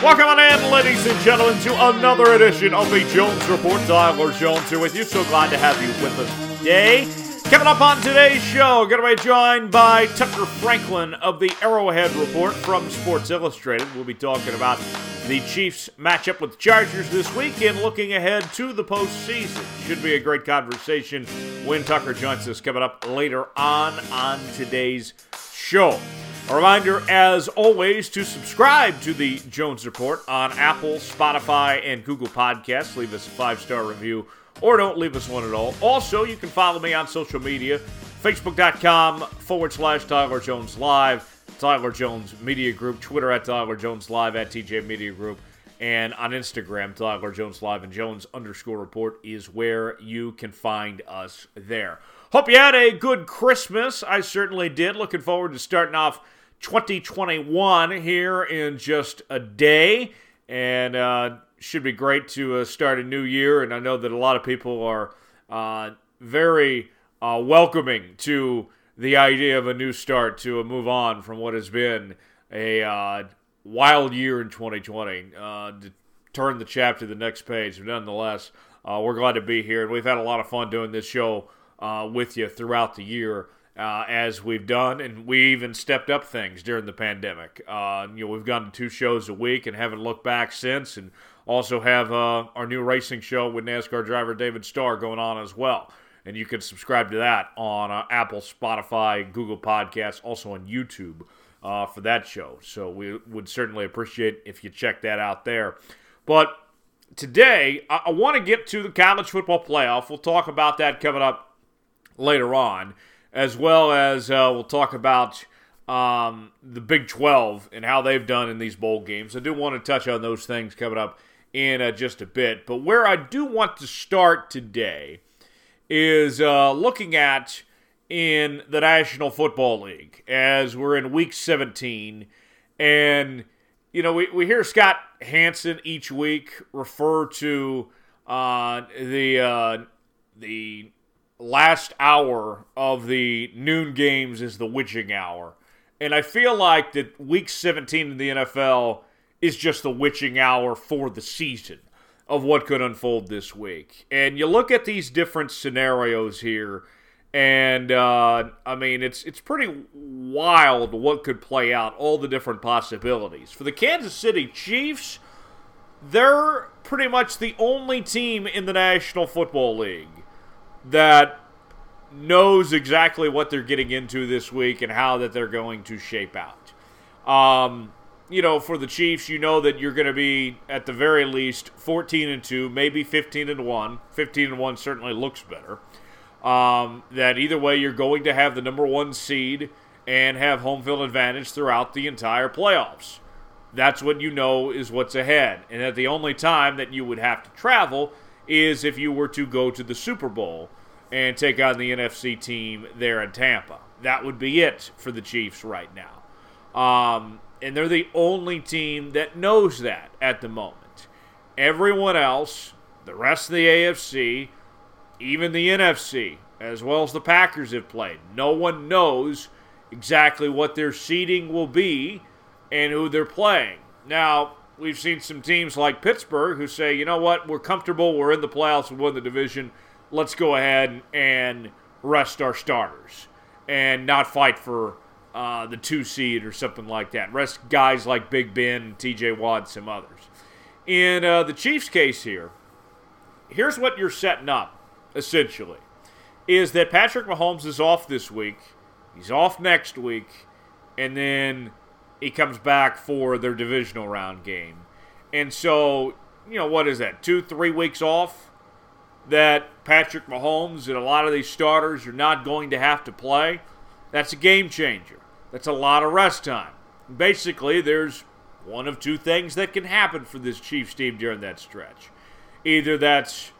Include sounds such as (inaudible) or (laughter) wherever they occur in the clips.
Welcome on in, ladies and gentlemen, to another edition of the Jones Report. Tyler Jones here with you. So glad to have you with us today. Coming up on today's show, going to be joined by Tucker Franklin of the Arrowhead Report from Sports Illustrated. We'll be talking about the Chiefs matchup with Chargers this week and looking ahead to the postseason. Should be a great conversation when Tucker joins us coming up later on on today's show. A reminder, as always, to subscribe to the Jones Report on Apple, Spotify, and Google Podcasts. Leave us a five star review or don't leave us one at all. Also, you can follow me on social media facebook.com forward slash Tyler Jones Live, Tyler Jones Media Group, Twitter at Tyler Jones Live, at TJ Media Group, and on Instagram, Tyler Jones Live and Jones underscore report is where you can find us there. Hope you had a good Christmas. I certainly did. Looking forward to starting off 2021 here in just a day. And uh, should be great to uh, start a new year. And I know that a lot of people are uh, very uh, welcoming to the idea of a new start, to a move on from what has been a uh, wild year in 2020. Uh, to turn the chapter to the next page. But nonetheless, uh, we're glad to be here. And we've had a lot of fun doing this show with you throughout the year uh, as we've done, and we even stepped up things during the pandemic. Uh, you know, we've gone to two shows a week and haven't looked back since, and also have uh, our new racing show with NASCAR driver David Starr going on as well. And you can subscribe to that on uh, Apple, Spotify, Google Podcasts, also on YouTube uh, for that show. So we would certainly appreciate if you check that out there. But today, I, I want to get to the college football playoff. We'll talk about that coming up later on as well as uh, we'll talk about um, the Big 12 and how they've done in these bowl games. I do want to touch on those things coming up in uh, just a bit. But where I do want to start today is uh, looking at in the National Football League as we're in week 17. And, you know, we, we hear Scott Hanson each week refer to uh, the, uh, the last hour of the noon games is the witching hour. And I feel like that week 17 in the NFL is just the witching hour for the season of what could unfold this week. And you look at these different scenarios here, and uh, I mean, it's it's pretty wild what could play out, all the different possibilities. For the Kansas City Chiefs, they're pretty much the only team in the National Football League that knows exactly what they're getting into this week and how that they're going to shape out. Um, you know, for the Chiefs, you know that you're going to be at the very least 14 and 2, maybe 15 and 1. 15 and 1 certainly looks better. Um, that either way, you're going to have the number one seed and have home field advantage throughout the entire playoffs. That's what you know is what's ahead. And that the only time that you would have to travel is if you were to go to the Super Bowl and take on the NFC team there in Tampa. That would be it for the Chiefs right now. Um, and they're the only team that knows that at the moment. Everyone else, the rest of the AFC, even the NFC, as well as the Packers have played, no one knows exactly what their seeding will be and who they're playing. Now, we've seen some teams like Pittsburgh who say, you know what, we're comfortable, we're in the playoffs, we won the division let's go ahead and rest our starters and not fight for uh, the two seed or something like that. Rest guys like Big Ben, T.J. Watt, some others. In uh, the Chiefs' case here, here's what you're setting up essentially: is that Patrick Mahomes is off this week, he's off next week, and then he comes back for their divisional round game. And so, you know, what is that? Two, three weeks off that Patrick Mahomes and a lot of these starters are not going to have to play, that's a game changer. That's a lot of rest time. Basically, there's one of two things that can happen for this Chiefs team during that stretch. Either that's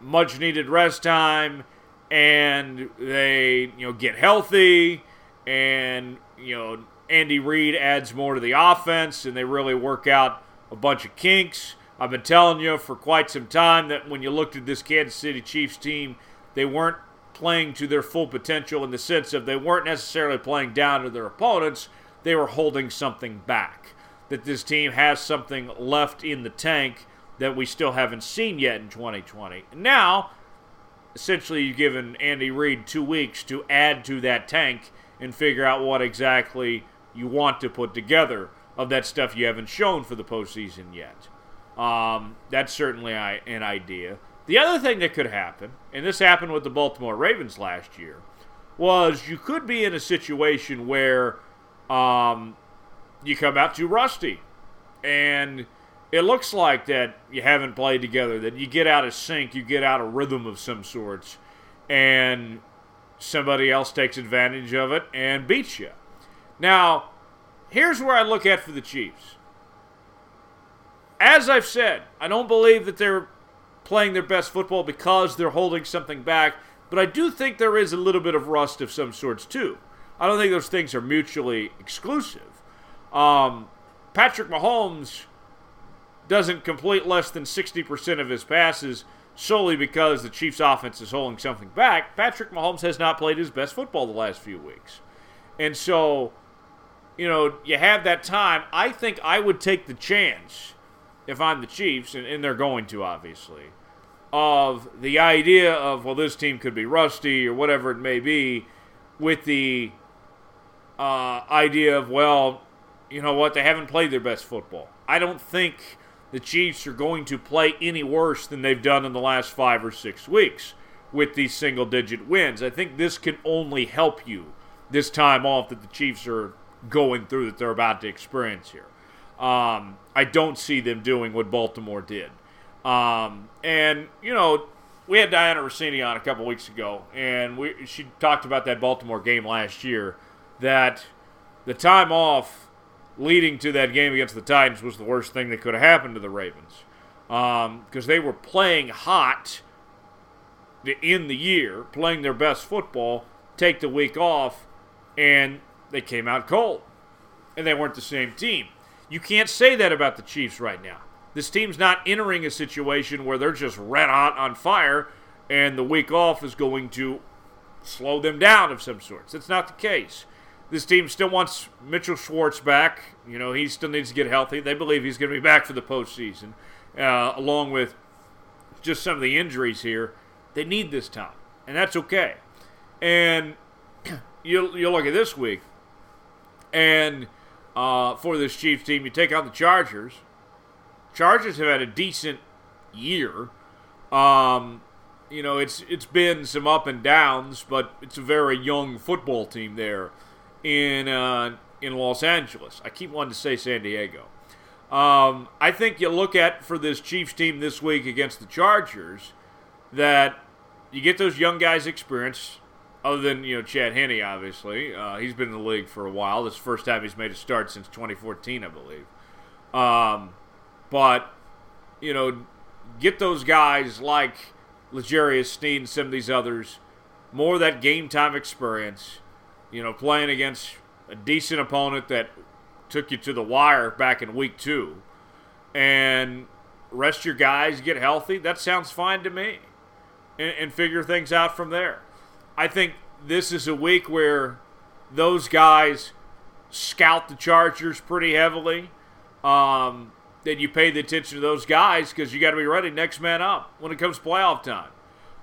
much needed rest time and they, you know, get healthy and, you know, Andy Reid adds more to the offense and they really work out a bunch of kinks I've been telling you for quite some time that when you looked at this Kansas City Chiefs team, they weren't playing to their full potential in the sense of they weren't necessarily playing down to their opponents, they were holding something back. that this team has something left in the tank that we still haven't seen yet in 2020. Now, essentially, you've given Andy Reid two weeks to add to that tank and figure out what exactly you want to put together of that stuff you haven't shown for the postseason yet. Um, that's certainly an idea. The other thing that could happen, and this happened with the Baltimore Ravens last year, was you could be in a situation where um, you come out too rusty, and it looks like that you haven't played together, that you get out of sync, you get out of rhythm of some sorts, and somebody else takes advantage of it and beats you. Now, here's where I look at for the Chiefs. As I've said, I don't believe that they're playing their best football because they're holding something back, but I do think there is a little bit of rust of some sorts too. I don't think those things are mutually exclusive. Um, Patrick Mahomes doesn't complete less than 60% of his passes solely because the Chiefs' offense is holding something back. Patrick Mahomes has not played his best football the last few weeks. And so, you know, you have that time. I think I would take the chance if I'm the Chiefs, and, and they're going to, obviously, of the idea of, well, this team could be rusty or whatever it may be, with the uh, idea of, well, you know what, they haven't played their best football. I don't think the Chiefs are going to play any worse than they've done in the last five or six weeks with these single digit wins. I think this can only help you this time off that the Chiefs are going through that they're about to experience here. Um, I don't see them doing what Baltimore did. Um, and, you know, we had Dianna Russini on a couple weeks ago, and we, she talked about that Baltimore game last year that the time off leading to that game against the Titans was the worst thing that could have happened to the Ravens because um, they were playing hot in the year, playing their best football, take the week off, and they came out cold. And they weren't the same team. You can't say that about the Chiefs right now. This team's not entering a situation where they're just red hot on fire and the week off is going to slow them down of some sorts. That's not the case. This team still wants Mitchell Schwartz back. You know, he still needs to get healthy. They believe he's going to be back for the postseason, uh, along with just some of the injuries here. They need this time, and that's okay. And (clears throat) you you look at this week, and uh, for this Chiefs team, you take on the Chargers. Chargers have had a decent year. Um, you know, it's it's been some up and downs, but it's a very young football team there in uh, in Los Angeles. I keep wanting to say San Diego. Um, I think you look at for this Chiefs team this week against the Chargers that you get those young guys experience. Other than you know Chad Henne, obviously, uh, he's been in the league for a while. This is the first time he's made a start since 2014, I believe. Um, but you know, get those guys like L'Jarius Sneed and some of these others more that game time experience you know, playing against a decent opponent that took you to the wire back in week two, and rest your guys, get healthy, that sounds fine to me, and, and figure things out from there. I think this is a week where those guys scout the Chargers pretty heavily. Um, you pay the attention to those guys because you got to be ready next man up when it comes playoff time.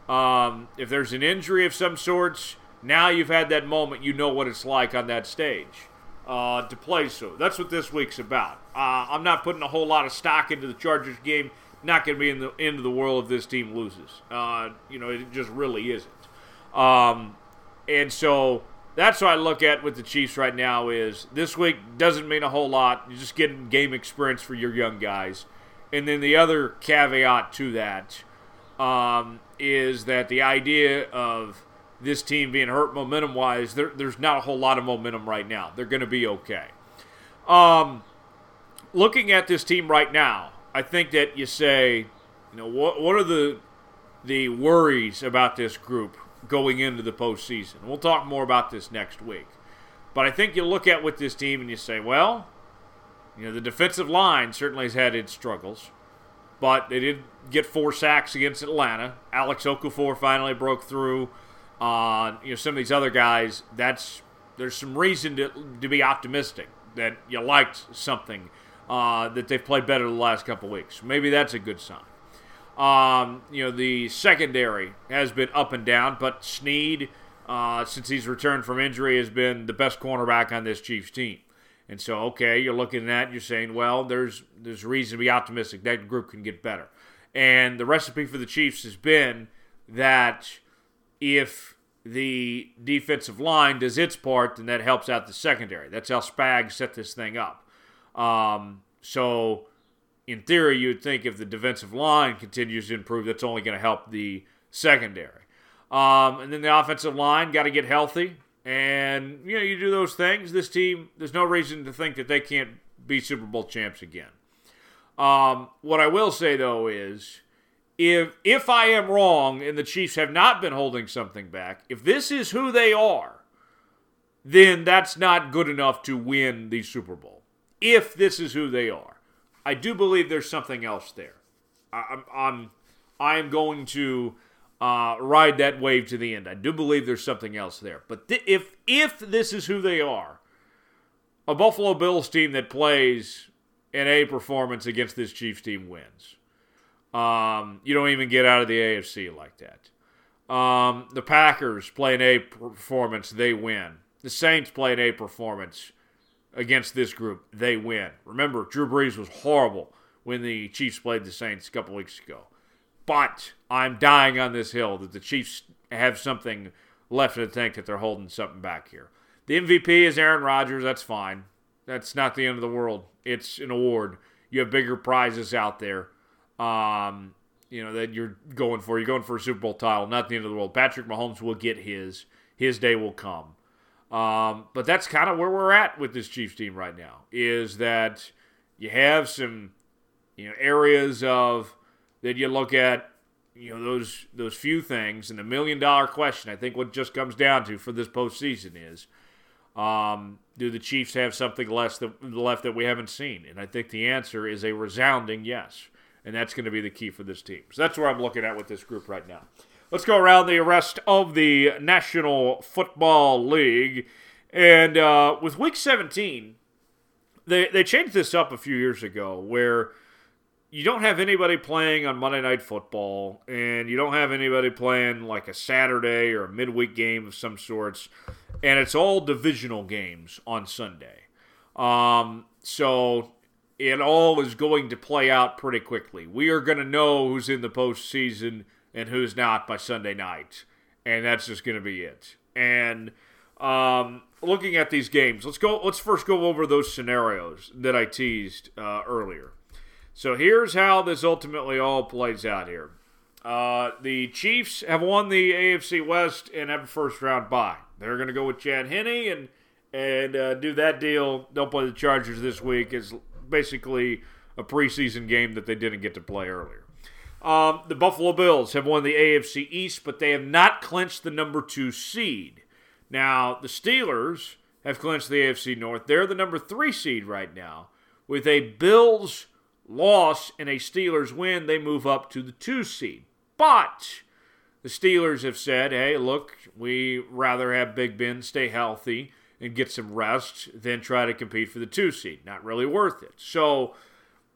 Um, if there's an injury of some sorts, now you've had that moment, you know what it's like on that stage uh, to play so. That's what this week's about. Uh, I'm not putting a whole lot of stock into the Chargers game. Not going to be in the end of the world if this team loses. Uh, you know, it just really isn't. Um, and so that's what I look at with the Chiefs right now is this week doesn't mean a whole lot. You're just getting game experience for your young guys. And then the other caveat to that um, is that the idea of this team being hurt momentum wise, there, there's not a whole lot of momentum right now. They're going to be okay. Um, looking at this team right now, I think that you say, you know, what what are the the worries about this group going into the postseason? We'll talk more about this next week. But I think you look at with this team and you say, well, you know, the defensive line certainly has had its struggles, but they did get four sacks against Atlanta. Alex Okafor finally broke through uh, you know, some of these other guys, that's there's some reason to, to be optimistic that you liked something uh, that they've played better the last couple weeks. Maybe that's a good sign. Um, you know, the secondary has been up and down, but Sneed, uh, since he's returned from injury, has been the best cornerback on this Chiefs team. And so, okay, you're looking at that, you're saying, well, there's there's reason to be optimistic. That group can get better. And the recipe for the Chiefs has been that if the defensive line does its part, then that helps out the secondary. That's how Spag set this thing up. Um, so, in theory, you'd think if the defensive line continues to improve, that's only going to help the secondary. Um, and then the offensive line got to get healthy. And, you know, you do those things. This team, there's no reason to think that they can't be Super Bowl champs again. Um, what I will say, though, is if if I am wrong and the Chiefs have not been holding something back, if this is who they are, then that's not good enough to win the Super Bowl. If this is who they are, I do believe there's something else there. I, I'm I am going to uh, ride that wave to the end. I do believe there's something else there. But th- if if this is who they are, a Buffalo Bills team that plays an A performance against this Chiefs team wins. Um, you don't even get out of the AFC like that. Um, the Packers play an A performance, they win. The Saints play an A performance against this group, they win. Remember, Drew Brees was horrible when the Chiefs played the Saints a couple weeks ago. But I'm dying on this hill that the Chiefs have something left in the tank that they're holding something back here. The MVP is Aaron Rodgers. That's fine. That's not the end of the world. It's an award. You have bigger prizes out there um, you know, that you're going for. You're going for a Super Bowl title, not the end of the world. Patrick Mahomes will get his. His day will come. Um, but that's kind of where we're at with this Chiefs team right now. Is that you have some, you know, areas of that you look at, you know, those those few things, and the million dollar question. I think what just comes down to for this postseason is, um, do the Chiefs have something less that, left that we haven't seen? And I think the answer is a resounding yes and that's going to be the key for this team. So that's where I'm looking at with this group right now. Let's go around the rest of the National Football League. And uh, with Week 17, they, they changed this up a few years ago where you don't have anybody playing on Monday Night Football, and you don't have anybody playing like a Saturday or a midweek game of some sorts, and it's all divisional games on Sunday. Um, so it all is going to play out pretty quickly. We are going to know who's in the postseason and who's not by Sunday night, and that's just going to be it. And um, looking at these games, let's go. Let's first go over those scenarios that I teased uh, earlier. So here's how this ultimately all plays out here. Uh, the Chiefs have won the AFC West and have a first round bye. They're going to go with Chad Henne and and uh, do that deal. They'll play the Chargers this week as basically a preseason game that they didn't get to play earlier. Um, the Buffalo Bills have won the AFC East, but they have not clinched the number two seed. Now, the Steelers have clinched the AFC North. They're the number three seed right now. With a Bills loss and a Steelers win, they move up to the two seed. But the Steelers have said, hey, look, we rather have Big Ben stay healthy and get some rest than try to compete for the two seed. Not really worth it. So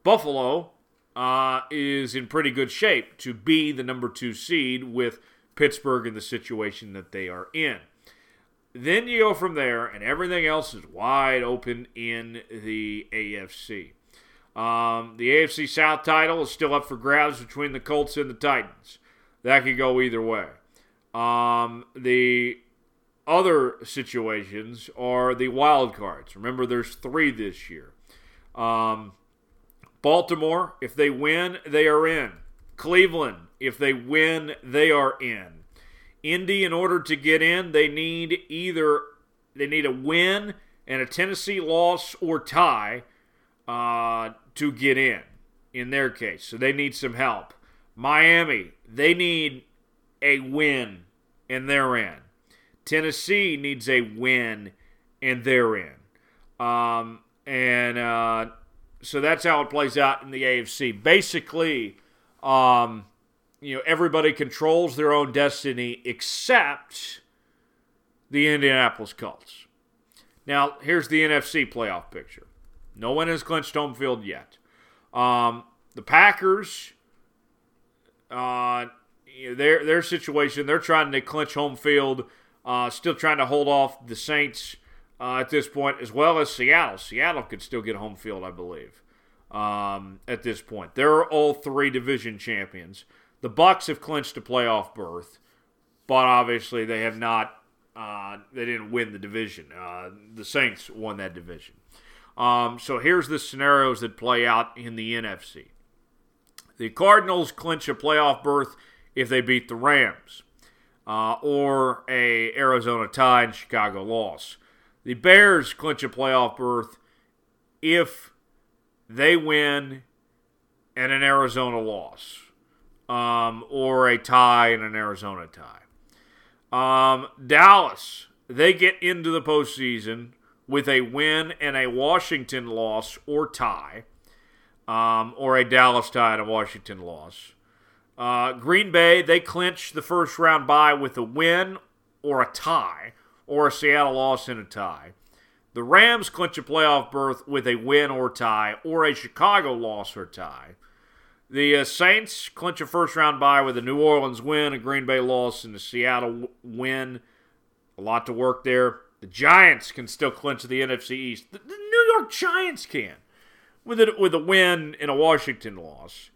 Buffalo uh, is in pretty good shape to be the number two seed with Pittsburgh in the situation that they are in. Then you go from there, and everything else is wide open in the AFC. Um, the AFC South title is still up for grabs between the Colts and the Titans. That could go either way. Um, the other situations are the wild cards. Remember, there's three this year. Um, Baltimore, if they win, they are in. Cleveland, if they win, they are in. Indy, in order to get in, they need either they need a win and a Tennessee loss or tie uh, to get in. In their case, so they need some help. Miami, they need a win and they're in. Tennessee needs a win, and they're in. Um, and uh, so that's how it plays out in the AFC. Basically, um, you know, everybody controls their own destiny except the Indianapolis Colts. Now, here's the NFC playoff picture. No one has clinched home field yet. Um, the Packers, uh, their their situation, they're trying to clinch home field, uh, still trying to hold off the Saints uh, at this point, as well as Seattle. Seattle could still get home field, I believe, um, at this point. They're all three division champions. The Bucs have clinched a playoff berth, but obviously they have not. Uh, they didn't win the division. Uh, the Saints won that division. Um, so here's the scenarios that play out in the NFC. The Cardinals clinch a playoff berth if they beat the Rams, uh, or a Arizona tie and Chicago loss. The Bears clinch a playoff berth if they win and an Arizona loss, um, or a tie and an Arizona tie. Um, Dallas, they get into the postseason with a win and a Washington loss or tie, um, or a Dallas tie and a Washington loss. Uh, Green Bay, they clinch the first round bye with a win or a tie, or a Seattle loss and a tie. The Rams clinch a playoff berth with a win or tie, or a Chicago loss or tie. The uh, Saints clinch a first round bye with a New Orleans win, a Green Bay loss, and a Seattle win. A lot to work there. The Giants can still clinch the NFC East. The, the New York Giants can, with a, with a win and a Washington loss.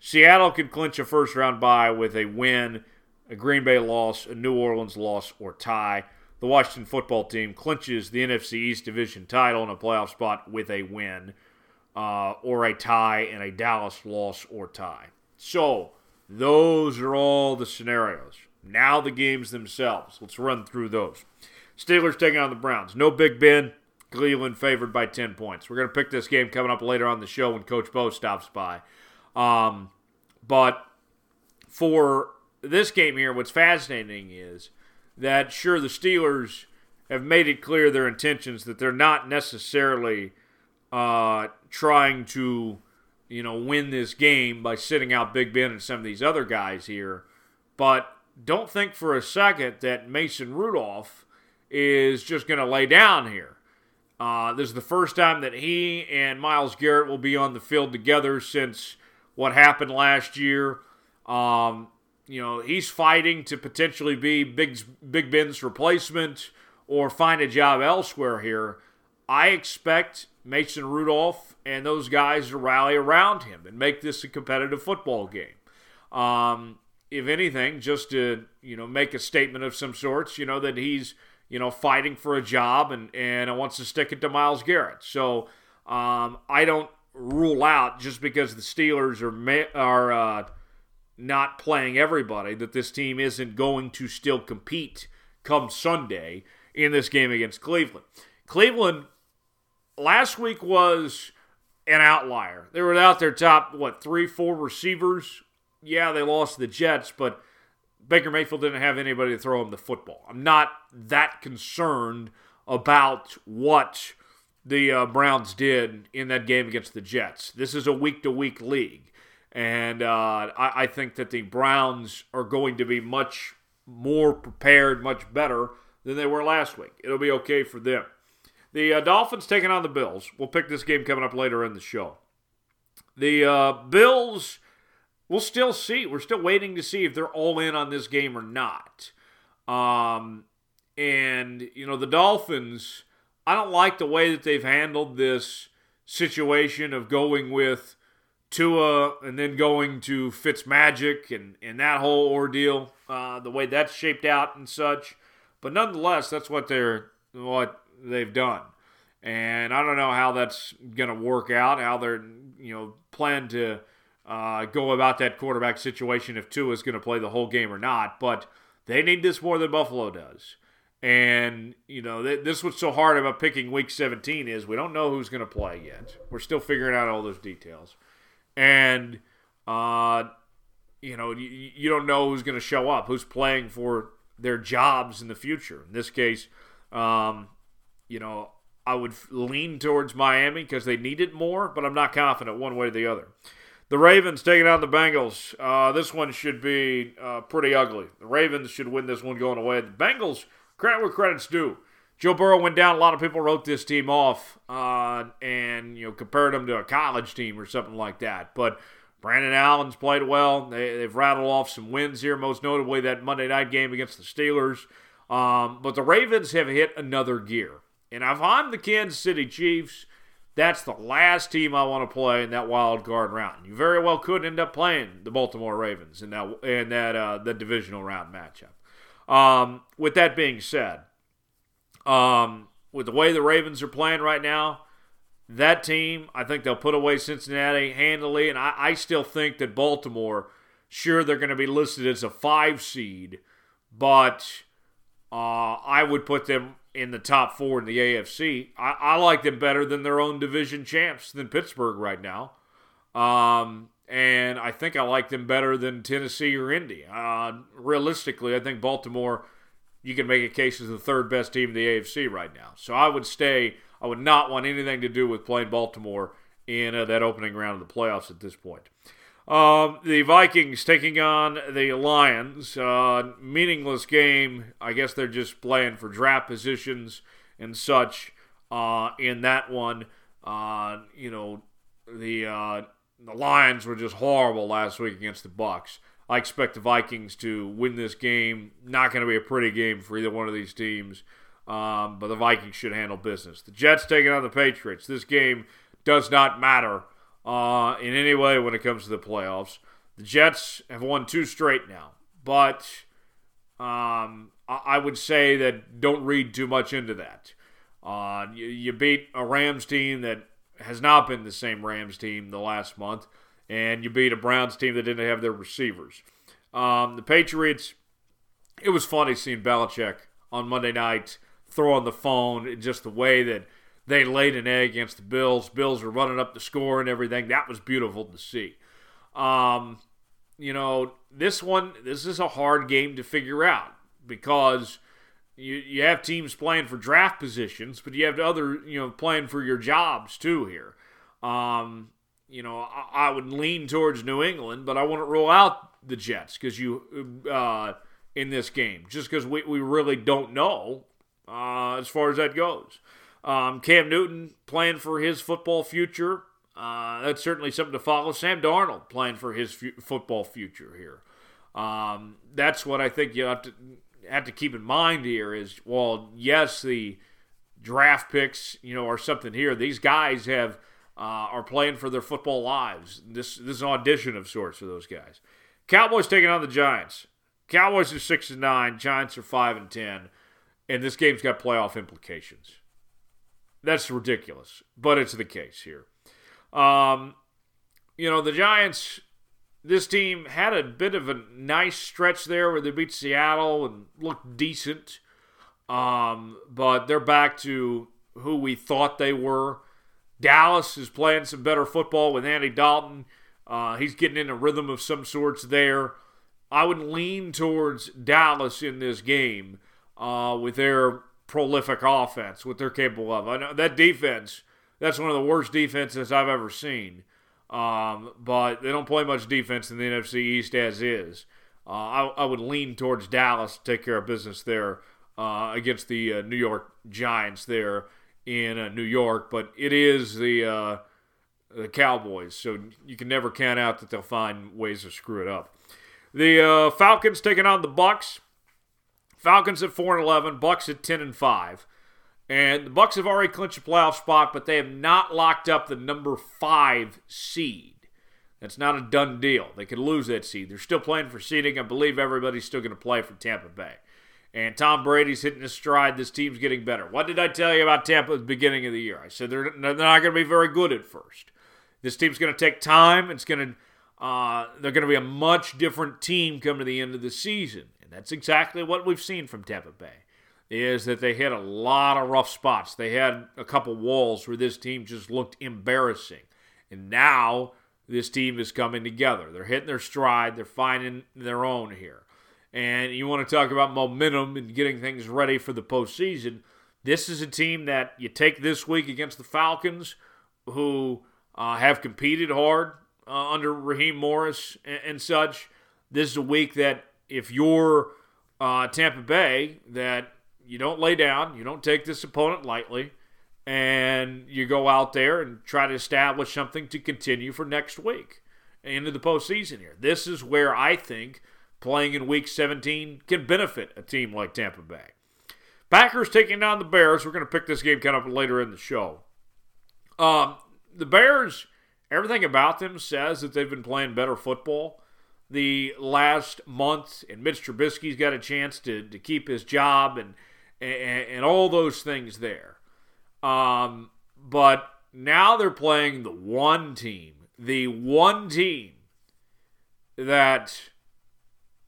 Seattle can clinch a first round bye with a win, a Green Bay loss, a New Orleans loss, or tie. The Washington football team clinches the NFC East division title in a playoff spot with a win, uh, or a tie, and a Dallas loss or tie. So, those are all the scenarios. Now, the games themselves. Let's run through those. Steelers taking on the Browns. No Big Ben. Cleveland favored by 10 points. We're going to pick this game coming up later on the show when Coach Bo stops by. Um, but for this game here, what's fascinating is that, sure, the Steelers have made it clear their intentions that they're not necessarily uh, trying to, you know, win this game by sitting out Big Ben and some of these other guys here. But don't think for a second that Mason Rudolph is just going to lay down here. Uh, this is the first time that he and Myles Garrett will be on the field together since what happened last year. Um, you know, he's fighting to potentially be Big, Big Ben's replacement or find a job elsewhere here. I expect Mason Rudolph and those guys to rally around him and make this a competitive football game. Um, if anything, just to you know make a statement of some sorts, you know that he's you know, fighting for a job and, and wants to stick it to Myles Garrett. So um, I don't rule out just because the Steelers are are uh, not playing everybody that this team isn't going to still compete come Sunday in this game against Cleveland. Cleveland last week was an outlier. They were without their top what three, four receivers. Yeah, they lost the Jets, but Baker Mayfield didn't have anybody to throw him the football. I'm not that concerned about what the uh, Browns did in that game against the Jets. This is a week to week league. And uh, I, I, think that the Browns are going to be much more prepared, much better than they were last week. It'll be okay for them. The uh, Dolphins taking on the Bills. We'll pick this game coming up later in the show. The uh, Bills we'll still see. We're still waiting to see if they're all in on this game or not. Um, and, you know, the Dolphins, I don't like the way that they've handled this situation of going with Tua and then going to Fitzmagic and, and that whole ordeal, uh, the way that's shaped out and such. But nonetheless, that's what they're what they've done. And I don't know how that's going to work out, how they're, you know, plan to uh, go about that quarterback situation if Tua is going to play the whole game or not. But they need this more than Buffalo does. And, you know, th- this what's so hard about picking week 17 is we don't know who's going to play yet. We're still figuring out all those details. And, uh, you know, you, you don't know who's going to show up, who's playing for their jobs in the future. In this case, um, you know, I would lean towards Miami because they need it more, but I'm not confident one way or the other. The Ravens taking on the Bengals. Uh, this one should be uh, pretty ugly. The Ravens should win this one going away. The Bengals, credit where credit's due. Joe Burrow went down. A lot of people wrote this team off, uh, and you know, compared them to a college team or something like that. But Brandon Allen's played well. They, have rattled off some wins here, most notably that Monday night game against the Steelers. Um, but the Ravens have hit another gear. And if I'm the Kansas City Chiefs, that's the last team I want to play in that wild card round. You very well could end up playing the Baltimore Ravens in that in that uh, the divisional round matchup. Um, with that being said, um, with the way the Ravens are playing right now, that team, I think they'll put away Cincinnati handily, and I, I still think that Baltimore, sure, they're going to be listed as a five seed, but uh, I would put them in the top four in the AFC. I, I, like them better than their own division champs than Pittsburgh right now. Um, and I think I like them better than Tennessee or Indy. Uh, realistically, I think Baltimore, you can make a case as the third best team in the AFC right now. So I would stay. I would not want anything to do with playing Baltimore in uh, that opening round of the playoffs at this point. Um, the Vikings taking on the Lions. Uh, meaningless game. I guess they're just playing for draft positions and such uh, in that one. Uh, you know, the uh, the Lions were just horrible last week against the Bucs. I expect the Vikings to win this game. Not going to be a pretty game for either one of these teams, um, but the Vikings should handle business. The Jets taking on the Patriots. This game does not matter uh, in any way when it comes to the playoffs. The Jets have won two straight now, but um, I would say that don't read too much into that. Uh, you, you, beat a Rams team that has not been the same Rams team the last month, and you beat a Browns team that didn't have their receivers. Um, the Patriots, it was funny seeing Belichick on Monday night throw on the phone, just the way that they laid an egg against the Bills. Bills were running up the score and everything. That was beautiful to see. Um, you know, this one, this is a hard game to figure out because you you have teams playing for draft positions, but you have other you know playing for your jobs too here. Um, you know, I, I, would lean towards New England, but I wouldn't rule out the Jets because you uh, in this game just because we, we really don't know uh, as far as that goes. Um, Cam Newton playing for his football future. Uh, that's certainly something to follow. Sam Darnold playing for his fu- football future here. Um, that's what I think you have to have to keep in mind here. Is well, yes, the draft picks, you know, are something here. These guys have uh, are playing for their football lives. This this is an audition of sorts for those guys. Cowboys taking on the Giants. Cowboys are six and nine. Giants are five and ten, and this game's got playoff implications. That's ridiculous, but it's the case here. Um, you know, the Giants, this team had a bit of a nice stretch there where they beat Seattle and looked decent. Um, but they're back to who we thought they were. Dallas is playing some better football with Andy Dalton. Uh, he's getting in a rhythm of some sorts there. I would lean towards Dallas in this game uh, with their prolific offense, what they're capable of. I know that defense, that's one of the worst defenses I've ever seen. Um, but they don't play much defense in the NFC East as is. Uh, I, I, would lean towards Dallas to take care of business there uh, against the uh, New York Giants there in uh, New York. But it is the uh, the Cowboys, so you can never count out that they'll find ways to screw it up. The uh, Falcons taking on the Bucs. Falcons at 4 and 11, Bucs at 10 and 5. And the Bucs have already clinched a playoff spot, but they have not locked up the number 5 seed. That's not a done deal. They could lose that seed. They're still playing for seeding. I believe everybody's still going to play for Tampa Bay. And Tom Brady's hitting his stride. This team's getting better. What did I tell you about Tampa at the beginning of the year? I said they're, they're not going to be very good at first. This team's going to take time. It's going to uh, they're going to be a much different team come to the end of the season. And that's exactly what we've seen from Tampa Bay. Is that they hit a lot of rough spots. They had a couple walls where this team just looked embarrassing. And now this team is coming together. They're hitting their stride. They're finding their own here. And you want to talk about momentum and getting things ready for the postseason. This is a team that you take this week against the Falcons, who uh, have competed hard uh, under Raheem Morris and, and such. This is a week that if you're uh, Tampa Bay, that you don't lay down, you don't take this opponent lightly, and you go out there and try to establish something to continue for next week into the postseason here. This is where I think playing in week 17 can benefit a team like Tampa Bay. Packers taking down the Bears. We're going to pick this game kind of later in the show. Um, the Bears, everything about them says that they've been playing better football the last month, and Mitch Trubisky's got a chance to, to keep his job and, and, and all those things there. Um, but now they're playing the one team, the one team that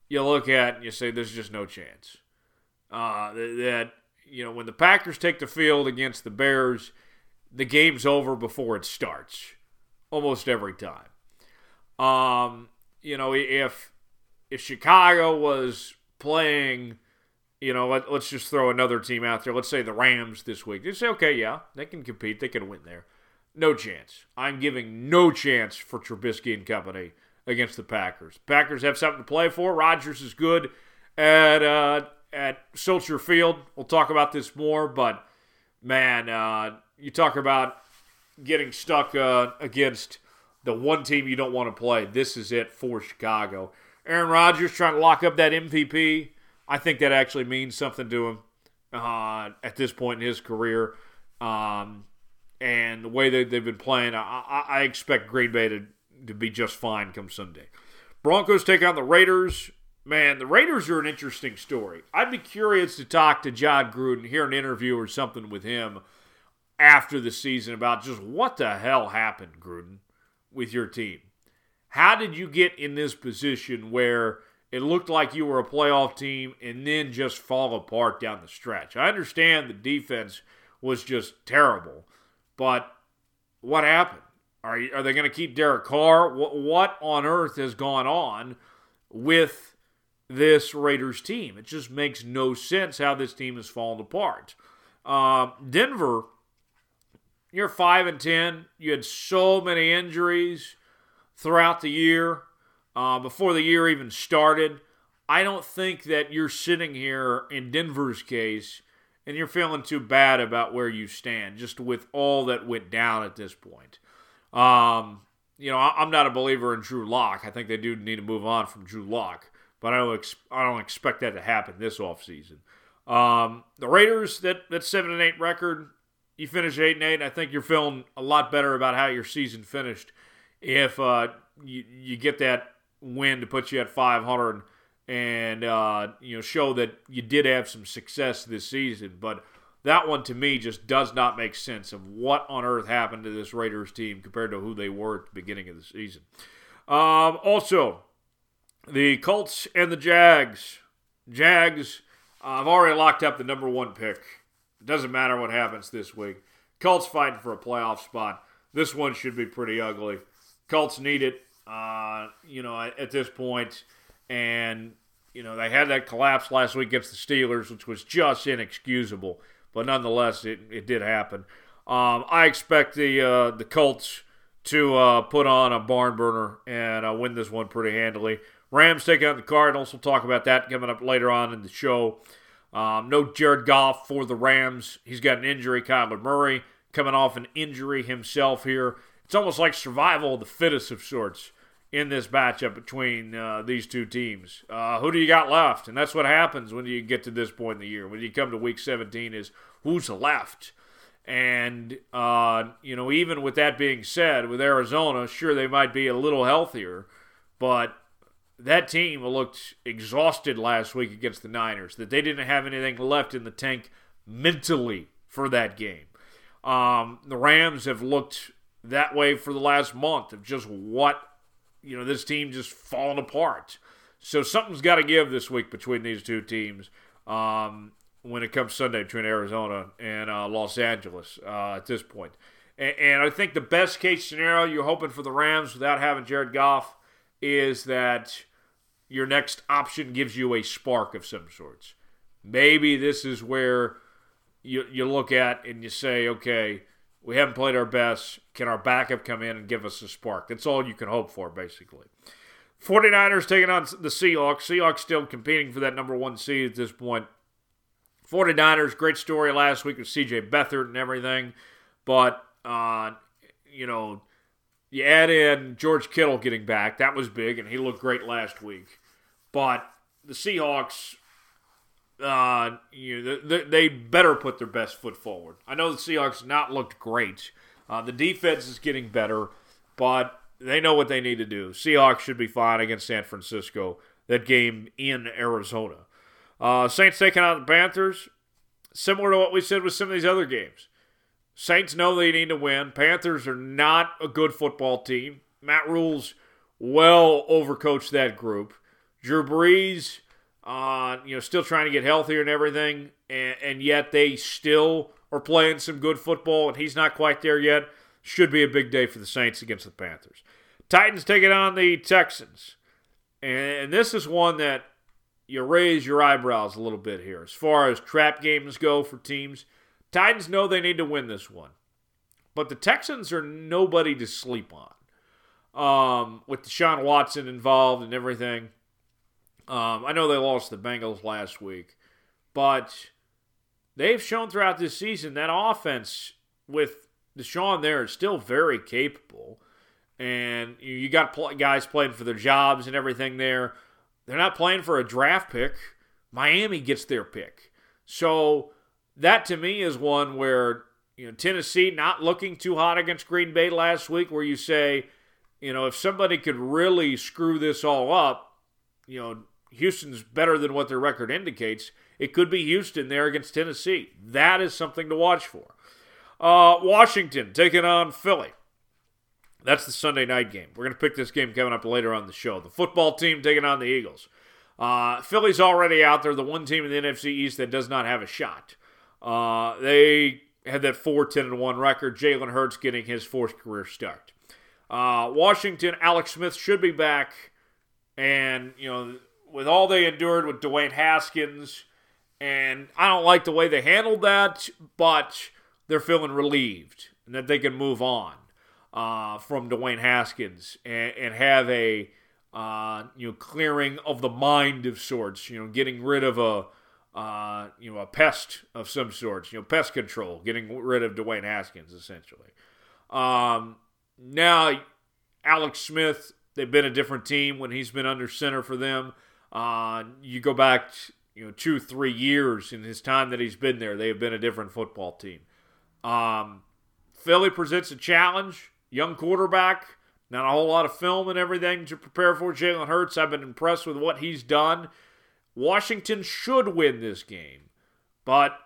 you look at and you say there's just no chance. Uh, that you know when the Packers take the field against the Bears, the game's over before it starts, almost every time. Um, you know if if Chicago was playing you know, let, us just throw another team out there. Let's say the Rams this week. They say, okay, yeah, they can compete. They can win there. No chance. I'm giving no chance for Trubisky and company against the Packers. Packers have something to play for. Rodgers is good at uh, at Soldier Field. We'll talk about this more, but man, uh, you talk about getting stuck uh, against the one team you don't want to play. This is it for Chicago. Aaron Rodgers trying to lock up that MVP I think that actually means something to him uh, at this point in his career. Um, and the way that they've been playing, I, I expect Green Bay to, to be just fine come Sunday. Broncos take on the Raiders. Man, the Raiders are an interesting story. I'd be curious to talk to Jon Gruden, hear an interview or something with him after the season about just what the hell happened, Gruden, with your team. How did you get in this position where it looked like you were a playoff team and then just fall apart down the stretch. I understand the defense was just terrible, but what happened? Are, you, are they going to keep Derek Carr? What, what on earth has gone on with this Raiders team? It just makes no sense how this team has fallen apart. Uh, Denver, you're five and ten. You had so many injuries throughout the year uh, before the year even started. I don't think that you're sitting here in Denver's case and you're feeling too bad about where you stand, just with all that went down at this point. Um, you know, I'm not a believer in Drew Lock. I think they do need to move on from Drew Lock, but I don't, ex- I don't expect that to happen this offseason. Um, the Raiders, that, that 7 and 8 record, you finish 8 and 8. I think you're feeling a lot better about how your season finished if uh, you, you get that win to put you at 500 and uh, you know show that you did have some success this season. But that one to me just does not make sense of what on earth happened to this Raiders team compared to who they were at the beginning of the season. Um, also, the Colts and the Jags. Jags, I've already locked up the number one pick. It doesn't matter what happens this week. Colts fighting for a playoff spot. This one should be pretty ugly. Colts need it uh, you know, at this point. point, and you know they had that collapse last week against the Steelers, which was just inexcusable. But nonetheless, it, it did happen. Um, I expect the uh, the Colts to uh, put on a barn burner and uh, win this one pretty handily. Rams taking out the Cardinals. We'll talk about that coming up later on in the show. Um, no Jared Goff for the Rams. He's got an injury. Kyler Murray coming off an injury himself here. It's almost like survival of the fittest of sorts in this matchup between uh, these two teams. Uh, who do you got left? And that's what happens when you get to this point in the year. When you come to week 17 is who's left? And, uh, you know, even with that being said, with Arizona, sure, they might be a little healthier, but that team looked exhausted last week against the Niners, that they didn't have anything left in the tank mentally for that game. Um, the Rams have looked that way for the last month of just what you know, this team just falling apart. So something's got to give this week between these two teams um, when it comes Sunday between Arizona and uh, Los Angeles uh, at this point. And, and, I think the best case scenario you're hoping for the Rams without having Jared Goff is that your next option gives you a spark of some sorts. Maybe this is where you, you look at and you say, okay – we haven't played our best. Can our backup come in and give us a spark? That's all you can hope for, basically. 49ers taking on the Seahawks. Seahawks still competing for that number one seed at this point. 49ers, great story last week with CJ Beathard and everything. But, uh, you know, you add in George Kittle getting back. That was big, and he looked great last week. But the Seahawks, uh, you know, they, they better put their best foot forward. I know the Seahawks not looked great. Uh, the defense is getting better, but they know what they need to do. Seahawks should be fine against San Francisco. That game in Arizona. Uh, Saints taking out the Panthers. Similar to what we said with some of these other games. Saints know they need to win. Panthers are not a good football team. Matt Rhule's well overcoached that group. Drew Brees, uh, you know, still trying to get healthier and everything, and, and yet they still are playing some good football, and he's not quite there yet. Should be a big day for the Saints against the Panthers. Titans taking on the Texans. And this is one that you raise your eyebrows a little bit here. As far as trap games go for teams, Titans know they need to win this one. But the Texans are nobody to sleep on. Um, with Deshaun Watson involved and everything. Um, I know they lost the Bengals last week, but they've shown throughout this season that offense with Deshaun there is still very capable. And you got guys playing for their jobs and everything there. They're not playing for a draft pick. Miami gets their pick. So that to me is one where you know Tennessee not looking too hot against Green Bay last week, where you say, you know, if somebody could really screw this all up, you know, Houston's better than what their record indicates. It could be Houston there against Tennessee. That is something to watch for. Uh, Washington taking on Philly. That's the Sunday night game. We're going to pick this game coming up later on the show. The football team taking on the Eagles. Uh, Philly's already out there, the one team in the NFC East that does not have a shot. Uh, they had that 4 10 and 1 record. Jalen Hurts getting his fourth career start. Uh, Washington, Alex Smith should be back. And, you know, with all they endured with Dwayne Haskins, and I don't like the way they handled that, but they're feeling relieved and that they can move on uh, from Dwayne Haskins and, and have a uh, you know clearing of the mind of sorts. You know, getting rid of a uh, you know a pest of some sorts. You know, pest control, getting rid of Dwayne Haskins essentially. Um, now, Alex Smith, they've been a different team when he's been under center for them. Uh, you go back, you know, two, three years in his time that he's been there, they have been a different football team. Um, Philly presents a challenge young quarterback, not a whole lot of film and everything to prepare for Jalen Hurts. I've been impressed with what he's done. Washington should win this game, but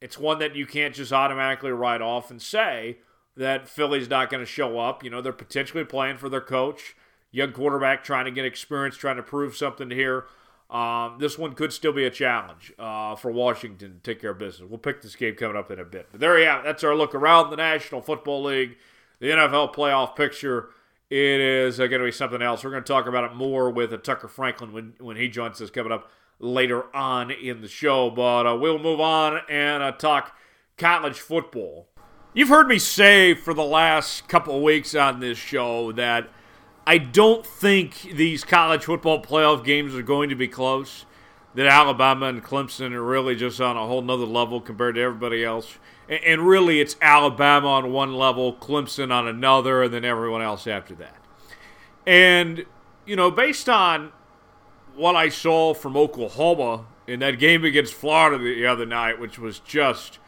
it's one that you can't just automatically write off and say that Philly's not going to show up. You know, they're potentially playing for their coach, young quarterback trying to get experience, trying to prove something here. Um, this one could still be a challenge uh, for Washington to take care of business. We'll pick this game coming up in a bit. But there you have it. That's our look around the National Football League the NFL playoff picture. It is uh, going to be something else. We're going to talk about it more with uh, Tucker Franklin when, when he joins us coming up later on in the show. But uh, we'll move on and uh, talk college football. You've heard me say for the last couple of weeks on this show that I don't think these college football playoff games are going to be close. That Alabama and Clemson are really just on a whole nother level compared to everybody else and really it's Alabama on one level, Clemson on another, and then everyone else after that. And, you know, based on what I saw from Oklahoma in that game against Florida the other night, which was just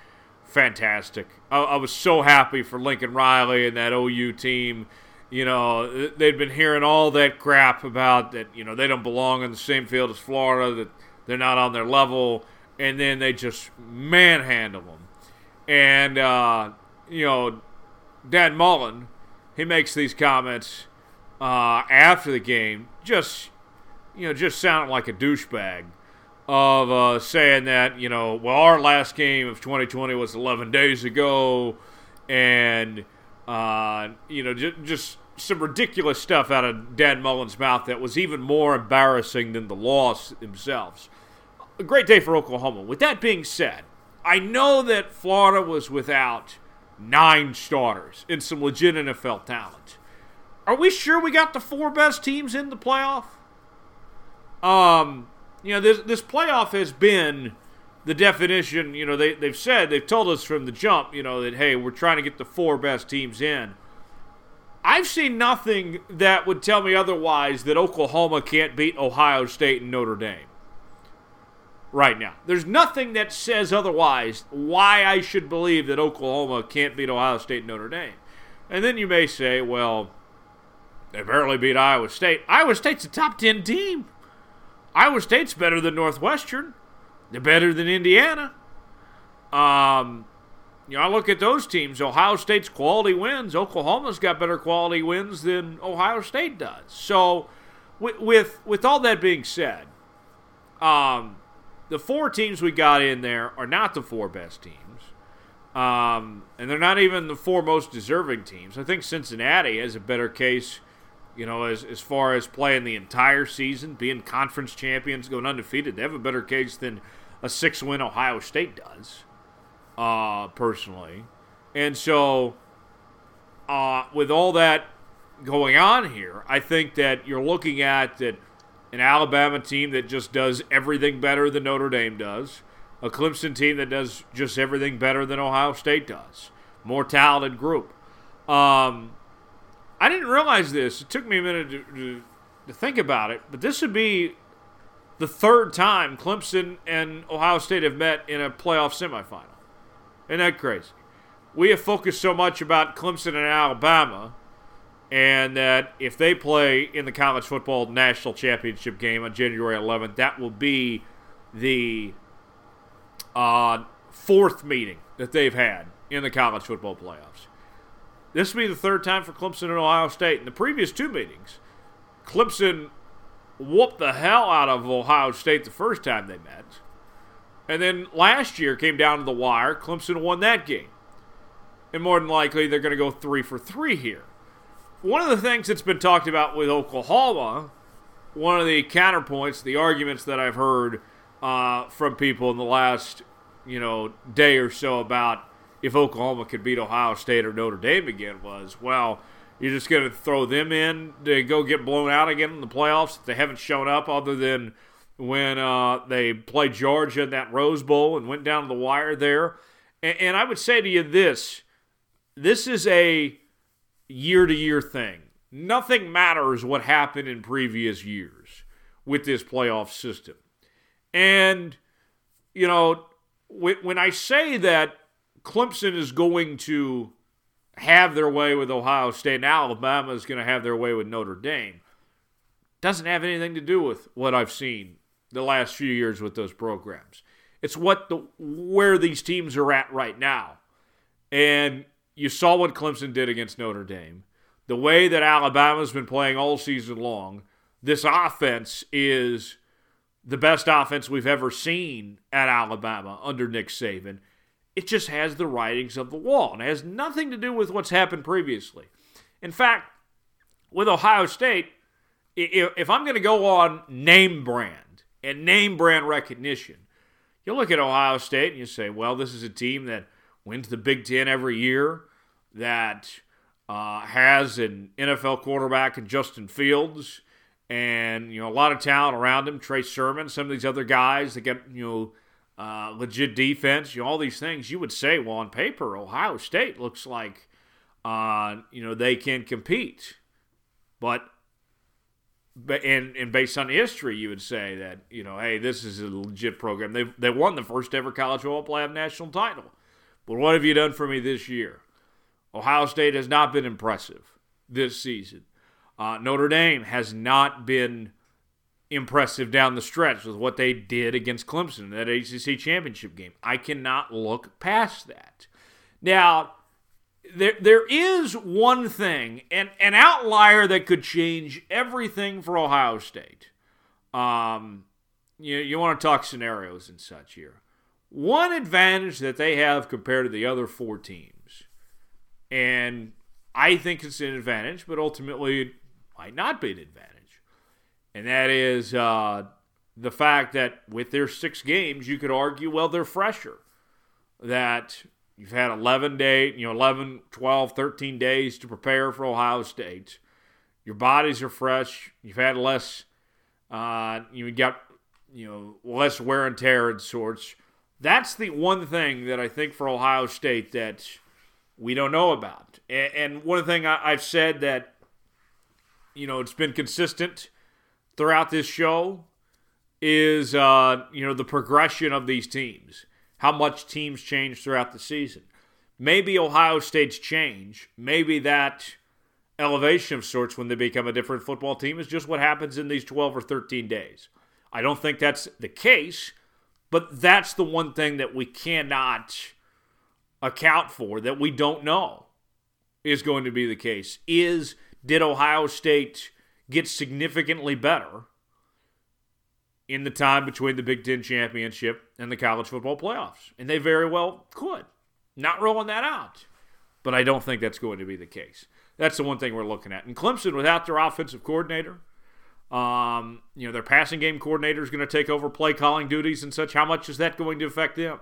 fantastic. I, I was so happy for Lincoln Riley and that OU team. You know, they'd been hearing all that crap about that, you know, they don't belong in the same field as Florida, that they're not on their level, and then they just manhandle them and, uh, you know, Dan Mullen, he makes these comments uh, after the game, just, you know, just sounding like a douchebag of uh, saying that, you know, well, our last game of 2020 was 11 days ago, and, uh, you know, j- just some ridiculous stuff out of Dan Mullen's mouth that was even more embarrassing than the loss themselves. A great day for Oklahoma. With that being said, I know that Florida was without nine starters and some legit NFL talent. Are we sure we got the four best teams in the playoff? Um, you know, this this playoff has been the definition, you know, they, they've said, they've told us from the jump, you know, that, hey, we're trying to get the four best teams in. I've seen nothing that would tell me otherwise that Oklahoma can't beat Ohio State and Notre Dame right now. There's nothing that says otherwise why I should believe that Oklahoma can't beat Ohio State and Notre Dame. And then you may say, well, they barely beat Iowa State. Iowa State's a top 10 team. Iowa State's better than Northwestern. They're better than Indiana. Um, you know, I look at those teams. Ohio State's quality wins. Oklahoma's got better quality wins than Ohio State does. So, with with, with all that being said, um, the four teams we got in there are not the four best teams. Um, and they're not even the four most deserving teams. I think Cincinnati has a better case, you know, as, as far as playing the entire season, being conference champions, going undefeated. They have a better case than a six win Ohio State does uh, personally. And so, uh, with all that going on here, I think that you're looking at that an Alabama team that just does everything better than Notre Dame does, a Clemson team that does just everything better than Ohio State does, more talented group. Um, I didn't realize this. It took me a minute to, to, to think about it, but this would be the third time Clemson and Ohio State have met in a playoff semifinal. Isn't that crazy? We have focused so much about Clemson and Alabama, and that if they play in the college football national championship game on January 11th, that will be the uh, fourth meeting that they've had in the college football playoffs. This will be the third time for Clemson and Ohio State. In the previous two meetings, Clemson whooped the hell out of Ohio State the first time they met. And then last year came down to the wire. Clemson won that game. And more than likely, they're going to go three for three here. One of the things that's been talked about with Oklahoma, one of the counterpoints, the arguments that I've heard uh, from people in the last, you know, day or so about if Oklahoma could beat Ohio State or Notre Dame again was, well, you're just going to throw them in to go get blown out again in the playoffs. They haven't shown up other than when uh, they played Georgia in that Rose Bowl and went down to the wire there. And, and I would say to you this this is a year to year thing. Nothing matters what happened in previous years with this playoff system. And, you know, when I say that Clemson is going to have their way with Ohio State and Alabama is going to have their way with Notre Dame, doesn't have anything to do with what I've seen the last few years with those programs. It's what the where these teams are at right now. And you saw what Clemson did against Notre Dame. The way that Alabama's been playing all season long, this offense is the best offense we've ever seen at Alabama under Nick Saban. It just has the writings of the wall and has nothing to do with what's happened previously. In fact, with Ohio State, if I'm going to go on name brand, and name brand recognition. You look at Ohio State and you say, well, this is a team that wins the Big Ten every year, that uh, has an NFL quarterback in Justin Fields, and you know a lot of talent around him. Trey Sermon, some of these other guys that get you know uh, legit defense, you know all these things. You would say, well, on paper, Ohio State looks like uh, you know they can compete, but and and based on history, you would say that you know, hey, this is a legit program. They they won the first ever college football playoff national title. But what have you done for me this year? Ohio State has not been impressive this season. Uh, Notre Dame has not been impressive down the stretch with what they did against Clemson in that ACC championship game. I cannot look past that. Now, there there is one thing, an an outlier that could change everything for Ohio State. Um, you you want to talk scenarios and such here. One advantage that they have compared to the other four teams, and I think it's an advantage, but ultimately it might not be an advantage, and that is uh, the fact that with their six games, you could argue, well, they're fresher. That You've had 11 day, you know, 11, 12, 13 days to prepare for Ohio State. Your bodies are fresh. You've had less, uh, you got, you know, less wear and tear and sorts. That's the one thing that I think for Ohio State that we don't know about. And one thing I've said that, you know, it's been consistent throughout this show is, uh, you know, the progression of these teams, how much teams change throughout the season. Maybe Ohio State's change, maybe that elevation of sorts when they become a different football team is just what happens in these 12 or 13 days. I don't think that's the case, but that's the one thing that we cannot account for that we don't know is going to be the case. Is did Ohio State get significantly better in the time between the Big Ten championship and the college football playoffs? And they very well could. Not rolling that out. But I don't think that's going to be the case. That's the one thing we're looking at. And Clemson, without their offensive coordinator, um, you know, their passing game coordinator is going to take over play calling duties and such. How much is that going to affect them?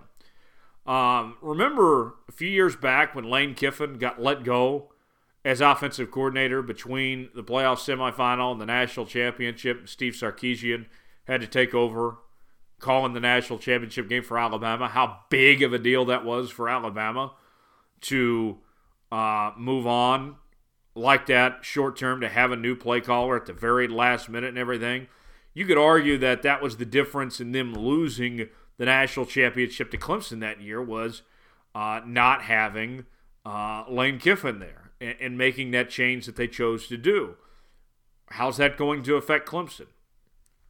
Um, remember a few years back when Lane Kiffin got let go as offensive coordinator between the playoff semifinal and the national championship? Steve Sarkisian had to take over calling the national championship game for Alabama. How big of a deal that was for Alabama to uh, move on like that short term to have a new play caller at the very last minute and everything. You could argue that that was the difference in them losing the national championship to Clemson that year was uh, not having uh, Lane Kiffin there and, and making that change that they chose to do. How's that going to affect Clemson?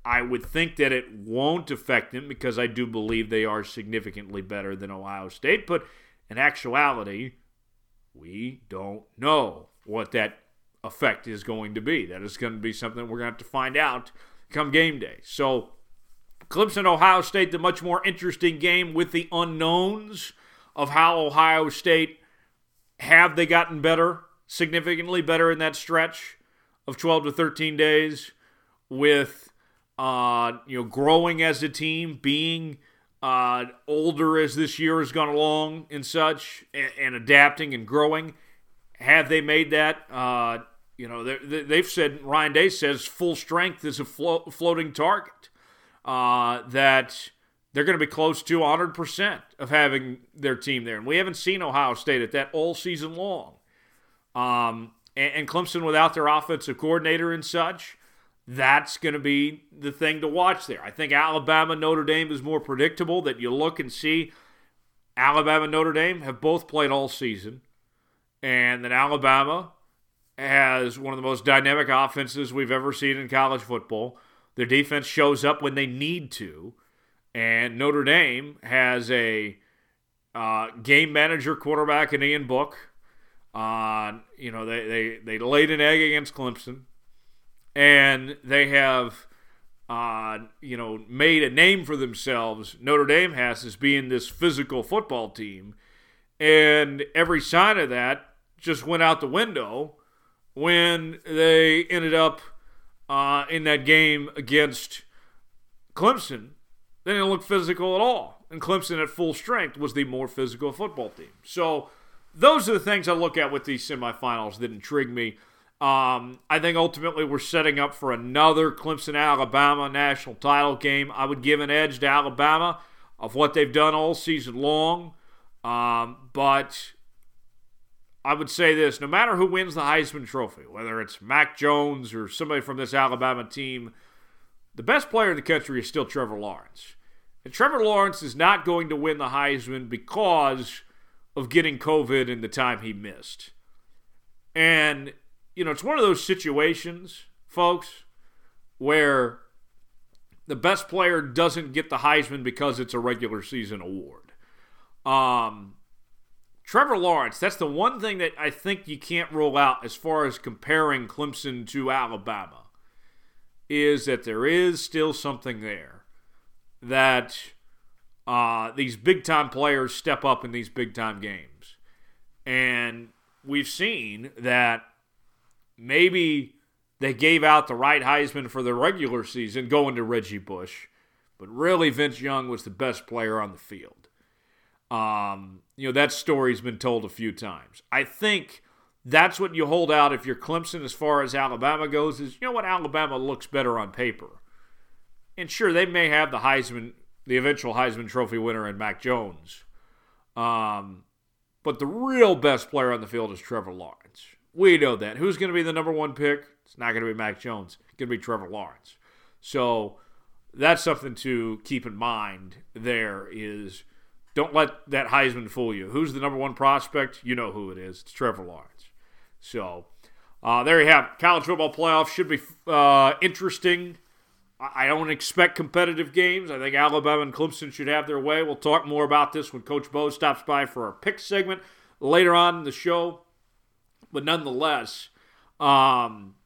I would think that it won't affect them because I do believe they are significantly better than Ohio State, but in actuality, we don't know what that effect is going to be. That is going to be something we're going to have to find out come game day. So, Clemson, Ohio State, the much more interesting game with the unknowns of how Ohio State have they gotten better, significantly better in that stretch of 12 to 13 days with uh, you know growing as a team, being uh, older as this year has gone along and such, and, and adapting and growing have they made that? Uh, you know, they've said Ryan Day says full strength is a flo- floating target. Uh, that they're going to be close to 100% of having their team there. And we haven't seen Ohio State at that all season long. Um, and, and Clemson without their offensive coordinator and such, that's going to be the thing to watch there. I think Alabama, Notre Dame is more predictable that you look and see Alabama, Notre Dame have both played all season and that Alabama has one of the most dynamic offenses we've ever seen in college football. Their defense shows up when they need to, and Notre Dame has a uh, game manager quarterback in Ian Book. Uh, you know, they, they, they laid an egg against Clemson, and they have, uh, you know, made a name for themselves. Notre Dame has as being this physical football team, and every sign of that just went out the window when they ended up uh, in that game against Clemson. They didn't look physical at all. And Clemson at full strength was the more physical football team. So those are the things I look at with these semifinals that intrigue me. Um, I think ultimately we're setting up for another Clemson Alabama national title game. I would give an edge to Alabama of what they've done all season long. Um, but I would say this no matter who wins the Heisman Trophy, whether it's Mac Jones or somebody from this Alabama team, the best player in the country is still Trevor Lawrence. And Trevor Lawrence is not going to win the Heisman because of getting COVID in the time he missed. And, you know, it's one of those situations, folks, where the best player doesn't get the Heisman because it's a regular season award. Um, Trevor Lawrence, that's the one thing that I think you can't rule out as far as comparing Clemson to Alabama, is that there is still something there that uh, these big time players step up in these big time games. And we've seen that maybe they gave out the right Heisman for the regular season going to Reggie Bush, but really Vince Young was the best player on the field. Um, you know, that story's been told a few times. I think that's what you hold out if you're Clemson as far as Alabama goes is, you know what, Alabama looks better on paper. And sure, they may have the Heisman the eventual Heisman Trophy winner in Mac Jones. Um, but the real best player on the field is Trevor Lawrence. We know that. Who's going to be the number one pick? It's not going to be Mac Jones. It's going to be Trevor Lawrence. So that's something to keep in mind. There is, don't let that Heisman fool you. Who's the number one prospect? You know who it is. It's Trevor Lawrence. So uh, there you have it. College football playoff should be uh, interesting. I don't expect competitive games. I think Alabama and Clemson should have their way. We'll talk more about this when Coach Bo stops by for our pick segment later on in the show. But nonetheless, um,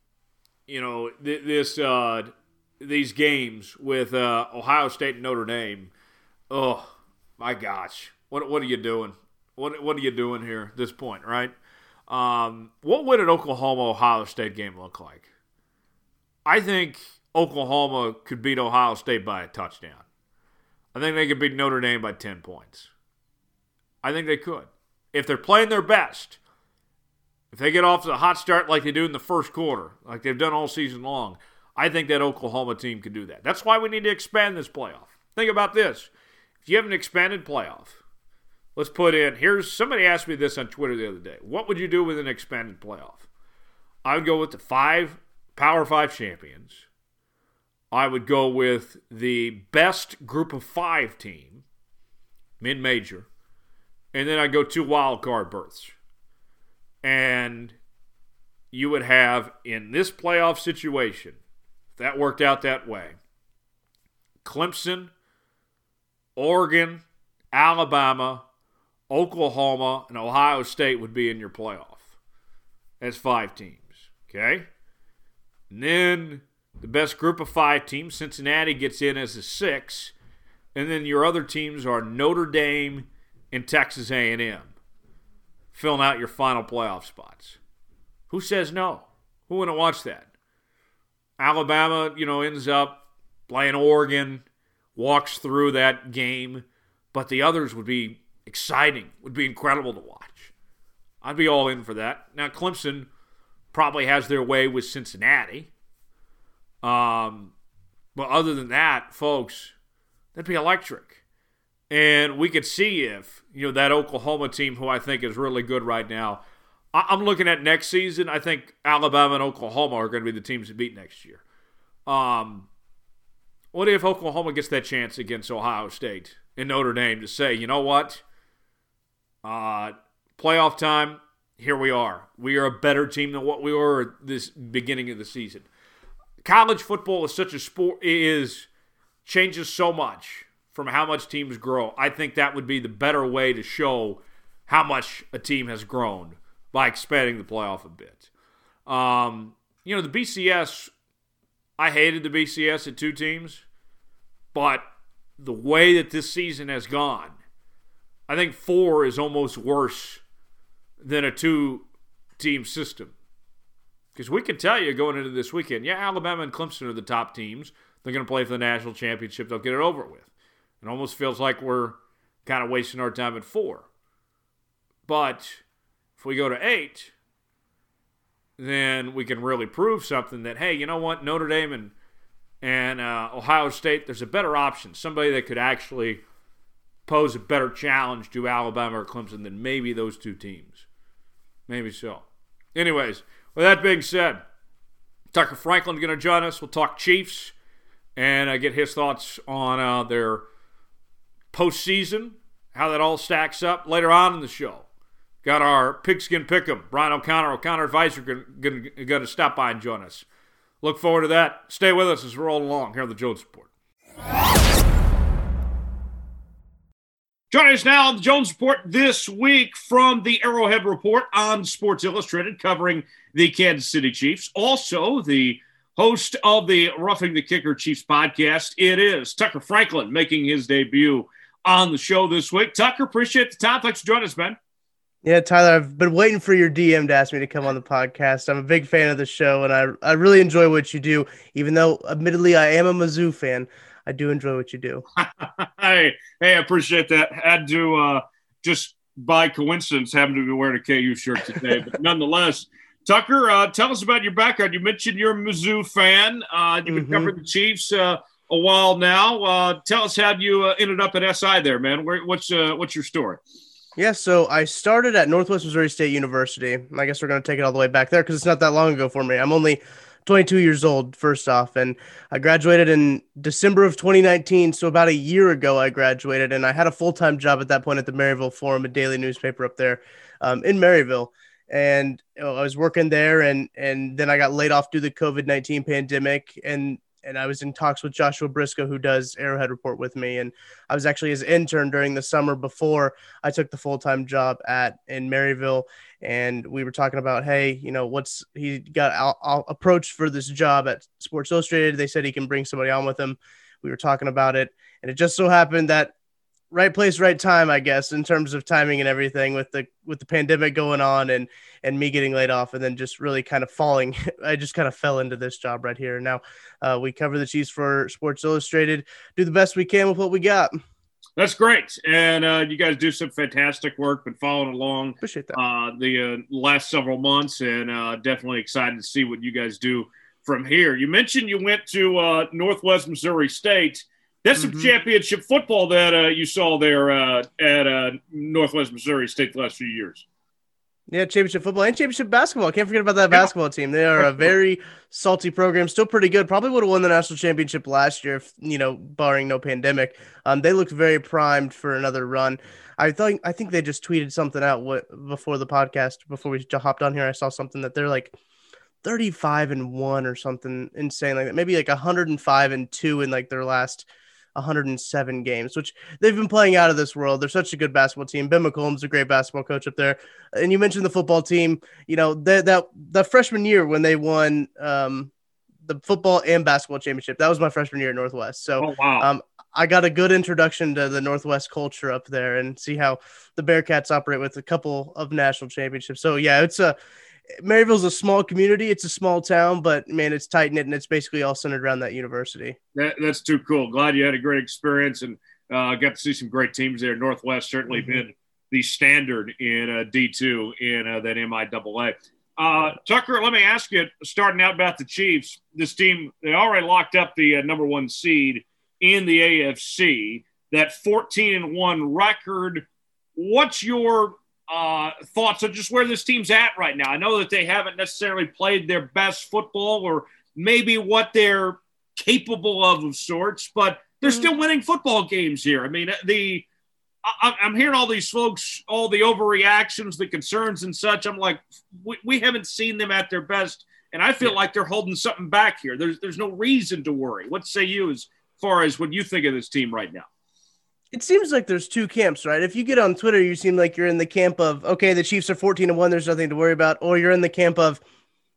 you know, th- this uh, these games with uh, Ohio State and Notre Dame. Oh my gosh, what what are you doing? What what are you doing here at this point, right? Um, what would an Oklahoma Ohio State game look like? I think Oklahoma could beat Ohio State by a touchdown. I think they could beat Notre Dame by 10 points. I think they could. If they're playing their best, if they get off to a hot start like they do in the first quarter, like they've done all season long, I think that Oklahoma team can do that. That's why we need to expand this playoff. Think about this. If you have an expanded playoff, let's put in here's somebody asked me this on Twitter the other day. What would you do with an expanded playoff? I would go with the five Power Five champions I would go with the best group of five team, mid major, and then I'd go two wild card berths. And you would have in this playoff situation, if that worked out that way, Clemson, Oregon, Alabama, Oklahoma, and Ohio State would be in your playoff. That's five teams. Okay? And then the best group of five teams. Cincinnati gets in as a six, and then your other teams are Notre Dame and Texas A&M, filling out your final playoff spots. Who says no? Who wouldn't watch that? Alabama, you know, ends up playing Oregon, walks through that game, but the others would be exciting, would be incredible to watch. I'd be all in for that. Now, Clemson probably has their way with Cincinnati. Um, but other than that, folks, that'd be electric. And we could see if, you know, that Oklahoma team, who I think is really good right now, I'm looking at next season. I think Alabama and Oklahoma are going to be the teams to beat next year. Um, what if Oklahoma gets that chance against Ohio State and Notre Dame to say, you know what? Uh, playoff time, here we are. We are a better team than what we were this beginning of the season college football is such a sport is changes so much from how much teams grow. I think that would be the better way to show how much a team has grown by expanding the playoff a bit. Um, you know, the BCS, I hated the BCS at two teams, but the way that this season has gone, I think four is almost worse than a two team system. Because we can tell you going into this weekend, yeah, Alabama and Clemson are the top teams. They're going to play for the national championship. They'll get it over with. It almost feels like we're kind of wasting our time at four. But if we go to eight, then we can really prove something that, hey, you know what? Notre Dame and, and uh, Ohio State, there's a better option. Somebody that could actually pose a better challenge to Alabama or Clemson than maybe those two teams. Maybe so. Anyways, with that being said, Tucker Franklin going to join us. We'll talk Chiefs and uh, get his thoughts on uh, their postseason, how that all stacks up later on in the show. Got our pigskin pick'em. Brian O'Connor, O'Connor Advisor, going to stop by and join us. Look forward to that. Stay with us as we roll along here on the Jones Report. Joining us now on the Jones Report this week from the Arrowhead Report on Sports Illustrated, covering the Kansas City Chiefs. Also, the host of the Roughing the Kicker Chiefs podcast. It is Tucker Franklin making his debut on the show this week. Tucker, appreciate the time. Thanks for joining us, man. Yeah, Tyler, I've been waiting for your DM to ask me to come on the podcast. I'm a big fan of the show, and I I really enjoy what you do. Even though, admittedly, I am a Mizzou fan, I do enjoy what you do. (laughs) hey, hey, I appreciate that. Had to uh, just by coincidence happen to be wearing a KU shirt today, but (laughs) nonetheless, Tucker, uh, tell us about your background. You mentioned you're a Mizzou fan. Uh, you've been mm-hmm. covering the Chiefs uh, a while now. Uh, tell us how you uh, ended up at SI there, man. Where, what's uh, what's your story? Yeah, so I started at Northwest Missouri State University. I guess we're going to take it all the way back there because it's not that long ago for me. I'm only 22 years old, first off, and I graduated in December of 2019. So about a year ago, I graduated, and I had a full time job at that point at the Maryville Forum, a daily newspaper up there um, in Maryville. And you know, I was working there, and and then I got laid off due to the COVID 19 pandemic, and and I was in talks with Joshua Brisco, who does Arrowhead Report with me, and I was actually his intern during the summer before I took the full time job at in Maryville, and we were talking about, hey, you know, what's he got out, out approached for this job at Sports Illustrated? They said he can bring somebody on with him. We were talking about it, and it just so happened that right place, right time, I guess, in terms of timing and everything with the with the pandemic going on and and me getting laid off and then just really kind of falling. (laughs) I just kind of fell into this job right here. Now uh, we cover the Chiefs for Sports Illustrated, do the best we can with what we got. That's great, and uh, you guys do some fantastic work. Been following along. Appreciate that. Uh, the uh, last several months, and uh, definitely excited to see what you guys do from here. You mentioned you went to uh, Northwest Missouri State. That's some mm-hmm. championship football that uh, you saw there uh, at uh, Northwest Missouri State the last few years. Yeah, championship football and championship basketball. Can't forget about that yeah. basketball team. They are a very salty program, still pretty good. Probably would have won the national championship last year, if you know, barring no pandemic. Um, they looked very primed for another run. I thought I think they just tweeted something out what, before the podcast before we hopped on here. I saw something that they're like 35 and one or something insane like that. Maybe like 105 and two in like their last 107 games, which they've been playing out of this world. They're such a good basketball team. Ben McCollum's a great basketball coach up there. And you mentioned the football team. You know that that the freshman year when they won um, the football and basketball championship. That was my freshman year at Northwest. So oh, wow. um, I got a good introduction to the Northwest culture up there and see how the Bearcats operate with a couple of national championships. So yeah, it's a Maryville's a small community. It's a small town, but man, it's tight knit and it's basically all centered around that university. That, that's too cool. Glad you had a great experience and uh, got to see some great teams there. Northwest certainly mm-hmm. been the standard in uh, D2 in uh, that MIAA. Uh, Tucker, let me ask you, starting out about the Chiefs, this team, they already locked up the uh, number one seed in the AFC, that 14 and 1 record. What's your uh, thoughts on just where this team's at right now. I know that they haven't necessarily played their best football or maybe what they're capable of of sorts, but they're mm-hmm. still winning football games here. I mean, the I, am hearing all these folks, all the overreactions, the concerns, and such. I'm like, we, we haven't seen them at their best, and I feel yeah. like they're holding something back here. There's there's no reason to worry. What say you as far as what you think of this team right now? It seems like there's two camps, right? If you get on Twitter, you seem like you're in the camp of okay, the Chiefs are 14 and 1, there's nothing to worry about, or you're in the camp of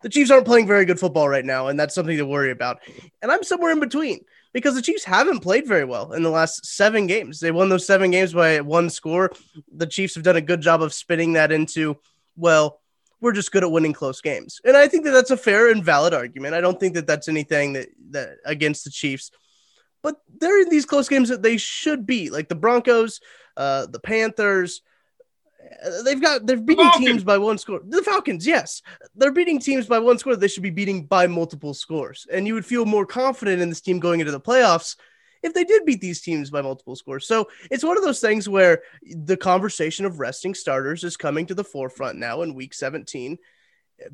the Chiefs aren't playing very good football right now, and that's something to worry about. And I'm somewhere in between because the Chiefs haven't played very well in the last seven games. They won those seven games by one score. The Chiefs have done a good job of spinning that into, well, we're just good at winning close games. And I think that that's a fair and valid argument. I don't think that that's anything that, that against the Chiefs but they're in these close games that they should be, like the Broncos, uh, the Panthers. Uh, they've got they're beating teams by one score. The Falcons, yes, they're beating teams by one score. They should be beating by multiple scores, and you would feel more confident in this team going into the playoffs if they did beat these teams by multiple scores. So it's one of those things where the conversation of resting starters is coming to the forefront now in Week 17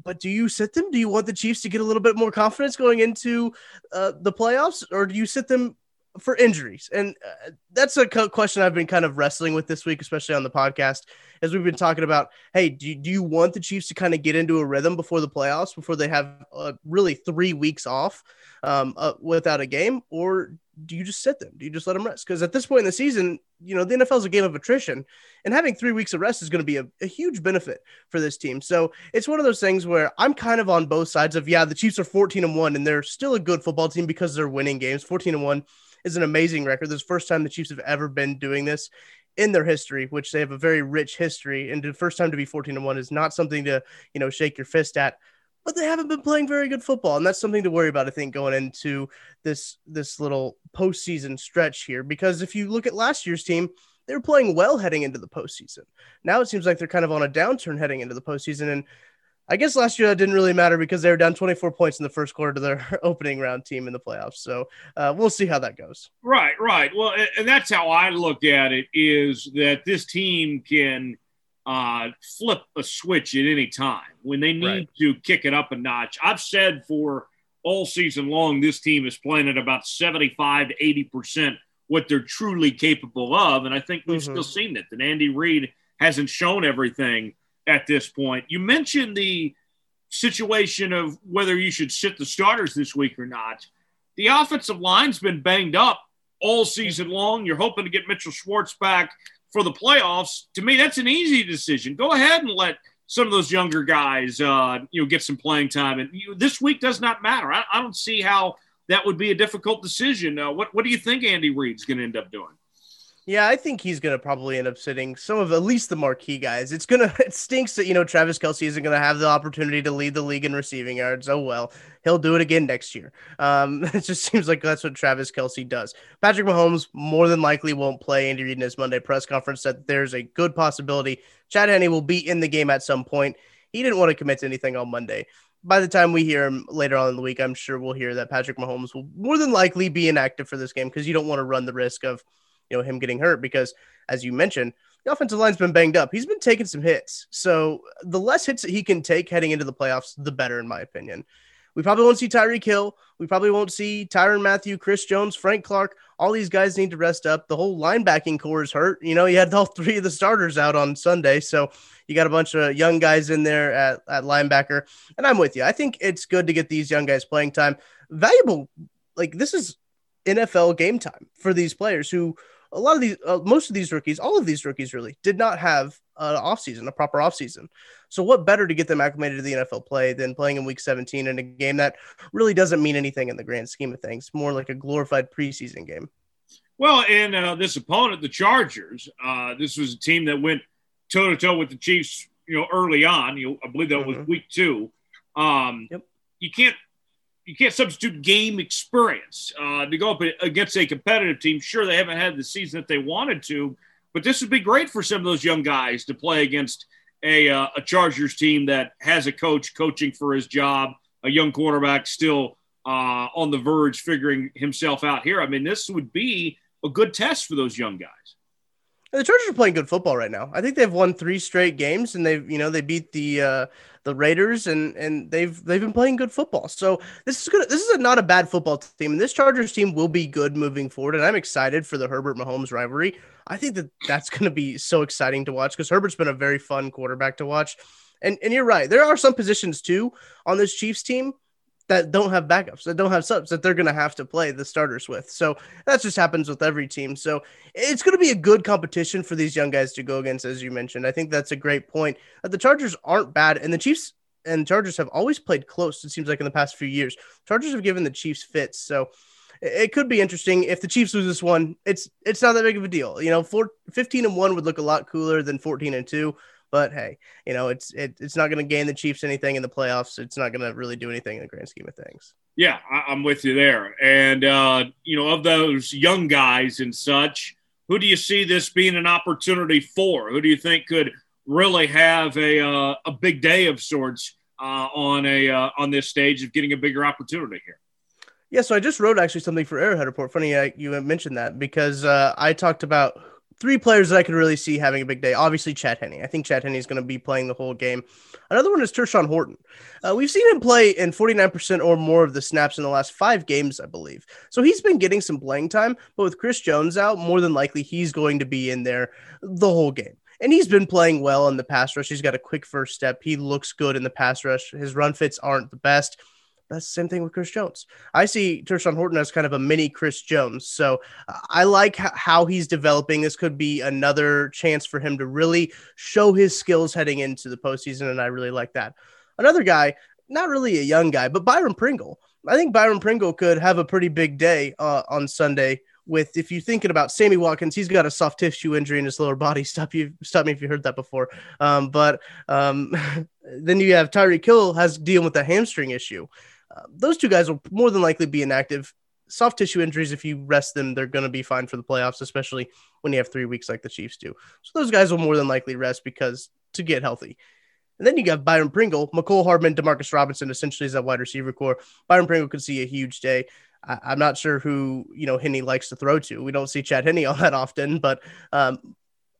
but do you sit them? Do you want the Chiefs to get a little bit more confidence going into uh, the playoffs, or do you sit them for injuries? And uh, that's a question I've been kind of wrestling with this week, especially on the podcast, as we've been talking about. Hey, do you, do you want the Chiefs to kind of get into a rhythm before the playoffs, before they have uh, really three weeks off um, uh, without a game, or do you just sit them? Do you just let them rest? Because at this point in the season, you know, the NFL is a game of attrition, and having three weeks of rest is going to be a, a, huge benefit for this team. So it's one of those things where I'm kind of on both sides of, yeah, the Chiefs are 14 and one, and they're still a good football team because they're winning games. 14 and one is an amazing record. This first time the Chiefs have ever been doing this in their history, which they have a very rich history. And the first time to be 14 and one is not something to, you know, shake your fist at but they haven't been playing very good football, and that's something to worry about. I think going into this this little postseason stretch here, because if you look at last year's team, they were playing well heading into the postseason. Now it seems like they're kind of on a downturn heading into the postseason, and I guess last year that didn't really matter because they were down 24 points in the first quarter to their (laughs) opening round team in the playoffs. So uh, we'll see how that goes. Right, right. Well, and that's how I look at it is that this team can uh, flip a switch at any time when they need right. to kick it up a notch. I've said for all season long, this team is playing at about 75 to 80% what they're truly capable of. And I think we've mm-hmm. still seen it that Andy Reid hasn't shown everything at this point. You mentioned the situation of whether you should sit the starters this week or not. The offensive line's been banged up all season long. You're hoping to get Mitchell Schwartz back for the playoffs. To me, that's an easy decision. Go ahead and let some of those younger guys, uh, you know, get some playing time. And you, this week does not matter. I, I, don't see how that would be a difficult decision. Uh, what What do you think Andy Reid's going to end up doing? Yeah, I think he's gonna probably end up sitting some of at least the marquee guys. It's gonna (laughs) it stinks that you know Travis Kelce isn't gonna have the opportunity to lead the league in receiving yards. Oh well, he'll do it again next year. Um, (laughs) it just seems like that's what Travis Kelce does. Patrick Mahomes more than likely won't play. Andy Reid in his Monday press conference said there's a good possibility Chad Henne will be in the game at some point. He didn't want to commit to anything on Monday. By the time we hear him later on in the week, I'm sure we'll hear that Patrick Mahomes will more than likely be inactive for this game because you don't want to run the risk of you know him getting hurt because as you mentioned the offensive line's been banged up he's been taking some hits so the less hits that he can take heading into the playoffs the better in my opinion we probably won't see Tyreek Hill. We probably won't see Tyrann Mathieu, Chris Jones, Frank Clark. All these guys need to rest up. The whole linebacking core is hurt. You know, you had all (laughs) three of the starters out on Sunday. So you got a bunch of young guys in there at, at linebacker. And I'm with you. I think it's good to get these young guys playing time. Valuable. Like, this is NFL game time for these players who a lot of these, uh, most of these rookies, all of these rookies really did not have an offseason, a proper offseason. So, what better to get them acclimated to the NFL play than playing in week 17 in a game that really doesn't mean anything in the grand scheme of things, more like a glorified preseason game? Well, and uh, this opponent, the Chargers, uh, this was a team that went toe to toe with the Chiefs, you know, early on. You, know, I believe that mm-hmm. was week two. Um, yep. You can't you can't substitute game experience uh, to go up against a competitive team. Sure, they haven't had the season that they wanted to, but this would be great for some of those young guys to play against a, uh, a Chargers team that has a coach coaching for his job, a young quarterback still uh, on the verge figuring himself out here. I mean, this would be a good test for those young guys. The Chargers are playing good football right now. I think they've won three straight games, and they've you know they beat the uh, the Raiders, and and they've they've been playing good football. So this is good. This is a, not a bad football team, and this Chargers team will be good moving forward. And I'm excited for the Herbert Mahomes rivalry. I think that that's going to be so exciting to watch because Herbert's been a very fun quarterback to watch. And and you're right, there are some positions too on this Chiefs team that don't have backups, that don't have subs that they're going to have to play the starters with. So that just happens with every team. So it's going to be a good competition for these young guys to go against, as you mentioned. I think that's a great point. Uh, the Chargers aren't bad, and the Chiefs and Chargers have always played close. It seems like in the past few years, Chargers have given the Chiefs fits. So it could be interesting if the Chiefs lose this one. It's it's not that big of a deal. You know, four, 15 and one would look a lot cooler than 14 and two. But hey, you know, it's it, it's not going to gain the Chiefs anything in the playoffs. It's not going to really do anything in the grand scheme of things. Yeah, I, am with you there. And uh, you know, of those young guys and such, who do you see this being an opportunity for? Who do you think could really have a uh, a big day of sorts uh, on a uh, on this stage of getting a bigger opportunity here? Yeah, so I just wrote actually something for Arrowhead Report. Funny uh, you mentioned that because uh, I talked about three players that I could really see having a big day. Obviously, Chad Henne. I think Chad Henne is going to be playing the whole game. Another one is Tershawn Wharton. Uh, we've seen him play in 49% or more of the snaps in the last five games, I believe. So he's been getting some playing time, but with Chris Jones out, more than likely he's going to be in there the whole game. And he's been playing well in the pass rush. He's got a quick first step. He looks good in the pass rush. His run fits aren't the best that's the same thing with Chris Jones. I see Tershawn Wharton as kind of a mini Chris Jones. So I like how he's developing. This could be another chance for him to really show his skills heading into the postseason. And I really like that. Another guy, not really a young guy, but Byron Pringle. I think Byron Pringle could have a pretty big day uh, on Sunday. With if you're thinking about Sammy Watkins, he's got a soft tissue injury in his lower body. (laughs) Stop you, stop me if you heard that before. Um, but um, (laughs) then you have Tyreek Hill has dealing with a hamstring issue. Those two guys will more than likely be inactive. Soft tissue injuries, if you rest them, they're going to be fine for the playoffs, especially when you have three weeks like the Chiefs do. So those guys will more than likely rest because to get healthy. And then you got Byron Pringle, Mecole Hardman, Demarcus Robinson, essentially is that wide receiver core. Byron Pringle could see a huge day. I, am not sure who you know Henne likes to throw to. We don't see Chad Henne (laughs) all that often, but um,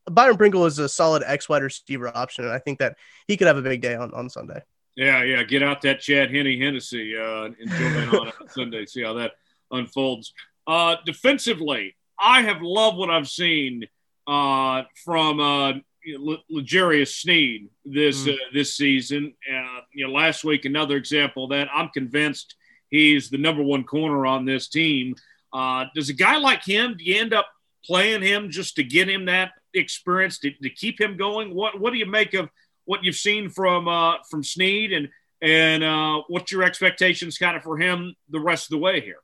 Byron Pringle is a solid X wide receiver option, and I think that he could have a big day on, on Sunday. Yeah, yeah. Get out that Chad Henne Hennessy uh, and join in on Sunday. See how that unfolds. Uh, defensively, I have loved what I've seen uh, from uh, L'Jarius Sneed this mm. uh, this season. Uh, you know, last week another example that I'm convinced he's the number one corner on this team. Uh, does a guy like him? Do you end up playing him just to get him that experience to, to keep him going? What What do you make of what you've seen from uh, from Sneed and and uh, what's your expectations kind of for him the rest of the way here?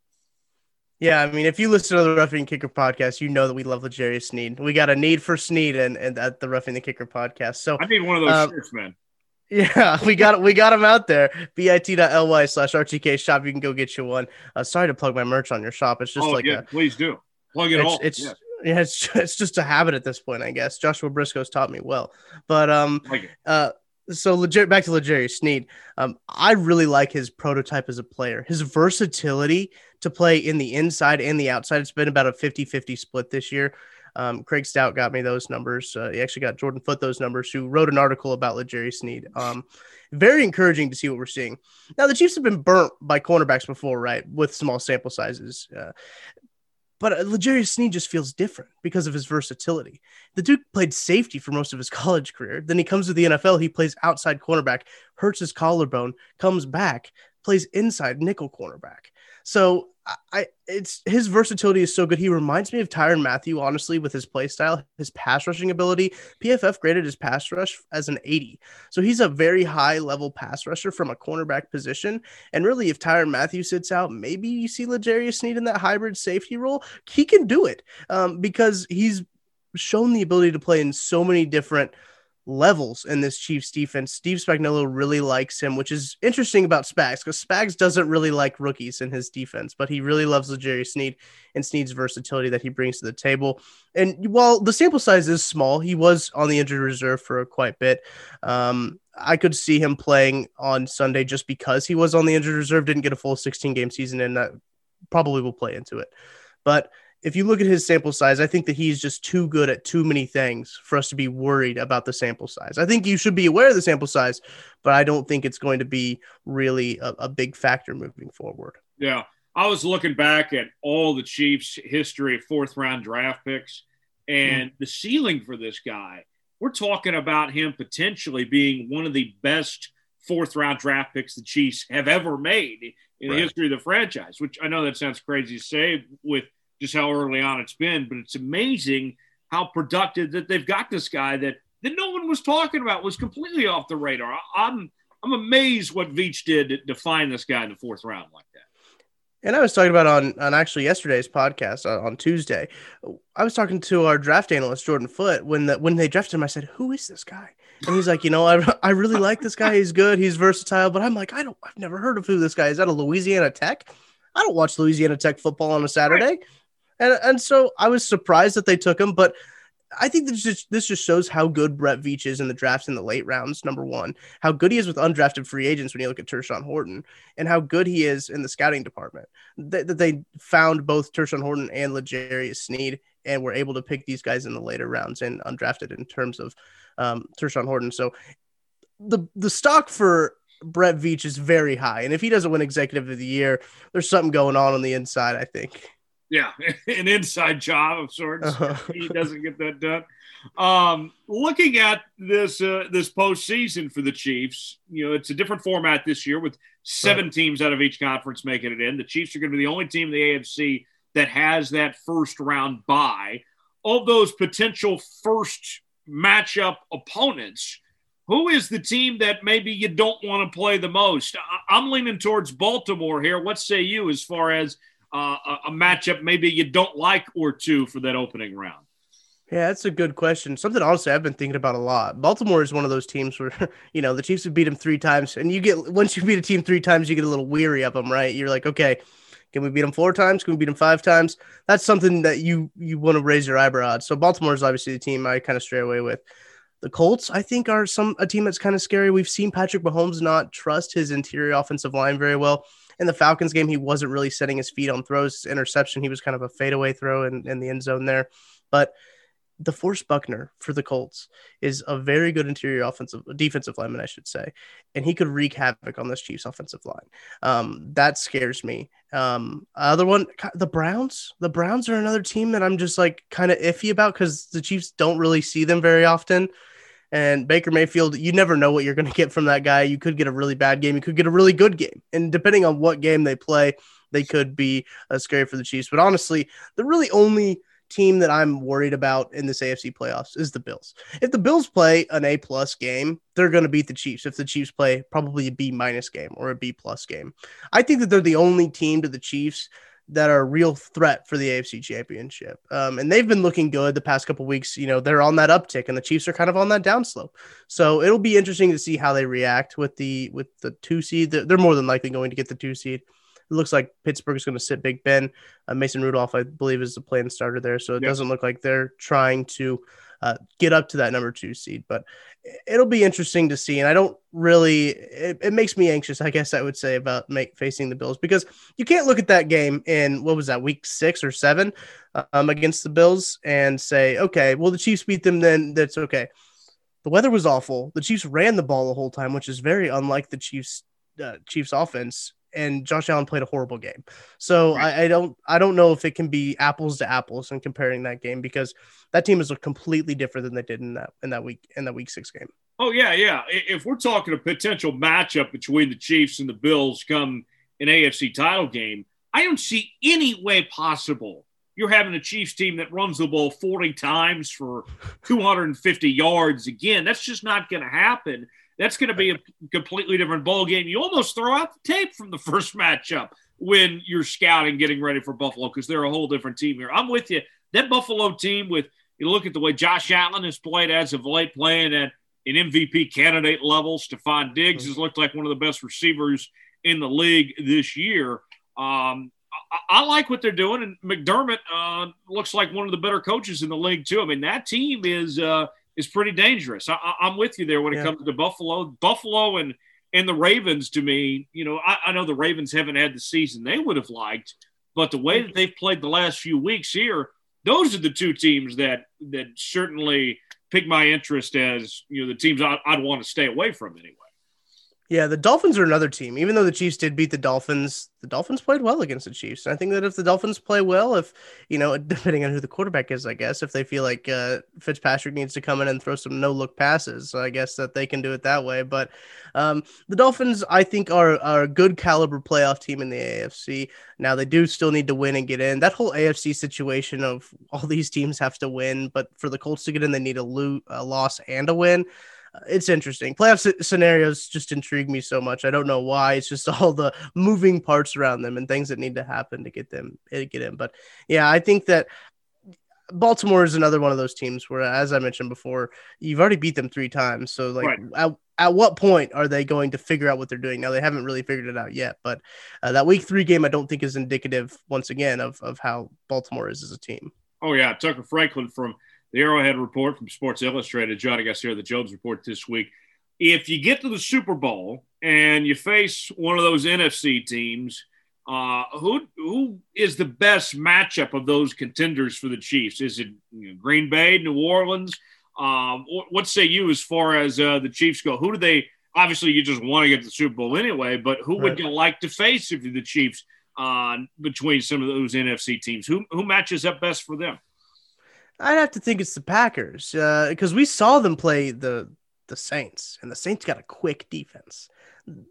Yeah, I mean, if you listen to the Roughing the Kicker podcast, you know that we love L'Jarius Sneed. We got a need for Sneed and, and at the Roughing the Kicker podcast. So I need one of those um, shirts, man. Yeah, (laughs) we got we got them out there. bit.ly slash RTK shop. You can go get you one. Uh, sorry to plug my merch on your shop. It's just oh, like yeah, a, please do plug it it's, all. It's yeah. Yeah, it's it's just a habit at this point, I guess. Joshua Brisco's taught me well, but um, like uh, so legit back to L'Jarius Sneed. Um, I really like his prototype as a player. His versatility to play in the inside and the outside. It's been about a 50-50 split this year. Um, Craig Stout got me those numbers. Uh, he actually got Jordan Foote those numbers, who wrote an article about L'Jarius Sneed. Um, very encouraging to see what we're seeing. Now, the Chiefs have been burnt by cornerbacks before, right? With small sample sizes. Uh, but uh, L'Jarius Sneed just feels different because of his versatility. The Duke played safety for most of his (laughs) college career. Then he comes to the NFL, he plays outside cornerback, hurts his collarbone, comes back, plays inside nickel cornerback. So I it's his versatility is so good. He reminds me of Tyrann Mathieu, honestly, with his play style, his pass rushing ability. PFF graded his pass rush as an 80. So he's a very high level pass rusher from a cornerback position. And really, if Tyrann Mathieu sits out, maybe you see L'Jarius Sneed in that hybrid safety role. He can do it um, because he's shown the ability to play in so many different levels in this Chiefs defense. Steve Spagnuolo really likes him, which is interesting about Spags because Spags doesn't really like rookies in his defense, but he really loves Jerry Sneed and Sneed's versatility that he brings to the table. And while the sample size is small, he was on the injured reserve for quite a bit. Um, I could see him playing on Sunday just because he was on the injured reserve, didn't get a full 16 game season, and that probably will play into it. But if you look at his sample size, I think that he's just too good at too many things for us to be worried about the sample size. I think you should be aware of the sample size, but I don't think it's going to be really a, a big factor moving forward. Yeah. I was looking back at all the Chiefs' history of fourth round draft picks and mm. the ceiling for this guy. We're talking about him potentially being one of the best fourth round draft picks the Chiefs have ever made in right. the history of the franchise, which I know that sounds crazy to say with – just how early on it's been. But it's amazing how productive that they've got this guy that that no one was talking about was completely off the radar. I'm I'm amazed what Veach did to, find this guy in the fourth round like that. And I was talking about on on actually yesterday's podcast on, uh, on Tuesday. I was talking to our draft analyst Jordan Foote when the, when they drafted him. I said, "Who is this guy?" And he's like, "You know, I, I really like this guy. He's good. He's versatile." But I'm like, I don't. I've never heard of who this guy is. That a Louisiana Tech? I don't watch Louisiana Tech football on a Saturday. Right and and so I was surprised that they took him, but I think this just this just shows how good Brett Veach is in the drafts in the late rounds. Number one, how good he is with undrafted free agents when you look at Tershawn Wharton, and how good he is in the scouting department. That they, they, found both Tershawn Wharton and L'Jarius Sneed, and were able to pick these guys in the later rounds and undrafted in terms of um, Tershawn Wharton. So the the stock for Brett Veach is very high, and if he doesn't win Executive of the Year, there's something going on on the inside. I think. Yeah, (laughs) an inside job of sorts. Uh-huh. he doesn't get that done. Um, looking at this uh, this postseason for the Chiefs, you know, it's a different format this year with seven right. teams out of each conference making it in. The Chiefs are going to be the only team in the AFC that has that first round bye. Of those potential first matchup opponents, who is the team that maybe you don't want to play the most? I'm leaning towards Baltimore here. What say you as far as uh, a, matchup maybe you don't like or two for that opening round? Yeah, that's a good question. Something honestly I've been thinking about a lot. Baltimore is one of those teams where, (laughs) you know, the Chiefs have beat them three times, and you get once you beat a team three times, you get a little weary of them, right? You're like, okay, can we beat them four times? Can we beat them five times? That's something that you you want to raise your eyebrow at. So Baltimore is obviously the team I kind of stray away with. The Colts, I think, are some a team that's kind of scary. We've seen Patrick Mahomes not trust his interior offensive line very well. In the Falcons game, he wasn't really setting his feet on throws. Interception, he was kind of a fadeaway throw in, in the end zone there. But DeForest Buckner for the Colts is a very good interior offensive defensive lineman, I should say, and he could wreak havoc on this Chiefs offensive line. Um, that scares me. Um, other one, the Browns. The Browns are another team that I'm just like kind of iffy about because the Chiefs don't really see them very often. And Baker Mayfield, you never know what you're going to get from that guy. You could get a really bad game. You could get a really good game, and depending on what game they play, they could be uh, scary for the Chiefs. But honestly, the really only team that I'm worried about in this AFC playoffs is the Bills. If the Bills play an A plus game, they're going to beat the Chiefs. If the Chiefs play probably a B minus game or a B plus game, I think that they're the only team to the Chiefs that are a real threat for the AFC Championship. Um, and they've been looking good the past couple weeks. You know, they're on that uptick, and the Chiefs are kind of on that downslope. So it'll be interesting to see how they react with the with the two seed. They're more than likely going to get the two seed. It looks like Pittsburgh is going to sit Big Ben. Uh, Mason Rudolph, I believe, is the plan starter there. So it yep. doesn't look like they're trying to uh, get up to that number two seed. But it'll be interesting to see. And I don't really, it, it makes me anxious, I guess I would say, about make, facing the Bills because you can't look at that game in what was that, week six or seven um, against the Bills and say, okay, well, the Chiefs beat them, then that's okay. The weather was awful. The Chiefs ran the ball the whole time, which is very unlike the Chiefs. Uh, Chiefs offense and Josh Allen played a horrible game. So right. I, I, don't I don't know if it can be apples to apples in comparing that game because that team is a completely different than they did in that in that week in that week six game. Oh yeah, yeah. If we're talking a potential matchup between the Chiefs and the Bills come an AFC title game, I don't see any way possible you're having a Chiefs team that runs the ball 40 times for 250 yards again. That's just not going to happen. That's going to be a completely different ball game. You almost throw out the tape from the first matchup when you're scouting, getting ready for Buffalo because they're a whole different team here. I'm with you. That Buffalo team, with you look at the way Josh Allen has played as of late, playing at an MVP candidate level. Stefon Diggs has looked like one of the best receivers in the league this year. Um, I, I, like what they're doing, and McDermott uh, looks like one of the better coaches in the league too. I mean, that team is uh, is pretty dangerous. I, am with you there when it yeah. comes to Buffalo. Buffalo and and the Ravens to me, you know, I, I, know the Ravens haven't had the season they would have liked, but the way that they've played the last few weeks here, those are the two teams that that certainly pick my interest as you know the teams I, I'd want to stay away from anyway. Yeah, the Dolphins are another team. Even though the Chiefs did beat the Dolphins, the Dolphins played well against the Chiefs. And I think that if the Dolphins play well, if you know, (laughs) depending on who the quarterback is, I guess if they feel like uh, Fitzpatrick needs to come in and throw some no look passes, I guess that they can do it that way. But um, the Dolphins, I think, are, are a good caliber playoff team in the AFC. Now they do still need to win and get in. That whole AFC situation of (laughs) all these teams have to win, but for the Colts to get in, they need a, lo- a loss and a win it's interesting. Playoff scenarios just intrigue me so much. I don't know why. It's just (laughs) all the moving parts around them and things that need to happen to get them to get in. But yeah, I think that Baltimore is another one of those teams where, as I mentioned before, you've already beat them three times. So like, right. at, at what point are they going to figure out what they're doing? Now they haven't really figured it out yet, but uh, that week three game I don't think is indicative once again of of how Baltimore is as a team. Oh yeah, Tucker Franklin from the Arrowhead Report from Sports Illustrated us here, the Jones Report this week. If you get to the Super Bowl and you face one of those NFC teams, uh, who who is the best matchup of those contenders for the Chiefs? Is it you know, Green Bay, New Orleans? Um, what say you as far as uh, the Chiefs go? Who do they? Obviously, you just want to get the Super Bowl anyway, but who right. would you like to face if you're the Chiefs uh, between some of those NFC teams? Who who matches up best for them? I'd have to think it's the Packers because uh, we saw them play the the Saints, and the Saints got a quick defense.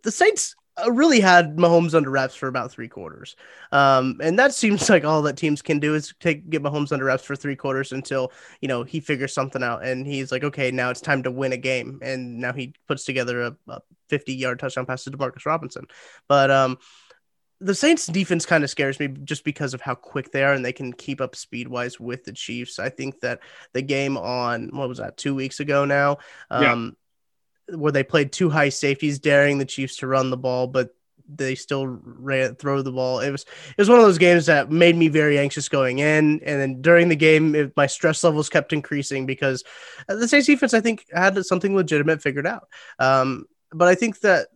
The Saints uh, really had Mahomes under wraps for about three quarters, um, and that seems (laughs) like all that teams can do is take get Mahomes under wraps for three quarters until you know he figures something out, and he's like, okay, now it's time to win a game, and now he puts together a, 50 yard touchdown pass to Demarcus Robinson, but um the Saints defense kind of scares me just because of how quick they are and they can keep up speed wise with the Chiefs. I think that the game on what was that two weeks ago now, um, yeah. where they played two high safeties, daring the Chiefs to run the ball, but they still ran throw the ball. It was it was one of those games that made me very anxious going in, and then during the game, it, my stress levels kept increasing because the Saints defense I think had something legitimate figured out. Um, but I think that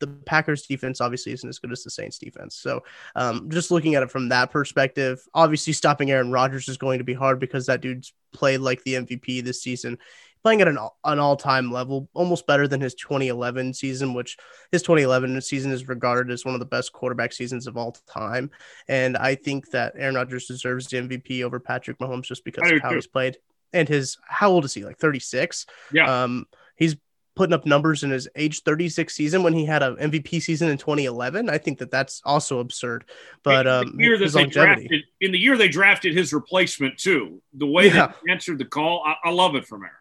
the Packers defense obviously isn't as good as the Saints defense. So um, just looking at it from that perspective, obviously stopping Aaron Rodgers is going to be hard because that dude's played like the MVP this season playing at an, an all-time level, almost better than his 2011 season, which his 2011 season is regarded as one of the best quarterback seasons of all time. And I think that Aaron Rodgers deserves the MVP over Patrick Mahomes just because of how too. he's played and his how old is he? Like 36. Yeah. Um, he's putting up numbers in his age 36 season when he had an MVP season in 2011. I think that that's also absurd. But um, the year that they drafted, in the year they drafted his replacement too, the way yeah. they answered the call, I, I love it from Aaron.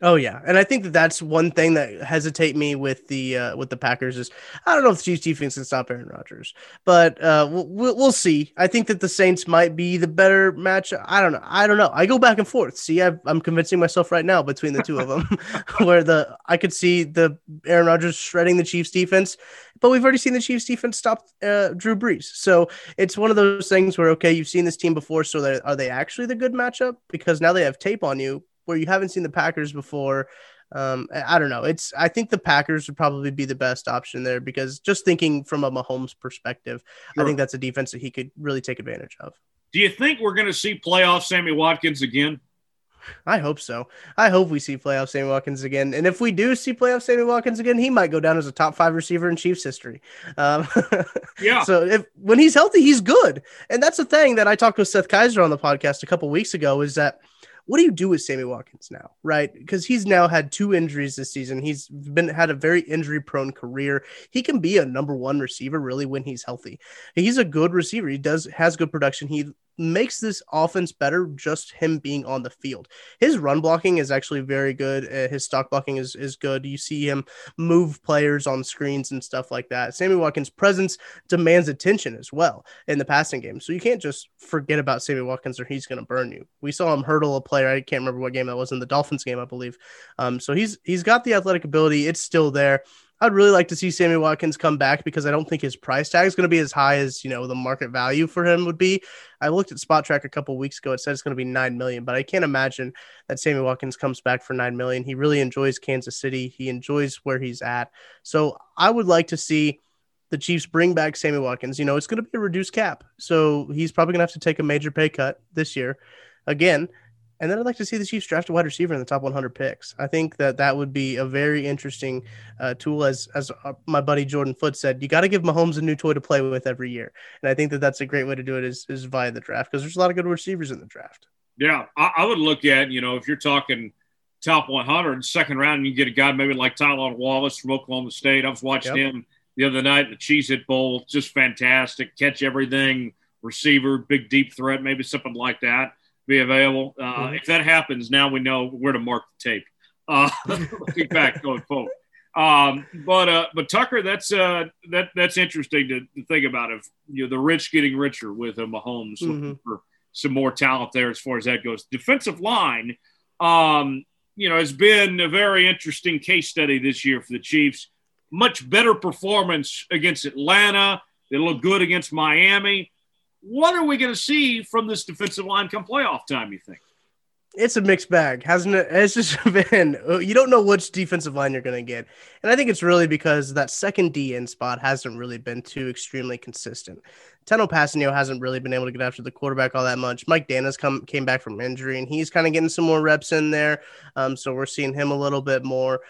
Oh yeah, and I think that that's one thing that hesitate me with the uh, with the Packers is I don't know if the Chiefs defense can stop Aaron Rodgers, but uh, we'll we'll see. I think that the Saints might be the better match. I don't know. I don't know. I go back and forth. See, i am convincing myself right now between the two of them, (laughs) (laughs) where the I could see the Aaron Rodgers shredding the Chiefs defense, but we've already seen the Chiefs defense stop uh, Drew Brees. So it's one of those things where okay, you've seen this team before, so are they actually the good matchup? Because now they have tape on you, where you haven't seen the Packers before. Um, I don't know. It's I think the Packers would probably be the best option there because just thinking from a Mahomes perspective, sure. I think that's a defense that he could really take advantage of. Do you think we're going to see playoff Sammy Watkins again? I hope so. I hope we see playoff Sammy Watkins again. And if we do see playoff Sammy Watkins again, he might go down as a top five receiver in Chiefs history. Um, (laughs) yeah. So if when he's healthy, he's good. And that's the thing that I talked with Seth Keysor on the podcast a couple weeks ago is that – what do you do with Sammy Watkins now, right? Because he's now had two injuries this season. He's been had a very injury prone career. He can be a number one receiver really when he's healthy. He's a good receiver. He does has good production. He makes this offense better just him being on the field. His run blocking is actually very good. Uh, his stock blocking is, is good. You see him move players on screens and stuff like that. Sammy Watkins' presence demands attention as well in the passing game. So you can't just forget about Sammy Watkins or he's going to burn you. We saw him hurdle a player. I can't remember what game that was in the Dolphins game, I believe. Um, so he's he's got the athletic ability. It's still there. I'd really like to see Sammy Watkins come back because I don't think his price tag is going to be as high as you know the market value for him would be. I looked at Spotrac a couple weeks ago; it said it's going to be nine million, but I can't imagine that Sammy Watkins comes back for nine million. He really enjoys Kansas City. He enjoys where he's at. So I would like to see the Chiefs bring back Sammy Watkins. You know, it's going to be a reduced cap, so he's probably going to have to take a major pay cut this year. Again, and then I'd like to see the Chiefs draft a wide receiver in the top 100 picks. I think that that would be a very interesting uh, tool. As as uh, my buddy Jordan Foote said, you got to give Mahomes a new toy to play with every year, and I think that that's a great way to do it is is via the draft because there's a lot of good receivers in the draft. Yeah, I, I, would look at you know if you're talking top 100, second round, and you get a guy maybe like Tylan Wallace from Oklahoma State. I was watching yep. him the other night in the Cheez-It Bowl, just fantastic, catch everything, receiver, big deep threat, maybe something like that be available. Uh, mm-hmm. If that happens, now we know where to mark the tape. Uh, (laughs) looking back going forward. Um, but uh, but Tucker, that's uh, that that's interesting to, to, think about. If you know the rich getting richer with a Mahomes mm-hmm. for some more talent there as far as that goes. Defensive line, um, you know, has been a very interesting case study this year for the Chiefs. Much better performance against Atlanta. They look good against Miami what are we going to see from this defensive line come playoff time, you think? It's a mixed bag, hasn't it? It's just (laughs) been, you don't know which defensive line you're going to get. And I think it's really because that second D in spot hasn't really been too extremely consistent. Tanoh Kpassagnon hasn't really been able to get after the quarterback all that much. Mike Danna's come came back from injury and he's kind of getting some more reps in there. Um, so we're seeing him a little bit more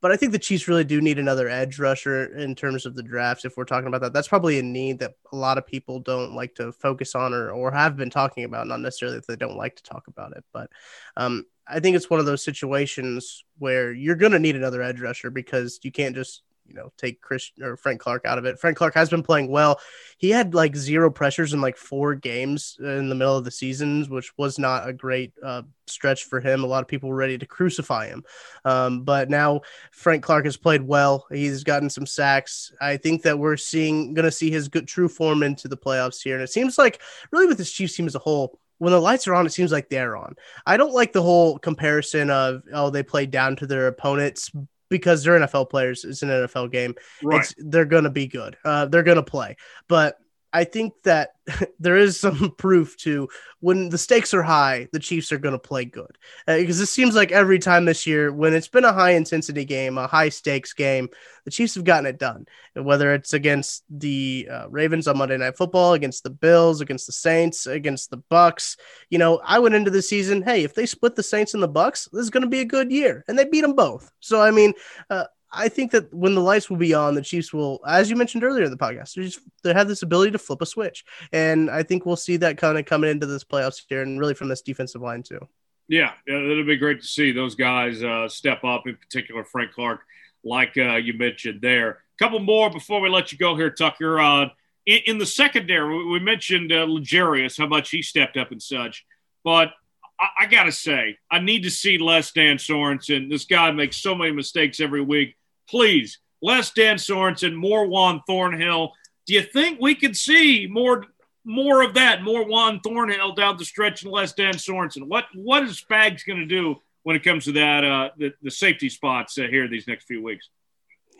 but I think the Chiefs really do need another edge rusher in terms of the drafts. If we're talking about that, that's probably a need that a lot of people don't like to focus on or, or have been talking about, not necessarily that they don't like to talk about it. But um, I think it's one of those situations where you're going to need another edge rusher because you can't just you know take Chris or Frank Clark out of it. Frank Clark has been playing well. He had like zero pressures in like four games in the middle of the seasons, which was not a great uh, stretch for him. A lot of people were ready to crucify him, um, but now Frank Clark has played well. He's gotten some sacks. I think that we're seeing going to see his good true form into the playoffs here, and it seems like really with this Chiefs team as a whole when the lights are on, it seems like they're on. I don't like the whole comparison of oh they play down to their opponents because they're NFL players. It's an NFL game. Right. It's, they're going to be good. Uh, they're going to play. But I think that (laughs) there is some (laughs) proof to when the stakes are high, the Chiefs are going to play good. Uh, because it seems like every time this year, when it's been a high intensity game, a high stakes game, the Chiefs have gotten it done. Whether it's against the uh, Ravens on Monday Night Football, against the Bills, against the Saints, against the Bucs, you know, I went into the season, hey, if they split the Saints and the Bucs, this is going to be a good year, and they beat them both. So I mean, uh, I think that when the lights will be on, the Chiefs will, as you mentioned earlier in the podcast, they just they have this ability to flip a switch, and I think we'll see that kind of coming into this playoffs here, and really from this defensive line too. Yeah, it'll be great to see those guys uh, step up. In particular, Frank Clark, like uh, you mentioned there. A couple more before we let you go here, Tucker. Uh, in, in, the secondary, we mentioned uh, L'Jarius, how much he stepped up and such, but I, I got to say, I need to see less Dan Sorensen. This guy makes so many mistakes every week. Please, less Dan Sorensen, more Juan Thornhill. Do you think we could see more more of that, more Juan Thornhill down the stretch and less Dan Sorensen? What what is Spags going to do when it comes to that uh, the, the safety spots uh, here these next few weeks?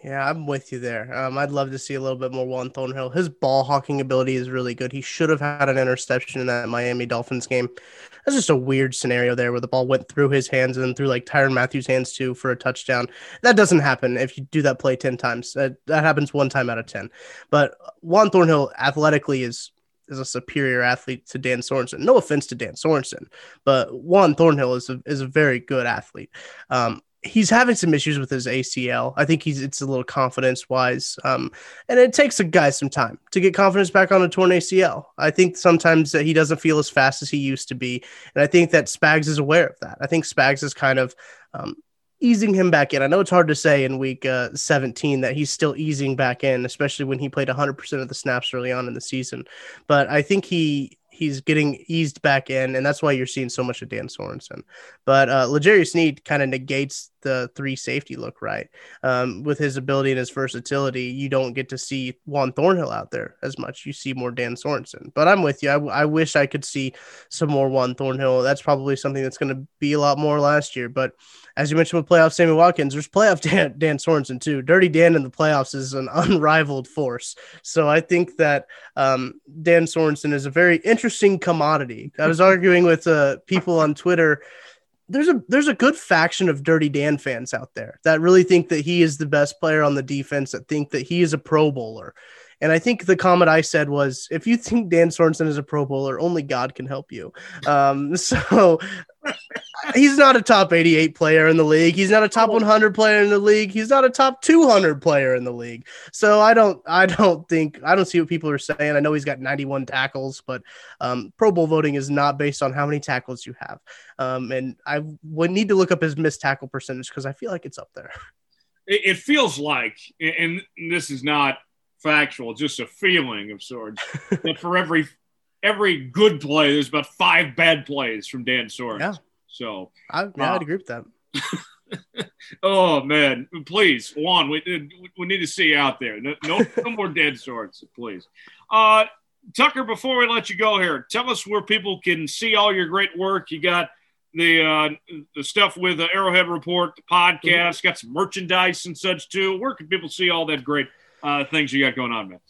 Yeah, I'm with you there. Um, I'd love to see a little bit more Juan Thornhill. His ball hawking ability is really good. He should have had an interception in that Miami Dolphins game. That's just a weird scenario there where the ball went through his hands and through like Tyrann Mathieu's hands too for a touchdown. That doesn't happen if you do that play 10 times. That, that happens one time out of 10. But Juan Thornhill athletically is is a superior athlete to Dan Sorensen. No offense to Dan Sorensen, but Juan Thornhill is a, is a very good athlete. Um, he's having some issues with his ACL. I think he's it's a little confidence wise, um, and it takes a guy some time to get confidence back on a torn ACL. I think sometimes that he doesn't feel as fast as he used to be, and I think that Spags is aware of that. I think Spags is kind of um, easing him back in. I know it's hard to say in week uh, 17 that he's still easing back in, especially when he played 100% of the snaps early on in the season. But I think he he's getting eased back in, and that's why you're seeing so much of Dan Sorensen. But uh, L'Jarius Sneed kind of negates the three safety look right. Um, with his ability and his versatility, you don't get to see Juan Thornhill out there as much. You see more Dan Sorensen. But I'm with you. I, I wish I could see some more Juan Thornhill. That's probably something that's going to be a lot more last year. But as you mentioned with playoff Sammy Watkins, there's playoff (laughs) Dan, Dan Sorensen too. Dirty Dan in the playoffs is an unrivaled force. So I think that um, Dan Sorensen is a very interesting commodity. I was arguing with uh, people on Twitter. There's a there's a good faction of Dirty Dan fans out there that really think that he is the best player on the defense. That think that he is a Pro Bowler. And I think the comment I said was, if you think Dan Sorensen is a Pro Bowler, only God can help you. Um, (laughs) so he's not a top 88 player in the league. He's not a top 100 player in the league. He's not a top 200 player in the league. So I don't, I don't think, I don't see what people are saying. I know he's got 91 tackles, but um, Pro Bowl voting is not based on how many tackles you have. Um, and I would need to look up his missed tackle percentage because I feel like it's up there. It, feels like, and this is not factual, just a feeling of sorts (laughs) that for every every good play, there's about five bad plays from Dan Sorensen. Yeah. So I, yeah, uh, I'd agree with that. (laughs) oh man, please, Juan, we, we need to see you out there. No, no, no more Dan Sorensen, please. Uh, Tucker, before we let you go here, tell us where people can see all your great work. You got the uh, the stuff with the Arrowhead Report, the podcast, mm-hmm. got some merchandise and such too. Where can people see all that great uh, things you got going on, man?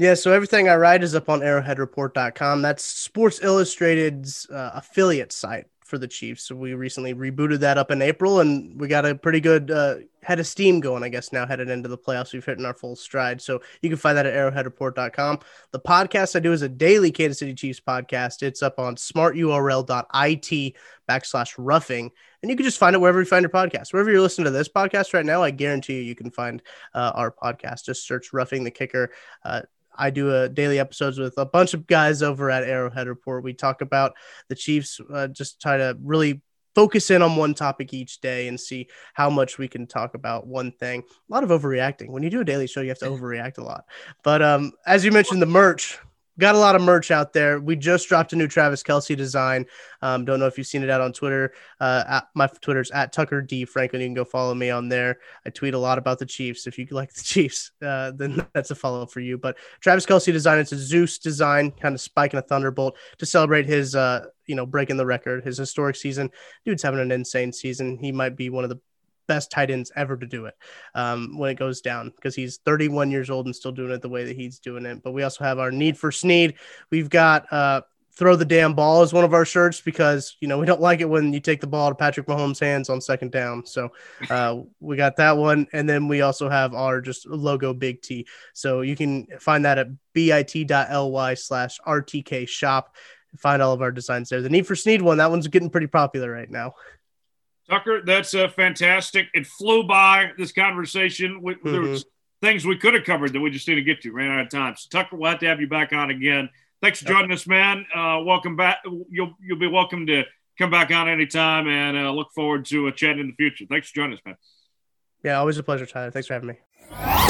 Yeah, so everything I write is up on arrowheadreport.com. That's Sports Illustrated's uh, affiliate site for the Chiefs. So we recently rebooted that up in April, and we got a pretty good uh, head of steam going, I guess, now headed into the playoffs. We've hit in our full stride. So you can find that at arrowheadreport.com. The podcast I do is a daily Kansas City Chiefs podcast. It's up on smarturl.it backslash roughing. And you can just find it wherever you find your podcast. Wherever you're listening to this podcast right now, I guarantee you, you can find uh, our podcast. Just search Roughing the Kicker. Uh, I do a daily episodes with a bunch of guys over at Arrowhead Report. We talk about the Chiefs, uh, just try to really focus in on one topic each day and see how much we can talk about one thing. A lot of overreacting. When you do a daily show, you have to (laughs) overreact a lot. But um, as you mentioned, the merch, got a lot of merch out there. We just dropped a new Travis Kelce design. Um, don't know if you've seen it out on Twitter. Uh, at, my Twitter's at Tucker D Franklin. You can go follow me on there. I tweet a lot about the Chiefs. If you (laughs) like the Chiefs, uh, then (laughs) that's a follow for you. But Travis Kelce design, it's a Zeus design, kind of spike and a thunderbolt to celebrate his, uh, you know, breaking the record, his historic season. Dude's having an insane season. He might be one of the best tight ends ever to do it um, when it goes down because he's 31 years old and still doing it the way that he's doing it. But we also have our need for Sneed. We've got uh, throw the damn ball as one of our shirts because you know we don't like it when you take the ball to Patrick Mahomes' hands on second down. So uh, we got that one, and then we also have our just logo Big T. So you can find that at bit.ly slash rtk shop. Find all of our designs there. The Need for Sneed one, that one's getting pretty popular right now. Tucker, that's uh, fantastic. It flew by this conversation. We, mm-hmm. There was things we could have covered that we just didn't get to. Ran out of time. So Tucker, we'll have to have you back on again. Thanks for joining us, man. Uh, welcome back. You'll you'll be welcome to come back on anytime, and uh, look forward to a chat in the future. Thanks for joining us, man. Yeah, always a pleasure, Tyler. Thanks for having me.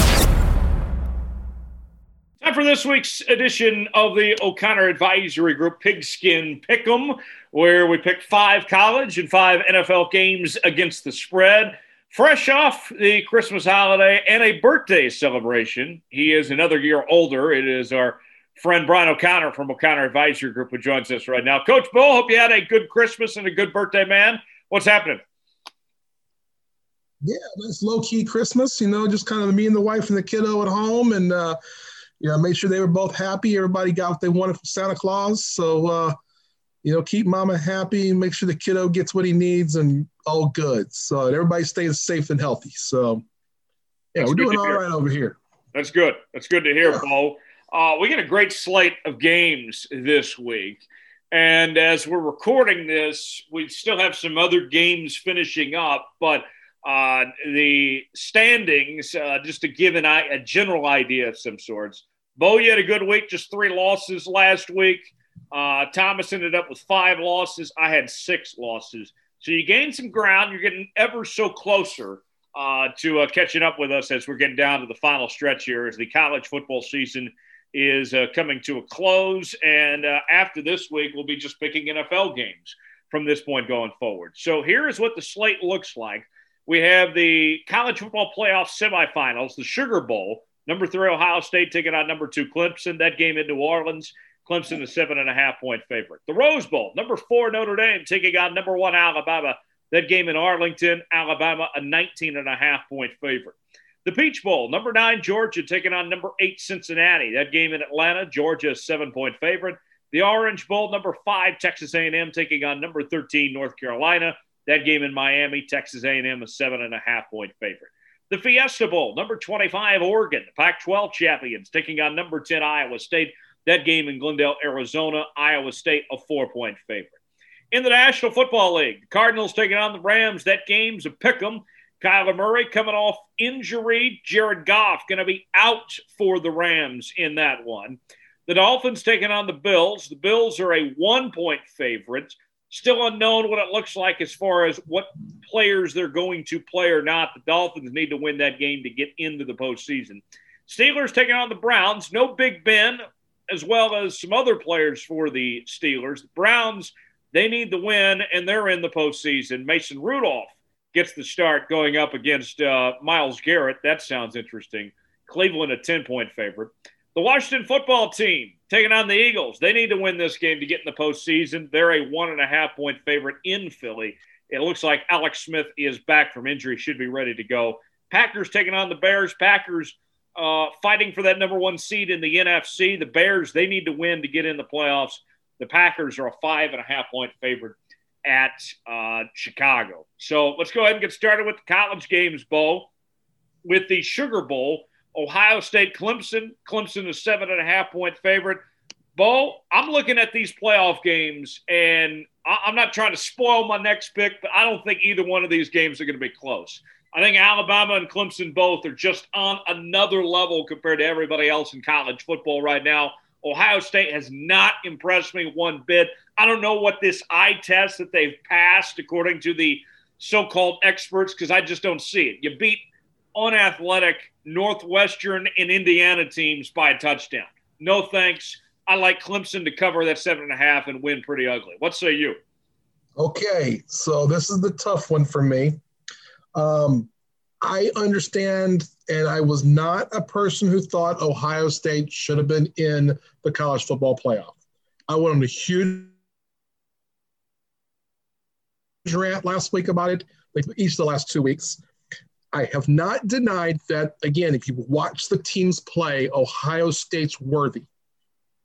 Time for this week's edition of the O'Connor Advisory Group Pigskin Pick'em, where we pick five college and five NFL games against the spread. Fresh off the Christmas holiday and a birthday celebration, he is another year older. It is our friend Brian O'Connor from O'Connor Advisory Group who joins us right now. Coach Bull, hope you had a good Christmas and a good birthday, man. What's happening? Yeah, nice low key Christmas. You know, just kind of me and the wife and the kiddo at home, and uh, you know, made sure they were both happy. Everybody got what they wanted from Santa Claus. So, uh, you know, keep Mama happy, make sure the kiddo gets what he needs, and all good. So everybody stays safe and healthy. So, yeah, That's we're doing all hear. right over here. That's good. That's good to hear, yeah. Bo. Uh, we get a great slate of games this week. And as we're recording this, we still have some other games finishing up, but uh, the standings, uh, just to give an, a general idea of some sorts. Bo, you had a good week, just three losses last week. Uh, Thomas ended up with five losses. I had six losses. So you gained some ground. You're getting ever so closer uh, to uh, catching up with us as we're getting down to the final stretch here as the college football season – is uh, coming to a close. And uh, after this week, we'll be just picking NFL games from this point going forward. So here is what the slate looks like. We have the college football playoff semifinals, the Sugar Bowl. Number three, Ohio State taking on number two, Clemson. That game in New Orleans. Clemson, a seven and a half point favorite. The Rose Bowl, number four, Notre Dame taking on number one, Alabama. That game in Arlington, Alabama, a 19 and a half point favorite. The Peach Bowl, number nine, Georgia taking on number eight, Cincinnati. That game in Atlanta, Georgia, seven point favorite. The Orange Bowl, number five, Texas A&M taking on number 13, North Carolina. That game in Miami, Texas A&M, a seven and a half point favorite. The Fiesta Bowl, number 25, Oregon, the Pac-12 champions taking on number 10, Iowa State. That game in Glendale, Arizona, Iowa State, a four-point favorite. In the National Football League, the Cardinals taking on the Rams. That game's a pick 'em. Kyler Murray coming off injury. Jared Goff going to be out for the Rams in that one. The Dolphins taking on the Bills. The Bills are a one point favorite. Still unknown what it looks like as far as what players they're going to play or not. The Dolphins need to win that game to get into the postseason. Steelers taking on the Browns. No Big Ben, as well as some other players for the Steelers. The Browns, they need the win, and they're in the postseason. Mason Rudolph gets the start going up against uh, Myles Garrett. That sounds interesting. Cleveland, a 10 point favorite. The Washington football team taking on the Eagles. They need to win this game to get in the postseason. They're a one and a half point favorite in Philly. It looks like Alex Smith is back from injury, should be ready to go. Packers taking on the Bears. Packers uh, fighting for that number one seed in the NFC. The Bears, they need to win to get in the playoffs. The Packers are a five and a half point favorite at uh, Chicago. So let's go ahead and get started with the college games, Bo. With the Sugar Bowl, Ohio State, Clemson. Clemson is seven and a half point favorite. Bo, I'm looking at these playoff games, and I'm not trying to spoil my next pick, but I don't think either one of these games are going to be close. I think Alabama and Clemson both are just on another level compared to everybody else in college football right now. Ohio State has not impressed me one bit. I don't know what this eye test that they've passed, according to the so called experts, because I just don't see it. You beat unathletic Northwestern and Indiana teams by a touchdown. No thanks. I like Clemson to cover that seven and a half and win pretty ugly. What say you? Okay, so this is the tough one for me. Um, I understand, and I was not a person who thought Ohio State should have been in the college football playoff. I went on a huge rant last week about it, like each of the last two weeks. I have not denied that, again, if you watch the teams play, Ohio State's worthy.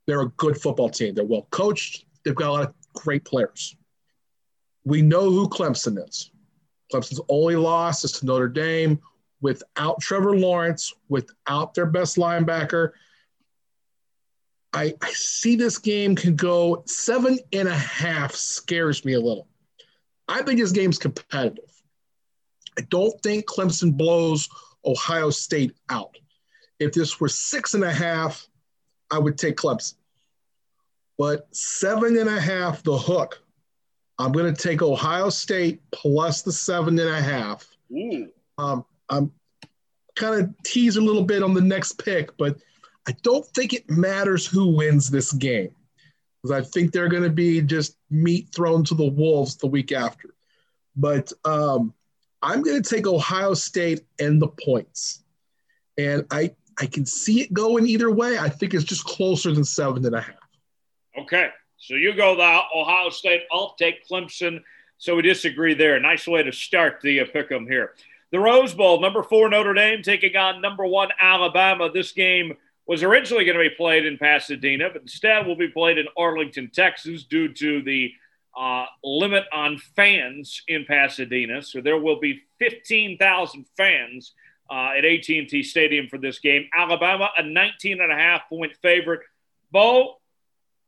They're a good football team. They're well coached. They've got a lot of great players. We know who Clemson is. Clemson's only loss is to Notre Dame without Trevor Lawrence, without their best linebacker. I, I see this game can go seven and a half scares me a little. I think this game's competitive. I don't think Clemson blows Ohio State out. If this were six and a half, I would take Clemson. But seven and a half, the hook. I'm going to take Ohio State plus the seven and a half. Um, I'm kind of tease a little bit on the next pick, but I don't think it matters who wins this game because I think they're going to be just meat thrown to the wolves the week after. But um, I'm going to take Ohio State and the points, and I I can see it going either way. I think it's just closer than seven and a half. Okay, so you go the Ohio State. I'll take Clemson. So we disagree there. Nice way to start the uh, pick 'em here. The Rose Bowl, number four Notre Dame taking on number one Alabama. This game was originally going to be played in Pasadena, but instead will be played in Arlington, Texas, due to the uh, limit on fans in Pasadena. So there will be 15,000 fans uh, at AT&T Stadium for this game. Alabama, a 19 and a half point favorite. Bo,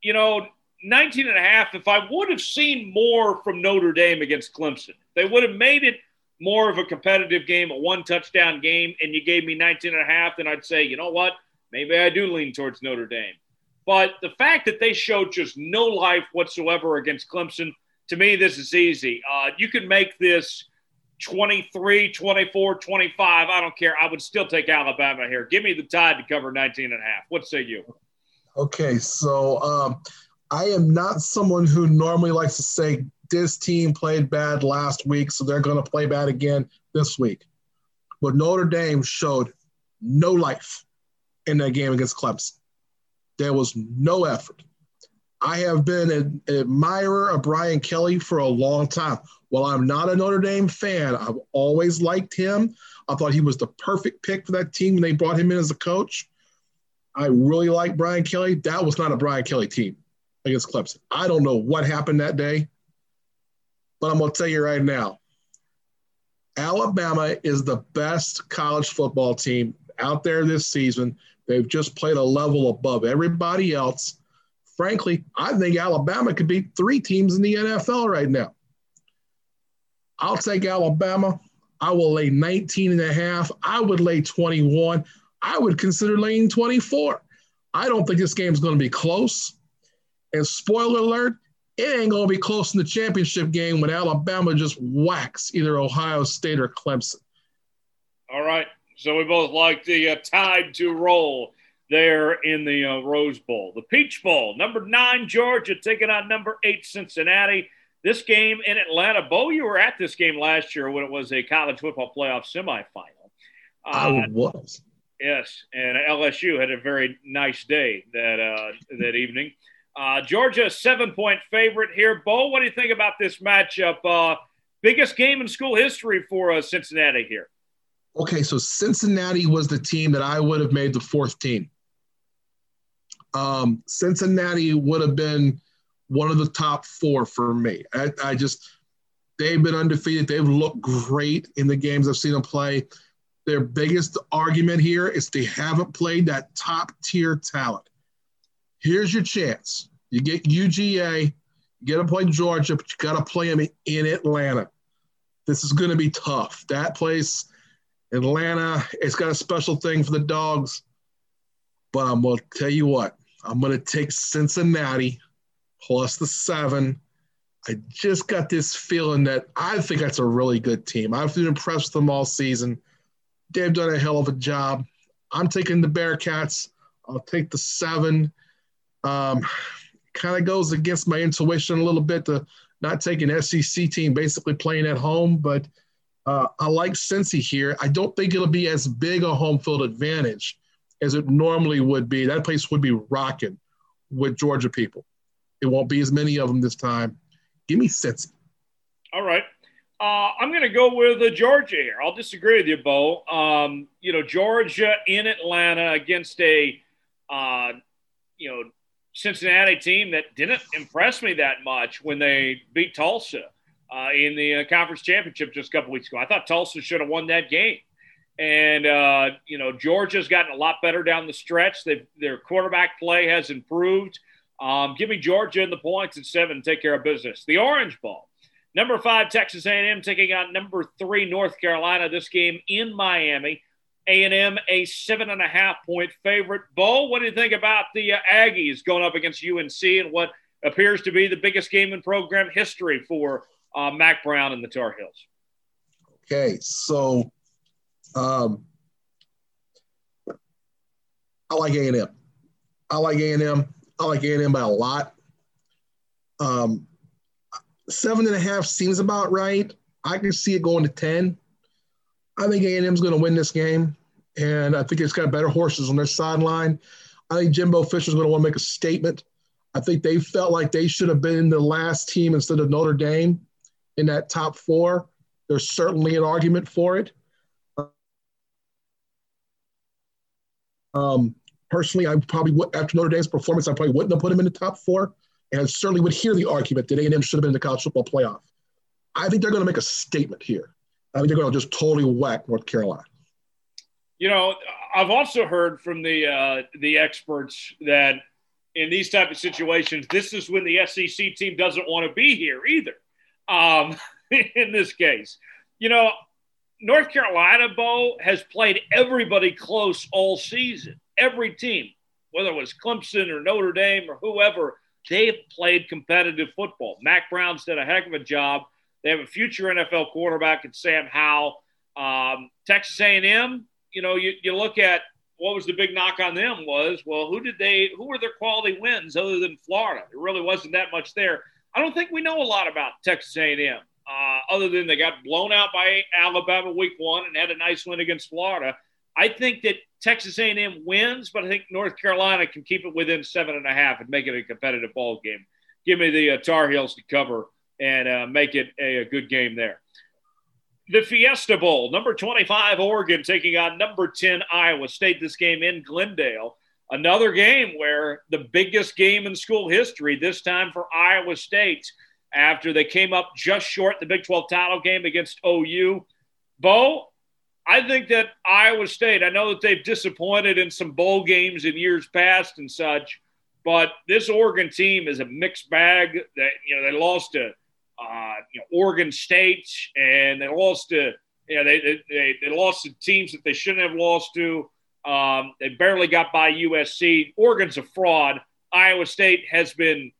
you know, 19 and a half, if I would have seen more from Notre Dame against Clemson, they would have made it more of a competitive game, a one touchdown game, and you gave me 19 and a half, then I'd say, you know what? Maybe I do lean towards Notre Dame. But the fact that they showed just no life whatsoever against Clemson, to me, this is easy. Uh, you can make this 23, 24, 25. I don't care. I would still take Alabama here. Give me the tide to cover 19 and a half. What say you? Okay, so um, I am not someone who normally likes to say this team played bad last week, so they're going to play bad again this week. But Notre Dame showed no life in that game against Clemson. There was no effort. I have been an admirer of Brian Kelly for a long time. While I'm not a Notre Dame fan, I've always liked him. I thought he was the perfect pick for that team when they brought him in as a coach. I really like Brian Kelly. That was not a Brian Kelly team against Clemson. I don't know what happened that day, but I'm going to tell you right now Alabama is the best college football team out there this season. They've just played a level above everybody else. Frankly, I think Alabama could beat three teams in the NFL right now. I'll take Alabama. I will lay 19 and a half. I would lay 21. I would consider laying 24. I don't think this game is going to be close. And spoiler alert, it ain't going to be close in the championship game when Alabama just whacks either Ohio State or Clemson. All right. So we both like the uh, tide to roll there in the uh, Rose Bowl. The Peach Bowl, number nine, Georgia taking on number eight, Cincinnati. This game in Atlanta. Bo, you were at this game last year when it was a college football playoff semifinal. Uh, I was. Yes, and LSU had a very nice day that uh, that evening. Uh, Georgia, seven point favorite here. Bo, what do you think about this matchup? Uh, biggest game in school history for uh, Cincinnati here. Okay, so Cincinnati was the team that I would have made the fourth team. Um, Cincinnati would have been one of the top four for me. I, I just, they've been undefeated. They've looked great in the games I've seen them play. Their biggest argument here is they haven't played that top tier talent. Here's your chance. You get UGA, you get to play Georgia, but you got to play them in Atlanta. This is going to be tough. That place, Atlanta, it's got a special thing for the dogs. But I'm going to tell you what, I'm going to take Cincinnati plus the seven. I just got this feeling that I think that's a really good team. I've been impressed with them all season. They've done a hell of a job. I'm taking the Bearcats. I'll take the seven. Um, kind of goes against my intuition a little bit to not take an SEC team basically playing at home, but uh, I like Cincy here. I don't think it'll be as big a home field advantage as it normally would be. That place would be rocking with Georgia people. It won't be as many of them this time. Give me Cincy. All right. Uh, I'm going to go with uh, Georgia here. I'll disagree with you, Bo. Um, you know, Georgia in Atlanta against a, uh, you know, Cincinnati team that didn't impress me that much when they beat Tulsa uh, in the uh, conference championship just a couple weeks ago. I thought Tulsa should have won that game. And, uh, you know, Georgia's gotten a lot better down the stretch. They've, their quarterback play has improved. Um, give me Georgia in the points at seven. Take care of business. The Orange Bowl. Number five, Texas A&M taking on number three, North Carolina. This game in Miami. A&M a seven and a half point favorite. Bo, what do you think about the uh, Aggies going up against UNC and what appears to be the biggest game in program history for uh, Mack Brown and the Tar Heels? Okay, so um, I like A&M. I like A&M. I like A&M by a lot. Um, seven and a half seems about right. I can see it going to 10. I think A&M is going to win this game, and I think it's got better horses on their sideline. I think Jimbo Fisher's going to want to make a statement. I think they felt like they should have been the last team instead of Notre Dame in that top four. There's certainly an argument for it. Um, personally, I probably would, after Notre Dame's performance, I probably wouldn't have put him in the top four, and I certainly would hear the argument that A&M should have been in the college football playoff. I think they're going to make a statement here. I think they're going to just totally whack North Carolina. You know, I've also heard from the uh, the experts that in these type of situations, this is when the SEC team doesn't want to be here either. Um, (laughs) in this case, you know, North Carolina, Bo, has played everybody close all season. Every team, whether it was Clemson or Notre Dame or whoever, they've played competitive football. Mack Brown's done a heck of a job. They have a future NFL quarterback in Sam Howell. Um, Texas A&M, you know, you, you look at what was the big knock on them was, well, who did they, who were their quality wins other than Florida? There really wasn't that much there. I don't think we know a lot about Texas A&M uh, other than they got blown out by Alabama week one and had a nice win against Florida. I think that Texas A&M wins, but I think North Carolina can keep it within seven and a half and make it a competitive ball game. Give me the uh, Tar Heels to cover and uh, make it a, a good game there. The Fiesta Bowl, number 25 Oregon taking on number 10 Iowa State. This game in Glendale. Another game where the biggest game in school history, this time for Iowa State after they came up just short the Big 12 title game against OU. Bo, I think that Iowa State, I know that they've disappointed in some bowl games in years past and such, but this Oregon team is a mixed bag. That you know they lost to uh, you know, Oregon State and they lost to you know they, they they lost to teams that they shouldn't have lost to. Um, they barely got by USC. Oregon's a fraud. Iowa State has been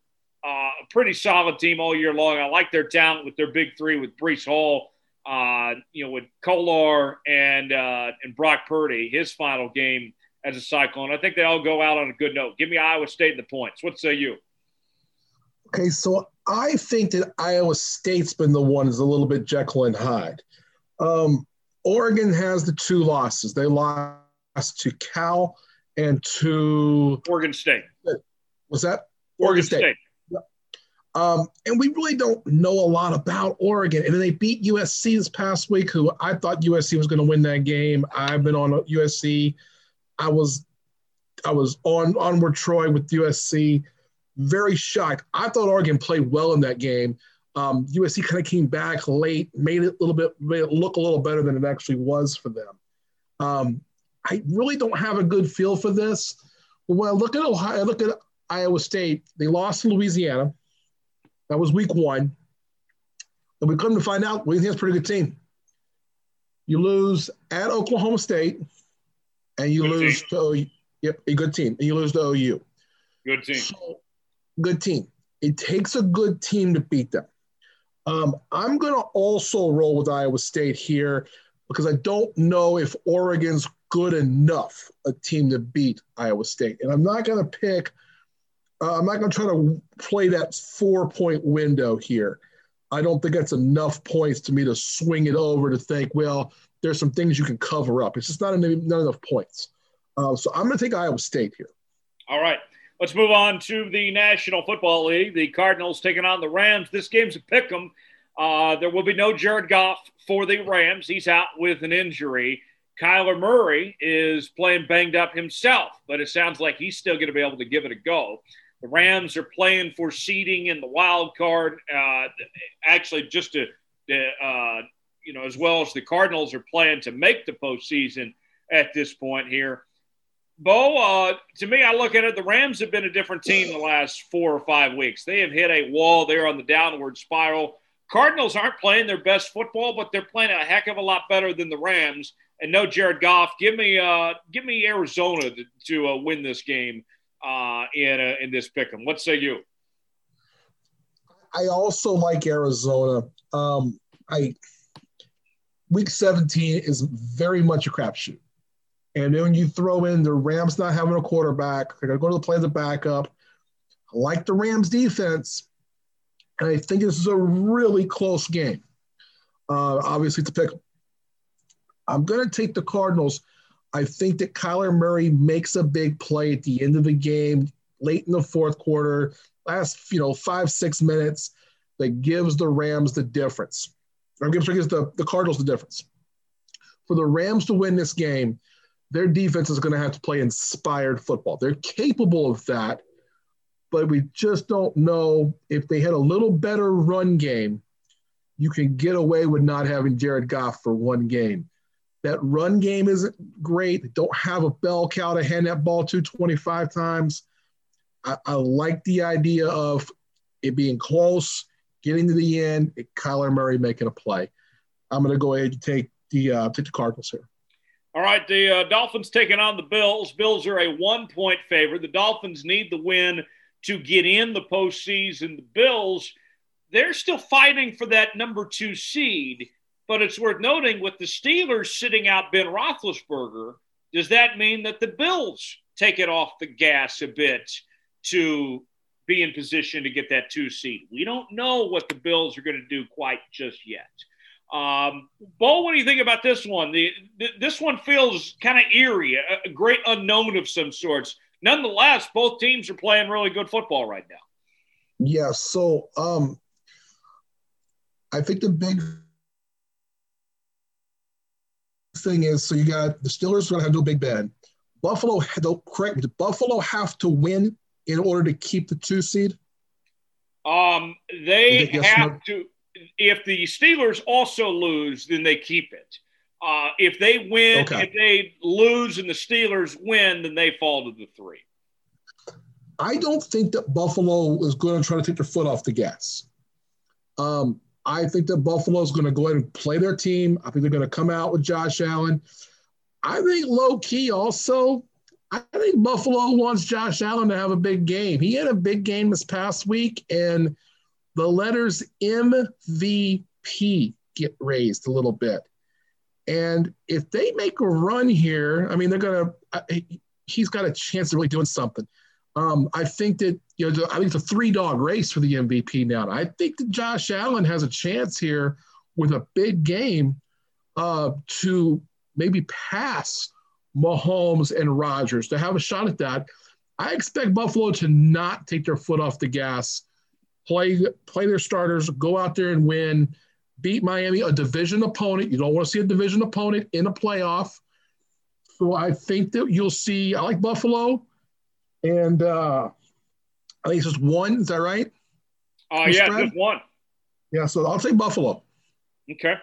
uh, a pretty solid team all year long. I like their talent with their big three with Breece Hall, uh, you know, with Kolar and uh, and Brock Purdy, his final game as a Cyclone. I think they all go out on a good note. Give me Iowa State and the points. What say you? Okay, so I think that Iowa State's been the one is a little bit Jekyll and Hyde. Um, Oregon has the two losses. They lost to Cal and to Oregon State. Was that Oregon, Oregon State? State. Um, and we really don't know a lot about Oregon. And then they beat USC this past week, who I thought USC was going to win that game. I've been on USC. I was, I was on onward Troy with USC. Very shocked. I thought Oregon played well in that game. Um, USC kind of came back late, made it a little bit, made it look a little better than it actually was for them. Um, I really don't have a good feel for this. When I look at Ohio, I look at Iowa State. They lost to Louisiana that was week one. And we come to find out Louisiana's a pretty good team. You lose at Oklahoma State, and you good lose team. to OU. Yep, a good team. And you lose to OU. Good team. So, good team. It takes a good team to beat them. Um, I'm going to also roll with Iowa State here because I don't know if Oregon's good enough a team to beat Iowa State. And I'm not going to pick – uh, I'm not going to try to play that four point window here. I don't think that's enough points to me to swing it over to think, well, there's some things you can cover up. It's just not enough, not enough points. Uh, so I'm going to take Iowa State here. All right. Let's move on to the National Football League. The Cardinals taking on the Rams. This game's a pick 'em. Uh, there will be no Jared Goff for the Rams. He's out with an injury. Kyler Murray is playing banged up himself, but it sounds like he's still going to be able to give it a go. The Rams are playing for seeding in the wild card. Uh, actually, just to, uh, you know, as well as the Cardinals are playing to make the postseason at this point here. Bo, uh, to me, I look at it. The Rams have been a different team the last four or five weeks. They have hit a wall there on the downward spiral. Cardinals aren't playing their best football, but they're playing a heck of a lot better than the Rams. And no Jared Goff. Give me, uh, give me Arizona to, to uh, win this game uh, in uh, in this pick'em. What say you? I also like Arizona. Um, I week 17 is very much a crapshoot. And then when you throw in the Rams not having a quarterback, they're going to go to the play a backup. I like the Rams defense. And I think this is a really close game. Uh, obviously, to pick. I'm going to take the Cardinals. I think that Kyler Murray makes a big play at the end of the game, late in the fourth quarter, last you know five six minutes, that gives the Rams the difference, or gives, gives the, the Cardinals the difference. For the Rams to win this game, their defense is going to have to play inspired football. They're capable of that, but we just don't know if they had a little better run game, you can get away with not having Jared Goff for one game. That run game isn't great. They don't have a bell cow to hand that ball to 25 times. I, I like the idea of it being close, getting to the end, and Kyler Murray making a play. I'm going to go ahead and take the uh, take the Cardinals here. All right, the uh, Dolphins taking on the Bills. Bills are a one point favorite. The Dolphins need the win to get in the postseason. The Bills, they're still fighting for that number two seed, but it's worth noting with the Steelers sitting out Ben Roethlisberger, does that mean that the Bills take it off the gas a bit to be in position to get that two seed? We don't know what the Bills are going to do quite just yet. Um, Bo, what do you think about this one? The, the this one feels kind of eerie, a, a, great unknown of some sorts. Nonetheless, both teams are playing really good football right now. Yeah. So, um, I think the big thing is, so you got the Steelers are going to have no Big Ben. Buffalo, don't correct me. Buffalo have to win in order to keep the two seed? Um, they yes have to if the Steelers also lose, then they keep it. Uh, if they win, okay. if they lose and the Steelers win, then they fall to the three. I don't think that Buffalo is going to try to take their foot off the gas. Um, I think that Buffalo is going to go ahead and play their team. I think they're going to come out with Josh Allen. I think low key also, I think Buffalo wants Josh Allen to have a big game. He had a big game this past week, and the letters MVP get raised a little bit. And if they make a run here, I mean, they're going to, he's got a chance of really doing something. Um, I think that, you know, I think it's a three dog race for the MVP now. I think that Josh Allen has a chance here with a big game uh, to maybe pass Mahomes and Rodgers to have a shot at that. I expect Buffalo to not take their foot off the gas play play their starters, go out there and win, beat Miami, a division opponent. You don't want to see a division opponent in a playoff. So I think that you'll see. I like Buffalo, and uh, I think it's just one. Is that right? Uh, yeah, just one. Yeah, so I'll say Buffalo. Okay.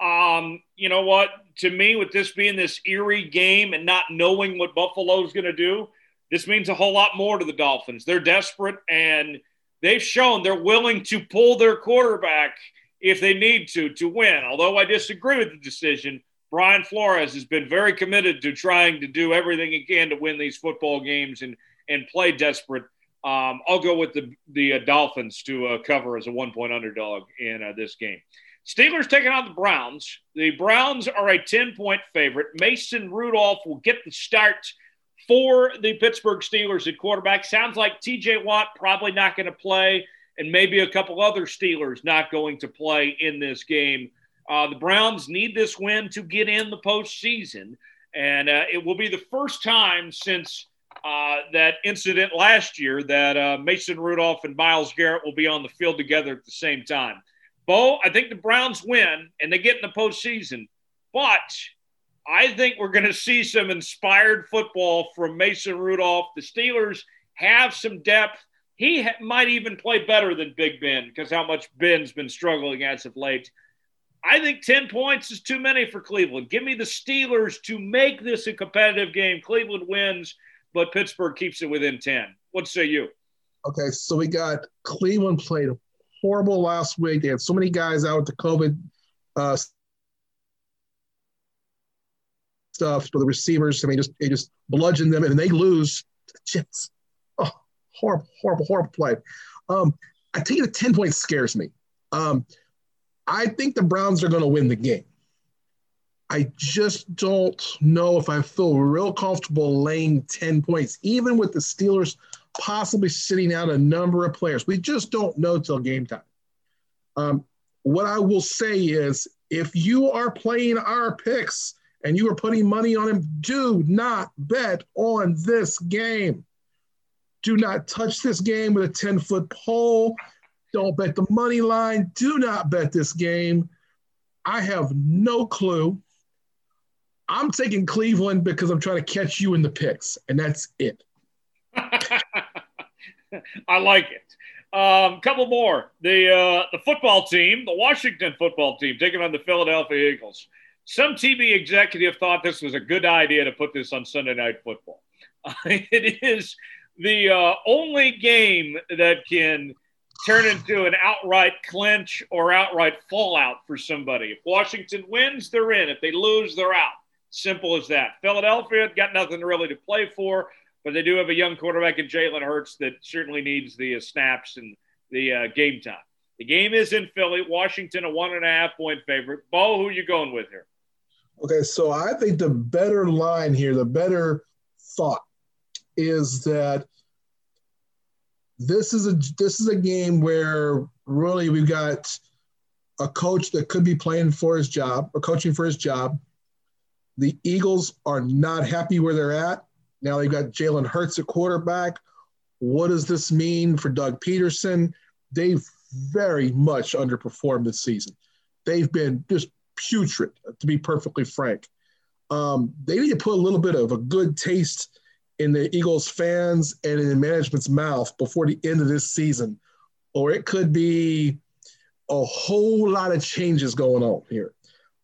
Um, you know what? To me, with this being this eerie game and not knowing what Buffalo's going to do, this means a whole lot more to the Dolphins. They're desperate and – they've shown they're willing to pull their quarterback if they need to to win. Although I disagree with the decision, Brian Flores has been very committed to trying to do everything he can to win these football games and and play desperate. Um, I'll go with the the uh, Dolphins to uh, cover as a one point underdog in uh, this game. Steelers taking on the Browns. The Browns are a 10 point favorite. Mason Rudolph will get the start for the Pittsburgh Steelers at quarterback. Sounds like TJ Watt probably not going to play, and maybe a couple other Steelers not going to play in this game. Uh, the Browns need this win to get in the postseason, and uh, it will be the first time since uh, that incident last year that uh, Mason Rudolph and Myles Garrett will be on the field together at the same time. Bo, I think the Browns win and they get in the postseason, but I think we're going to see some inspired football from Mason Rudolph. The Steelers have some depth. He ha- might even play better than Big Ben because how much Ben's been struggling as of late. I think 10 points is too many for Cleveland. Give me the Steelers to make this a competitive game. Cleveland wins, but Pittsburgh keeps it within 10. What say you? Okay, so we got Cleveland played horrible last week. They had so many guys out with the COVID uh, stuff for the receivers. I mean, just they just bludgeon them, and they lose the Jets. Oh, horrible, horrible, horrible play. Um, I think the ten points scares me. Um, I think the Browns are going to win the game. I just don't know if I feel real comfortable laying 10 points, even with the Steelers possibly sitting out a number of players. We just don't know till game time. Um, what I will say is if you are playing our picks and you are putting money on him, do not bet on this game. Do not touch this game with a 10 foot pole. Don't bet the money line. Do not bet this game. I have no clue. I'm taking Cleveland because I'm trying to catch you in the picks, and that's it. (laughs) I like it. A um, couple more. The uh, the football team, the Washington football team, taking on the Philadelphia Eagles. Some TV executive thought this was a good idea to put this on Sunday Night Football. (laughs) It is the uh, only game that can turn into an outright clinch or outright fallout for somebody. If Washington wins, they're in. If they lose, they're out. Simple as that. Philadelphia got nothing really to play for. But they do have a young quarterback in Jalen Hurts that certainly needs the uh, snaps and the uh, game time. The game is in Philly. Washington, a one and a half point favorite. Bo, who are you going with here? Okay, so I think the better line here, the better thought is that this is a this is a game where really we've got a coach that could be playing for his job or coaching for his job. The Eagles are not happy where they're at. Now they've got Jalen Hurts at quarterback. What does this mean for Doug Pederson? They've very much underperformed this season. They've been just putrid, to be perfectly frank. Um, they need to put a little bit of a good taste in the Eagles fans and in management's mouth before the end of this season, or it could be a whole lot of changes going on here.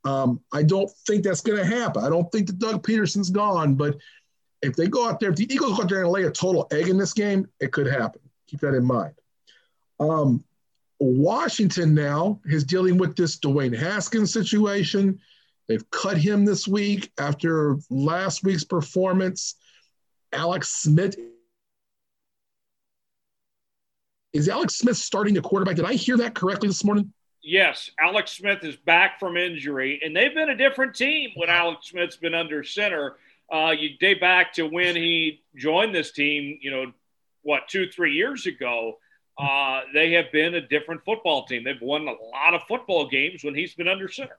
Um, I don't think that's going to happen. I don't think that Doug Pederson's gone, but if they go out there, if the Eagles go out there and lay a total egg in this game, it could happen. Keep that in mind. Um, Washington now is dealing with this Dwayne Haskins situation. They've cut him this week after last week's performance. Alex Smith. Is Alex Smith starting the quarterback? Did I hear that correctly this morning? Yes, Alex Smith is back from injury, and they've been a different team when Alex Smith's been under center. Uh, you date back to when he joined this team, you know, what, two, three years ago. Uh, they have been a different football team. They've won a lot of football games when he's been under center.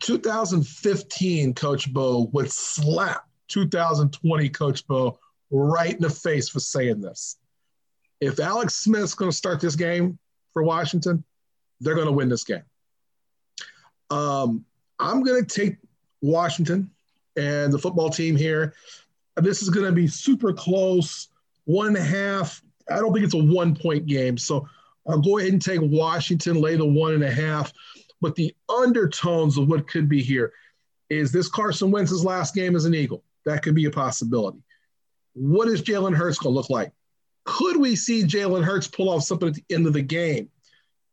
2015, Coach Bo would slap 2020 Coach Bo right in the face for saying this. If Alex Smith's going to start this game for Washington, they're going to win this game. Um, I'm going to take Washington and the football team here. This is going to be super close, one half. I don't think it's a one point game. So I'll go ahead and take Washington, lay the one and a half. But the undertones of what could be here is this Carson Wentz's last game as an Eagle. That could be a possibility. What is Jalen Hurts going to look like? Could we see Jalen Hurts pull off something at the end of the game